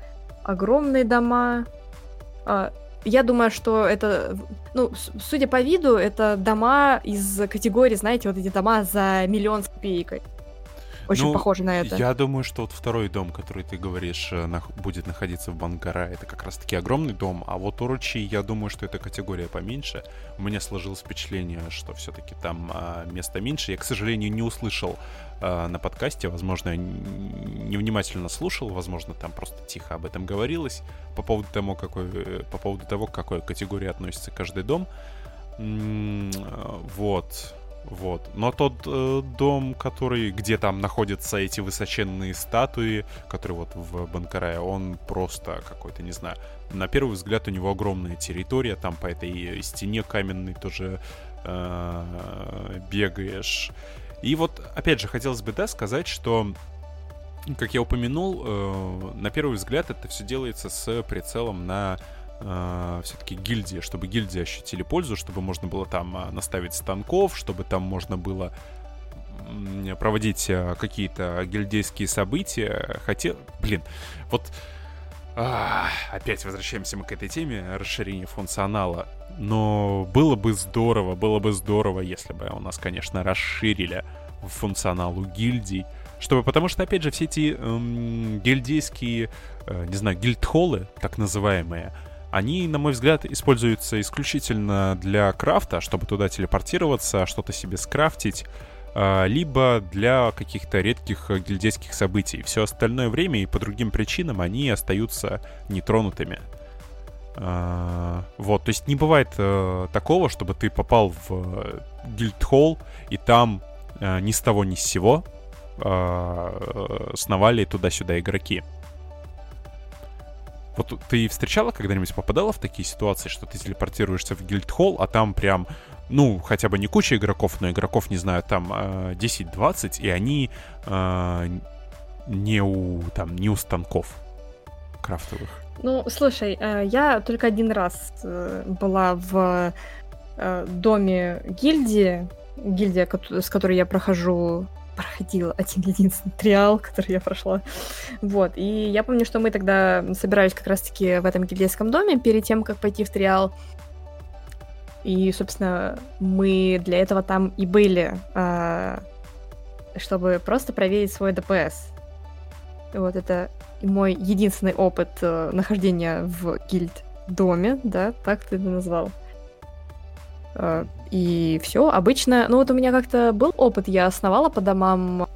огромные дома. А, я думаю, что это, ну, судя по виду, это дома из категории, знаете, вот эти дома за миллион с копейкой. Очень ну, похоже на это. Я думаю, что вот второй дом, который ты говоришь, э, на, будет находиться в Бангара, это как раз-таки огромный дом, а вот Уручи, я думаю, что это категория поменьше. У меня сложилось впечатление, что все-таки там а, места меньше. Я, к сожалению, не услышал а, на подкасте, возможно, невнимательно слушал, возможно, там просто тихо об этом говорилось по поводу того, какой, э, по поводу того, к какой категории относится каждый дом. Вот. Вот. Но тот э, дом, который, где там находятся эти высоченные статуи, которые вот в Банкарае, он просто какой-то, не знаю, на первый взгляд у него огромная территория, там по этой стене каменной тоже э, бегаешь. И вот, опять же, хотелось бы, да, сказать, что как я упомянул, э, на первый взгляд это все делается с прицелом на э, все-таки гильдия, чтобы гильдии ощутили пользу, чтобы можно было там э, наставить станков, чтобы там можно было проводить э, какие-то гильдейские события. Хотел, блин, вот а, опять возвращаемся мы к этой теме расширения функционала. Но было бы здорово, было бы здорово, если бы у нас, конечно, расширили функционал у гильдий, чтобы, потому что, опять же, все эти эм, гильдейские, э, не знаю, гильдхоллы, так называемые, они, на мой взгляд, используются исключительно для крафта, чтобы туда телепортироваться, что-то себе скрафтить, а, либо для каких-то редких гильдейских событий. Все остальное время и по другим причинам они остаются нетронутыми. А, вот, то есть не бывает э, такого, чтобы ты попал в гильдхолл, и там э, ни с того ни с сего а, сновали туда-сюда игроки. Вот ты встречала когда-нибудь, попадала в такие ситуации, что ты телепортируешься в гильдхолл, а там прям, ну, хотя бы не куча игроков, но игроков, не знаю, там 10-20, э, и они э, не у, там, не у станков крафтовых? Ну, слушай, э, я только один раз была в доме гильдии, гильдия, с которой я прохожу проходила один единственный триал, который я прошла. Вот. И я помню, что мы тогда собирались как раз-таки в этом гильдейском доме перед тем, как пойти в триал. И, собственно, мы для этого там и были, а, чтобы просто проверить свой ДПС. Вот это мой единственный опыт э, нахождения в гильд-доме, да, так ты это назвал. Э, и все, обычно, ну вот у меня как-то был опыт, я основала по домам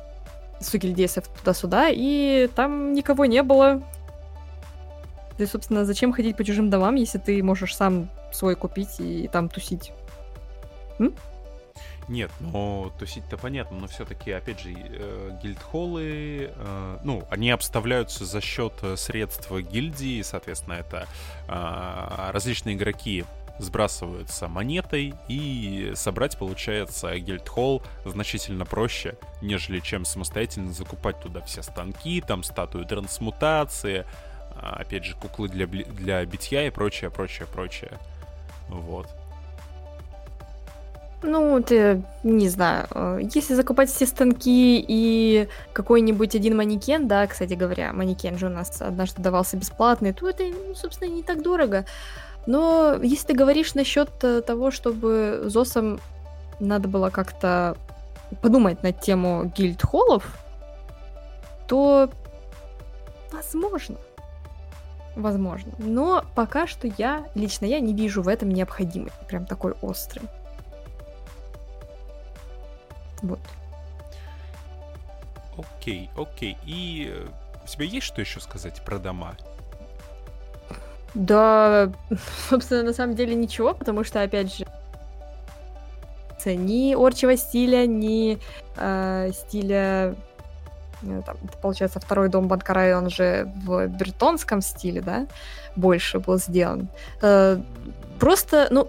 сугильдейцев туда-сюда, и там никого не было. И, собственно, зачем ходить по чужим домам, если ты можешь сам свой купить и там тусить? М? Нет, но тусить-то понятно, но все-таки, опять же, э, гильдхоллы, э, ну, они обставляются за счет средств гильдии, соответственно, это э, различные игроки сбрасываются монетой, и собрать получается гильдхолл значительно проще, нежели чем самостоятельно закупать туда все станки, там статуи трансмутации, а, опять же, куклы для, для битья и прочее, прочее, прочее. Вот. Ну, ты, не знаю, э, если закупать все станки и какой-нибудь один манекен, да, кстати говоря, манекен же у нас однажды давался бесплатный, то это, ну, собственно, не так дорого. Но если ты говоришь насчет э, того, чтобы ЗОСам надо было как-то подумать над тему гильдхоллов, то возможно. Возможно. Но пока что я, лично я, не вижу в этом необходимости. Прям такой острый. Вот. Окей, окей. И э, у тебя есть что еще сказать про дома? Да, собственно, на самом деле ничего, потому что, опять же, ни орчего стиля, ни э, стиля э, там, получается, второй дом Банкарай, он же в бертонском стиле, да, больше был сделан. Э, просто, ну,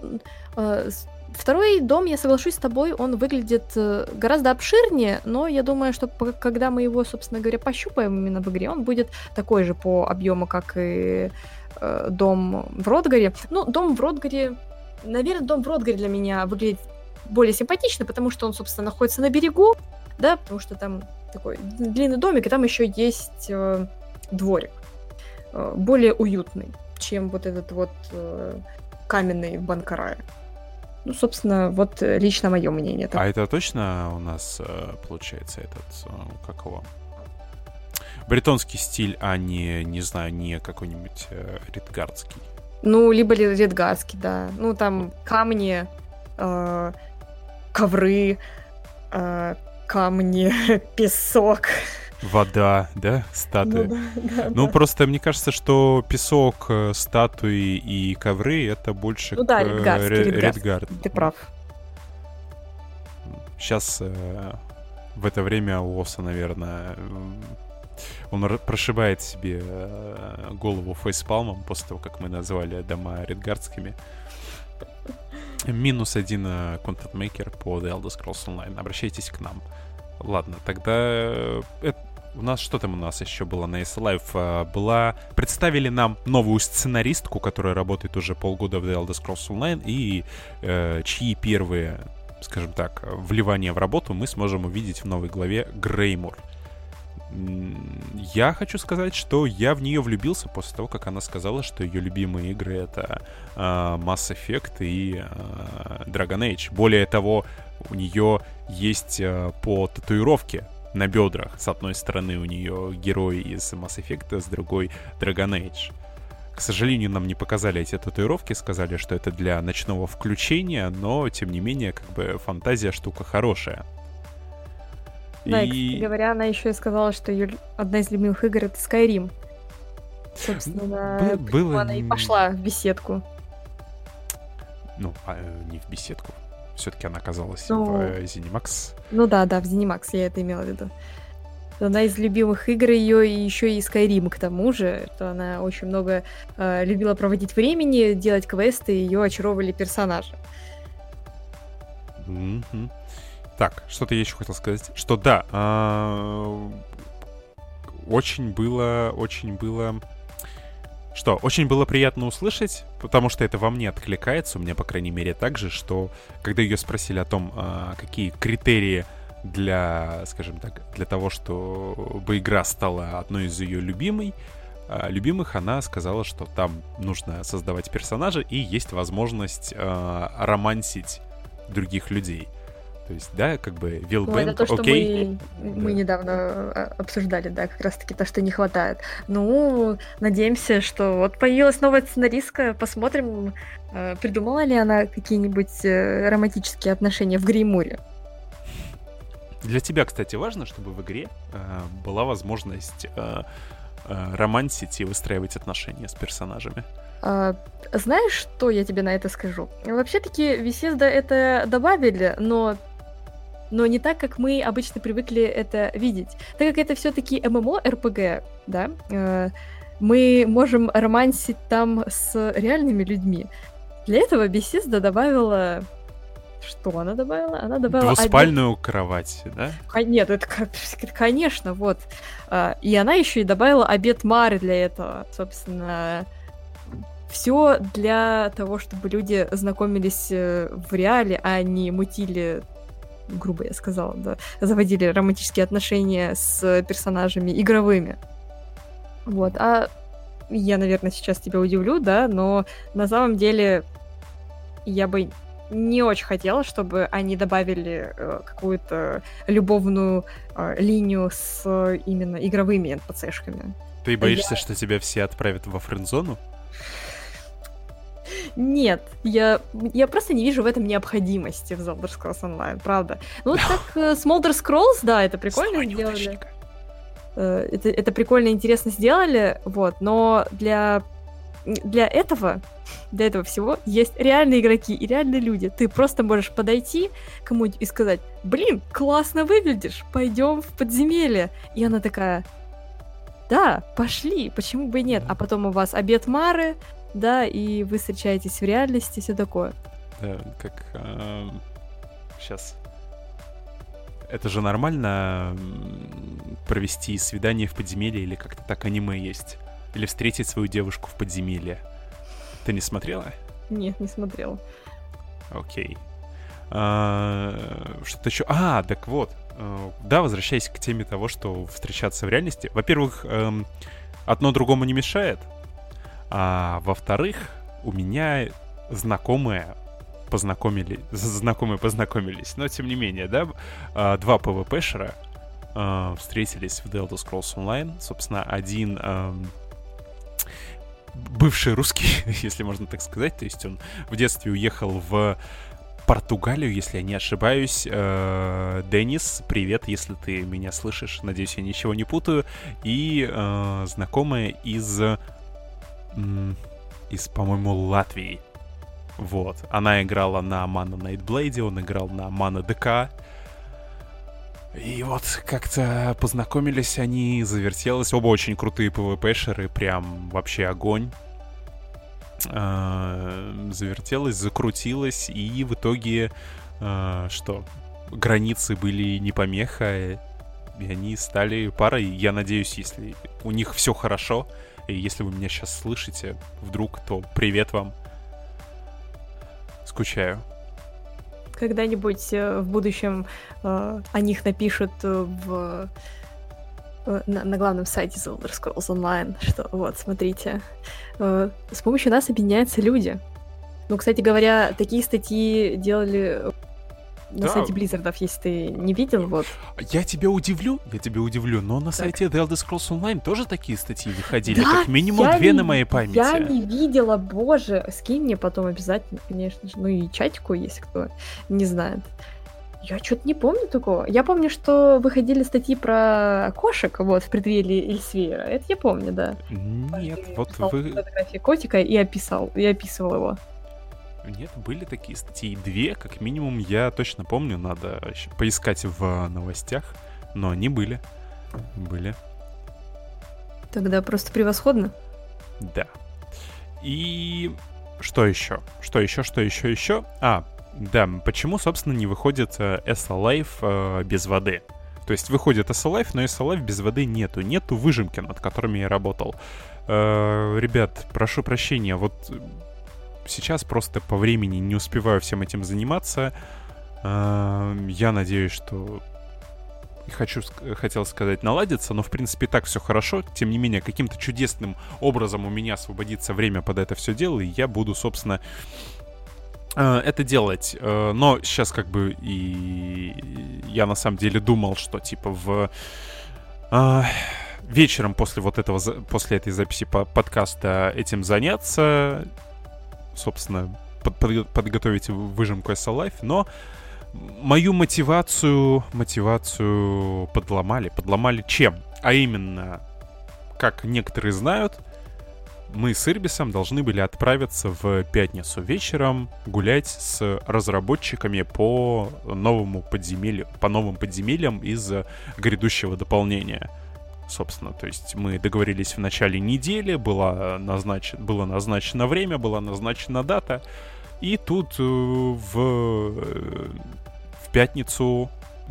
э, второй дом, я соглашусь с тобой, он выглядит э, гораздо обширнее, но я думаю, что когда мы его, собственно говоря, пощупаем именно в игре, он будет такой же по объему, как и э, дом в Ротгаре. Ну, дом в Ротгаре, наверное, дом в Ротгаре для меня выглядит более симпатично, потому что он, собственно, находится на берегу, да, потому что там такой длинный домик, и там еще есть э, дворик, э, более уютный, чем вот этот вот э, каменный в Банкарае. Ну, собственно, вот лично мое мнение. Так. А это точно у нас э, получается этот, э, как его? Бретонский стиль, а не, не знаю, не какой-нибудь э, редгардский. Ну, либо редгардский, да. Ну, там камни, э, ковры, э, камни, песок. Вода, да, статуи. Ну, да, да, ну да. просто мне кажется, что песок, э, статуи и ковры это больше ну, да, Редгард, Редгард. Ты прав. Сейчас э, в это время у Оса, наверное, он прошибает себе э, голову фейспалмом после того, как мы назвали дома редгардскими. Минус один э, контент-мейкер по The Elder Scrolls Online. Обращайтесь к нам. Ладно, тогда э, у нас что там у нас еще было на S Live? Э, была представили нам новую сценаристку, которая работает уже полгода в The Elder Scrolls Online и э, чьи первые, скажем так, вливания в работу мы сможем увидеть в новой главе Греймур. Я хочу сказать, что я в нее влюбился после того, как она сказала, что ее любимые игры это э, Mass Effect и э, Dragon Age. Более того, у нее есть э, по татуировке на бедрах. С одной стороны у нее герой из Mass Effect, с другой Dragon Age. К сожалению, нам не показали эти татуировки, сказали, что это для ночного включения, но, тем не менее, как бы фантазия штука хорошая. Да, и, кстати говоря, она еще и сказала, что ее одна из любимых игр это Skyrim. Собственно, Бы- было... она и пошла в беседку. Ну, а, не в беседку. Все-таки она оказалась ну, в э, Zenimax. Ну да, да, в Zenimax я это имела в виду. Одна из любимых игр ее и еще и Skyrim к тому же, что она очень много э, любила проводить времени, делать квесты, ее очаровывали персонажи. Mm-hmm. Так, что-то я еще хотел сказать. Что да, а, очень было, очень было... Что, очень было приятно услышать, потому что это во мне откликается, у меня, по крайней мере, так же, что когда ее спросили о том, а, какие критерии для, скажем так, для того, чтобы игра стала одной из ее любимой, а, любимых, она сказала, что там нужно создавать персонажа и есть возможность романсить других людей. То есть, да, как бы Вилбэнк, ну, это то, что окей. Мы, да. мы недавно а, обсуждали, да, как раз-таки то, что не хватает. Ну, надеемся, что вот появилась новая сценаристка, посмотрим, а, придумала ли она какие-нибудь э, романтические отношения в Гримуре. Для тебя, кстати, важно, чтобы в игре э, была возможность э, э, романсить и выстраивать отношения с персонажами. А, знаешь, что я тебе на это скажу? Вообще-таки Висезда это добавили, но но не так, как мы обычно привыкли это видеть. Так как это все-таки ММО РПГ, да, э, мы можем романсить там с реальными людьми. Для этого Бесизда добавила... Что она добавила? Она добавила... Двуспальную один... кровать, да? Нет, это, конечно, вот. А, и она еще и добавила обед Мары для этого. Собственно, все для того, чтобы люди знакомились э, в реале, а не мутили грубо я сказала, да, заводили романтические отношения с персонажами игровыми. Вот, а я, наверное, сейчас тебя удивлю, да, но на самом деле я бы не очень хотела, чтобы они добавили э, какую-то любовную э, линию с именно игровыми NPC-шками. Ты боишься, я... что тебя все отправят во френдзону? Нет, я, я просто не вижу в этом необходимости в Elder Scrolls Online, правда. Ну вот как э, Smolder Scrolls, да, это прикольно сделали. Э, это, это прикольно, интересно сделали, вот, но для для этого, для этого всего есть реальные игроки и реальные люди. Ты просто можешь подойти кому-нибудь и сказать, блин, классно выглядишь, пойдем в подземелье. И она такая, да, пошли, почему бы и нет. А потом у вас обед Мары, да, и вы встречаетесь в реальности, все такое. Да, как... Э, сейчас. Это же нормально провести свидание в подземелье или как-то так аниме есть. Или встретить свою девушку в подземелье. Ты не смотрела? Нет, не смотрела. Окей. А, что-то еще. А, так вот. Э, да, возвращаясь к теме того, что встречаться в реальности. Во-первых, эм, одно другому не мешает. А во-вторых, у меня знакомые познакомились, знакомые познакомились, но тем не менее, да, а, два PvP-шера э, встретились в The Elder Scrolls Online. Собственно, один эм, бывший русский, если можно так сказать. То есть он в детстве уехал в Португалию, если я не ошибаюсь. Денис, привет, если ты меня слышишь. Надеюсь, я ничего не путаю. И э, знакомая из, из, по-моему, Латвии. Вот. Она играла на Mana Nightblade, он играл на Mana DK. И вот как-то познакомились они, завертелось. Оба очень крутые PvP-шеры, прям вообще огонь. А, завертелось, закрутилось, и в итоге а, что? Границы были не помеха, и они стали парой. Я надеюсь, если у них все хорошо, и если вы меня сейчас слышите, вдруг, то привет вам. Скучаю когда-нибудь э, в будущем э, о них напишут э, в на, на главном сайте The Elder Scrolls Online, что вот, смотрите, э, с помощью нас объединяются люди. Ну, кстати говоря, такие статьи делали на да. сайте Близзардов, если ты не видел, вот. Я тебя удивлю, я тебя удивлю, но на так. сайте The Elder Scrolls Online тоже такие статьи выходили, да, как минимум две не, на моей памяти. Я не видела, боже, скинь мне потом обязательно, конечно же, ну и чатику, если кто не знает. Я что-то не помню такого. Я помню, что выходили статьи про кошек вот в преддверии Эльсвейра. Это я помню, да. Нет, вот вы... фотографии котика и описал, и описывал его. Нет, были такие статьи. Две, как минимум, я точно помню. Надо поискать в новостях. Но они были. Были. Тогда просто превосходно. Да. И что еще? Что еще, что еще, еще? А, да, почему, собственно, не выходит э, SLife э, без воды? То есть выходит SLife, но SLife без воды нету. Нету выжимки, над которыми я работал. Э, ребят, прошу прощения, вот сейчас просто по времени не успеваю всем этим заниматься. Эм, я надеюсь, что хочу, хотел сказать, наладится, но в принципе так все хорошо. Тем не менее, каким-то чудесным образом у меня освободится время под это все дело, и я буду, собственно, э, это делать. Э, но сейчас как бы и я на самом деле думал, что типа в э, вечером после вот этого, после этой записи подкаста этим заняться, собственно, под, под, подготовить выжимку SL Life, но мою мотивацию, мотивацию подломали. Подломали чем? А именно, как некоторые знают, мы с Ирбисом должны были отправиться в пятницу вечером гулять с разработчиками по новому подземелью, по новым подземельям из грядущего дополнения собственно. То есть мы договорились в начале недели, было, назнач... было назначено время, была назначена дата, и тут э, в, э, в пятницу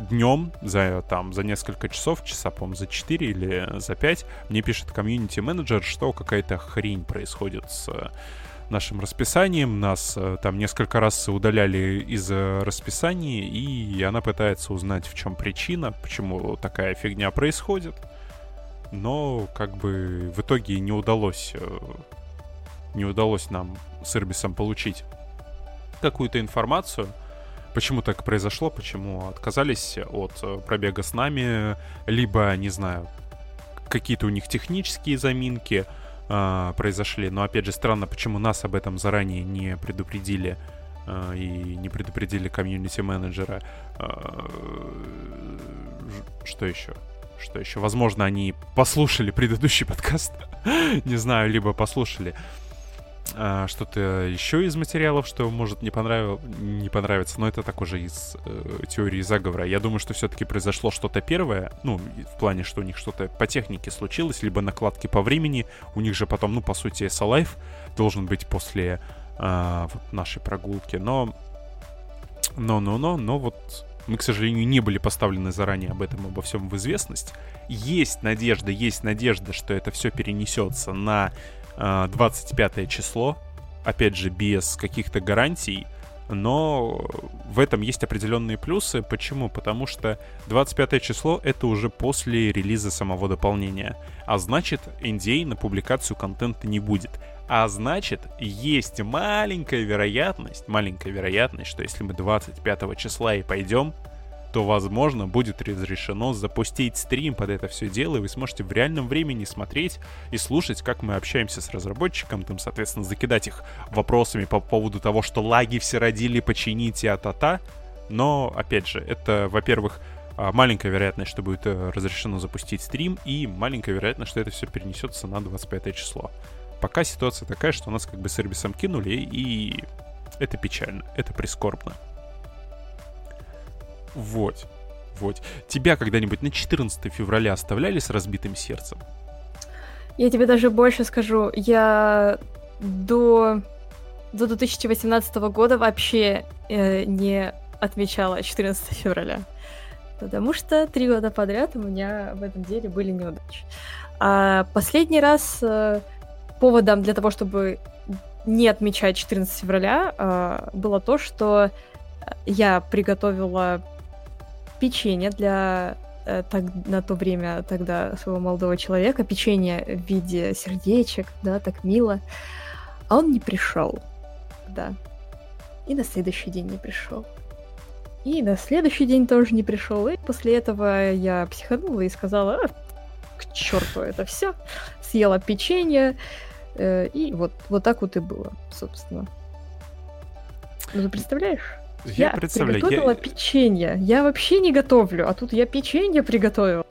днем, за, там, за несколько часов, часа, по за 4 или за 5, мне пишет комьюнити-менеджер, что какая-то хрень происходит с нашим расписанием. Нас э, там несколько раз удаляли из расписания, и она пытается узнать, в чем причина, почему такая фигня происходит но как бы в итоге не удалось, э, не удалось нам с Ирбисом получить какую-то информацию, почему так произошло, почему отказались от э, пробега с нами, либо, не знаю, какие-то у них технические заминки э, произошли, но опять же странно, почему нас об этом заранее не предупредили э, и не предупредили комьюнити-менеджера. Э, что еще? Что еще? Возможно, они послушали предыдущий подкаст. Не знаю, либо послушали. а, что-то еще из материалов, что может не, понравил, не понравиться, но это так уже из э, теории заговора. Я думаю, что все-таки произошло что-то первое, ну, в плане, что у них что-то по технике случилось, либо накладки по времени. У них же потом, ну, по сути, SLife должен быть после э, вот нашей прогулки, но... Но, но, но, но вот мы, к сожалению, не были поставлены заранее об этом, обо всем в известность. Есть надежда, есть надежда, что это все перенесется на 25 а, число, опять же, без каких-то гарантий, но в этом есть определенные плюсы. Почему? Потому что 25 число — это уже после релиза самого дополнения. А значит, NDA на публикацию контента не будет. А значит, есть маленькая вероятность, маленькая вероятность, что если мы 25 числа и пойдем, то, возможно, будет разрешено запустить стрим под это все дело, и вы сможете в реальном времени смотреть и слушать, как мы общаемся с разработчиком, там, соответственно, закидать их вопросами по поводу того, что лаги все родили, почините, а-та-та. Но, опять же, это, во-первых, а, маленькая вероятность, что будет э, разрешено запустить стрим, и маленькая вероятность, что это все перенесется на 25 число. Пока ситуация такая, что нас как бы сервисом кинули, и это печально, это прискорбно. Вот. Вот. Тебя когда-нибудь на 14 февраля оставляли с разбитым сердцем? Я тебе даже больше скажу. Я до, до 2018 года вообще э, не отмечала 14 февраля. Потому что три года подряд у меня в этом деле были неудачи. А последний раз э, поводом для того, чтобы не отмечать 14 февраля, э, было то, что я приготовила печенье для э, так, на то время тогда своего молодого человека, печенье в виде сердечек, да, так мило. А он не пришел, да. И на следующий день не пришел. И на следующий день тоже не пришел. И после этого я психанула и сказала, а, к черту это все. Съела печенье. Э, и вот, вот так вот и было, собственно. Ну, ты представляешь? Я, я представляю. приготовила я... печенье. Я вообще не готовлю, а тут я печенье приготовила.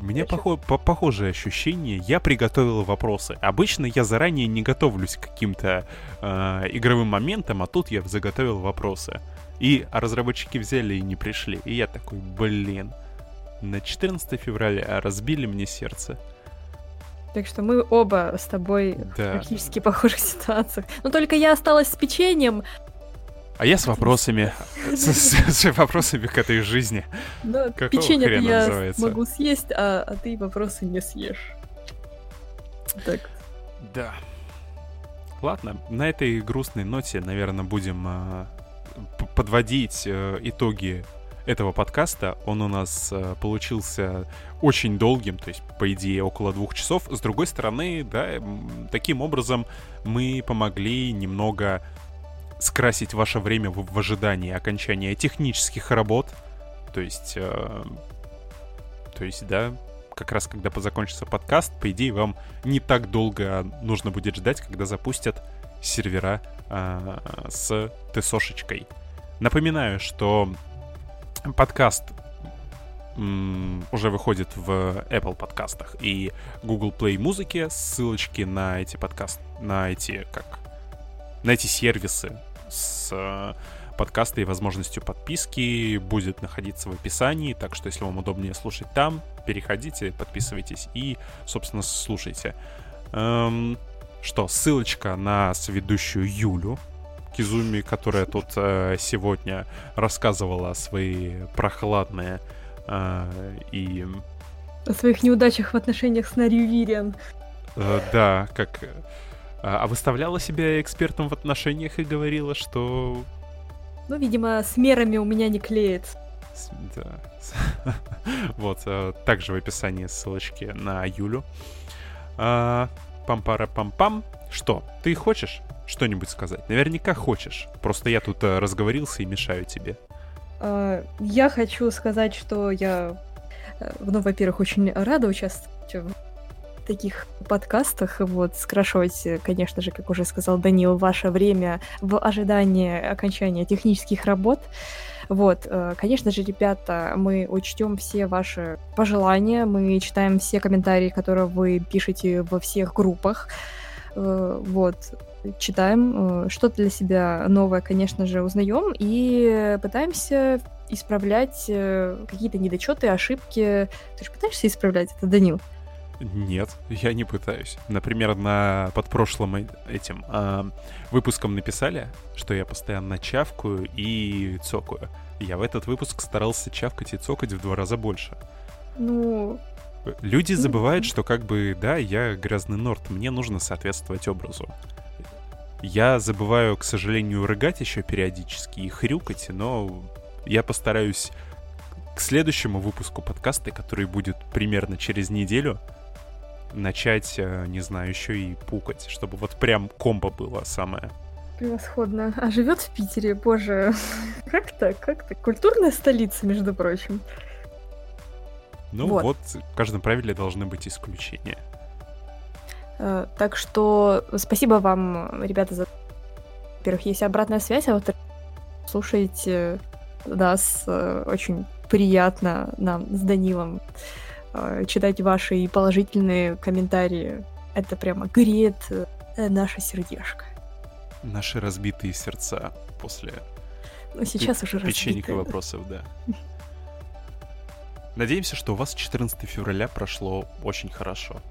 Мне похо- по похожее ощущение. Я приготовил вопросы. Обычно я заранее не готовлюсь к каким-то э, игровым моментам, а тут я заготовил вопросы. И разработчики взяли и не пришли. И я такой, блин, на 14 февраля разбили мне сердце. Так что мы оба с тобой да. в практически похожих ситуациях. Но только я осталась с печеньем, а я с вопросами. С, вопросами к этой жизни. Да, печенье я могу съесть, а, а ты вопросы не съешь. Так. Да. Ладно, на этой грустной ноте, наверное, будем э, подводить э, итоги этого подкаста. Он у нас э, получился очень долгим, то есть, по идее, около двух часов. С другой стороны, да, таким образом мы помогли немного скрасить ваше время в, в ожидании окончания технических работ. То есть, э, то есть, да, как раз когда закончится подкаст, по идее, вам не так долго нужно будет ждать, когда запустят сервера э, с тесошечкой. Напоминаю, что подкаст уже выходит в Apple подкастах и Google Play музыки. Ссылочки на эти подкасты, на эти, как, на эти сервисы с э, подкаста и возможностью подписки будет находиться в описании, так что если вам удобнее слушать там, переходите, подписывайтесь и, собственно, слушайте. Эм, что, ссылочка на сведущую Юлю Кизуми, которая тут э, сегодня рассказывала свои прохладные э, и... О своих неудачах в отношениях с Нарью Вириан. Э, да, как а, а выставляла себя экспертом в отношениях и говорила, что... Ну, видимо, с мерами у меня не клеится. Да. вот, а, также в описании ссылочки на Юлю. А, пам-пара-пам-пам. Что, ты хочешь что-нибудь сказать? Наверняка хочешь. Просто я тут а, разговорился и мешаю тебе. Я хочу сказать, что я, э, ну, во-первых, очень рада участвовать в таких подкастах, вот, скрашивать, конечно же, как уже сказал Данил, ваше время в ожидании окончания технических работ. Вот, э, конечно же, ребята, мы учтем все ваши пожелания, мы читаем все комментарии, которые вы пишете во всех группах. Э, вот, читаем, э, что-то для себя новое, конечно же, узнаем и пытаемся исправлять э, какие-то недочеты, ошибки. Ты же пытаешься исправлять это, Данил? Нет, я не пытаюсь. Например, на подпрошлом этим э, выпуском написали, что я постоянно чавкаю и цокаю. Я в этот выпуск старался чавкать и цокать в два раза больше. Ну... Люди забывают, что как бы, да, я грязный норт, мне нужно соответствовать образу. Я забываю, к сожалению, рыгать еще периодически и хрюкать, но я постараюсь к следующему выпуску подкаста, который будет примерно через неделю, начать, э, не знаю, еще и пукать, чтобы вот прям комбо было самое. Превосходно. А живет в Питере, боже. Как так? Как так? Культурная столица, между прочим. Ну вот, вот в каждом правиле должны быть исключения. Uh, так что спасибо вам, ребята, за... Во-первых, есть обратная связь, а вот слушаете нас. Uh, очень приятно нам с Данилом uh, читать ваши положительные комментарии. Это прямо греет наше сердечко наши разбитые сердца после ну, сейчас уже печенька вопросов, да. Надеемся, что у вас 14 февраля прошло очень хорошо.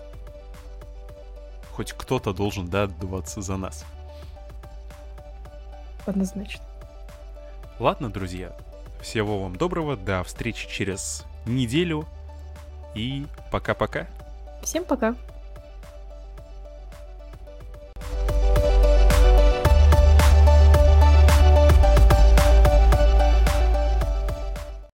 Хоть кто-то должен, да, отдуваться за нас. Однозначно. Ладно, друзья. Всего вам доброго. До встречи через неделю. И пока-пока. Всем пока.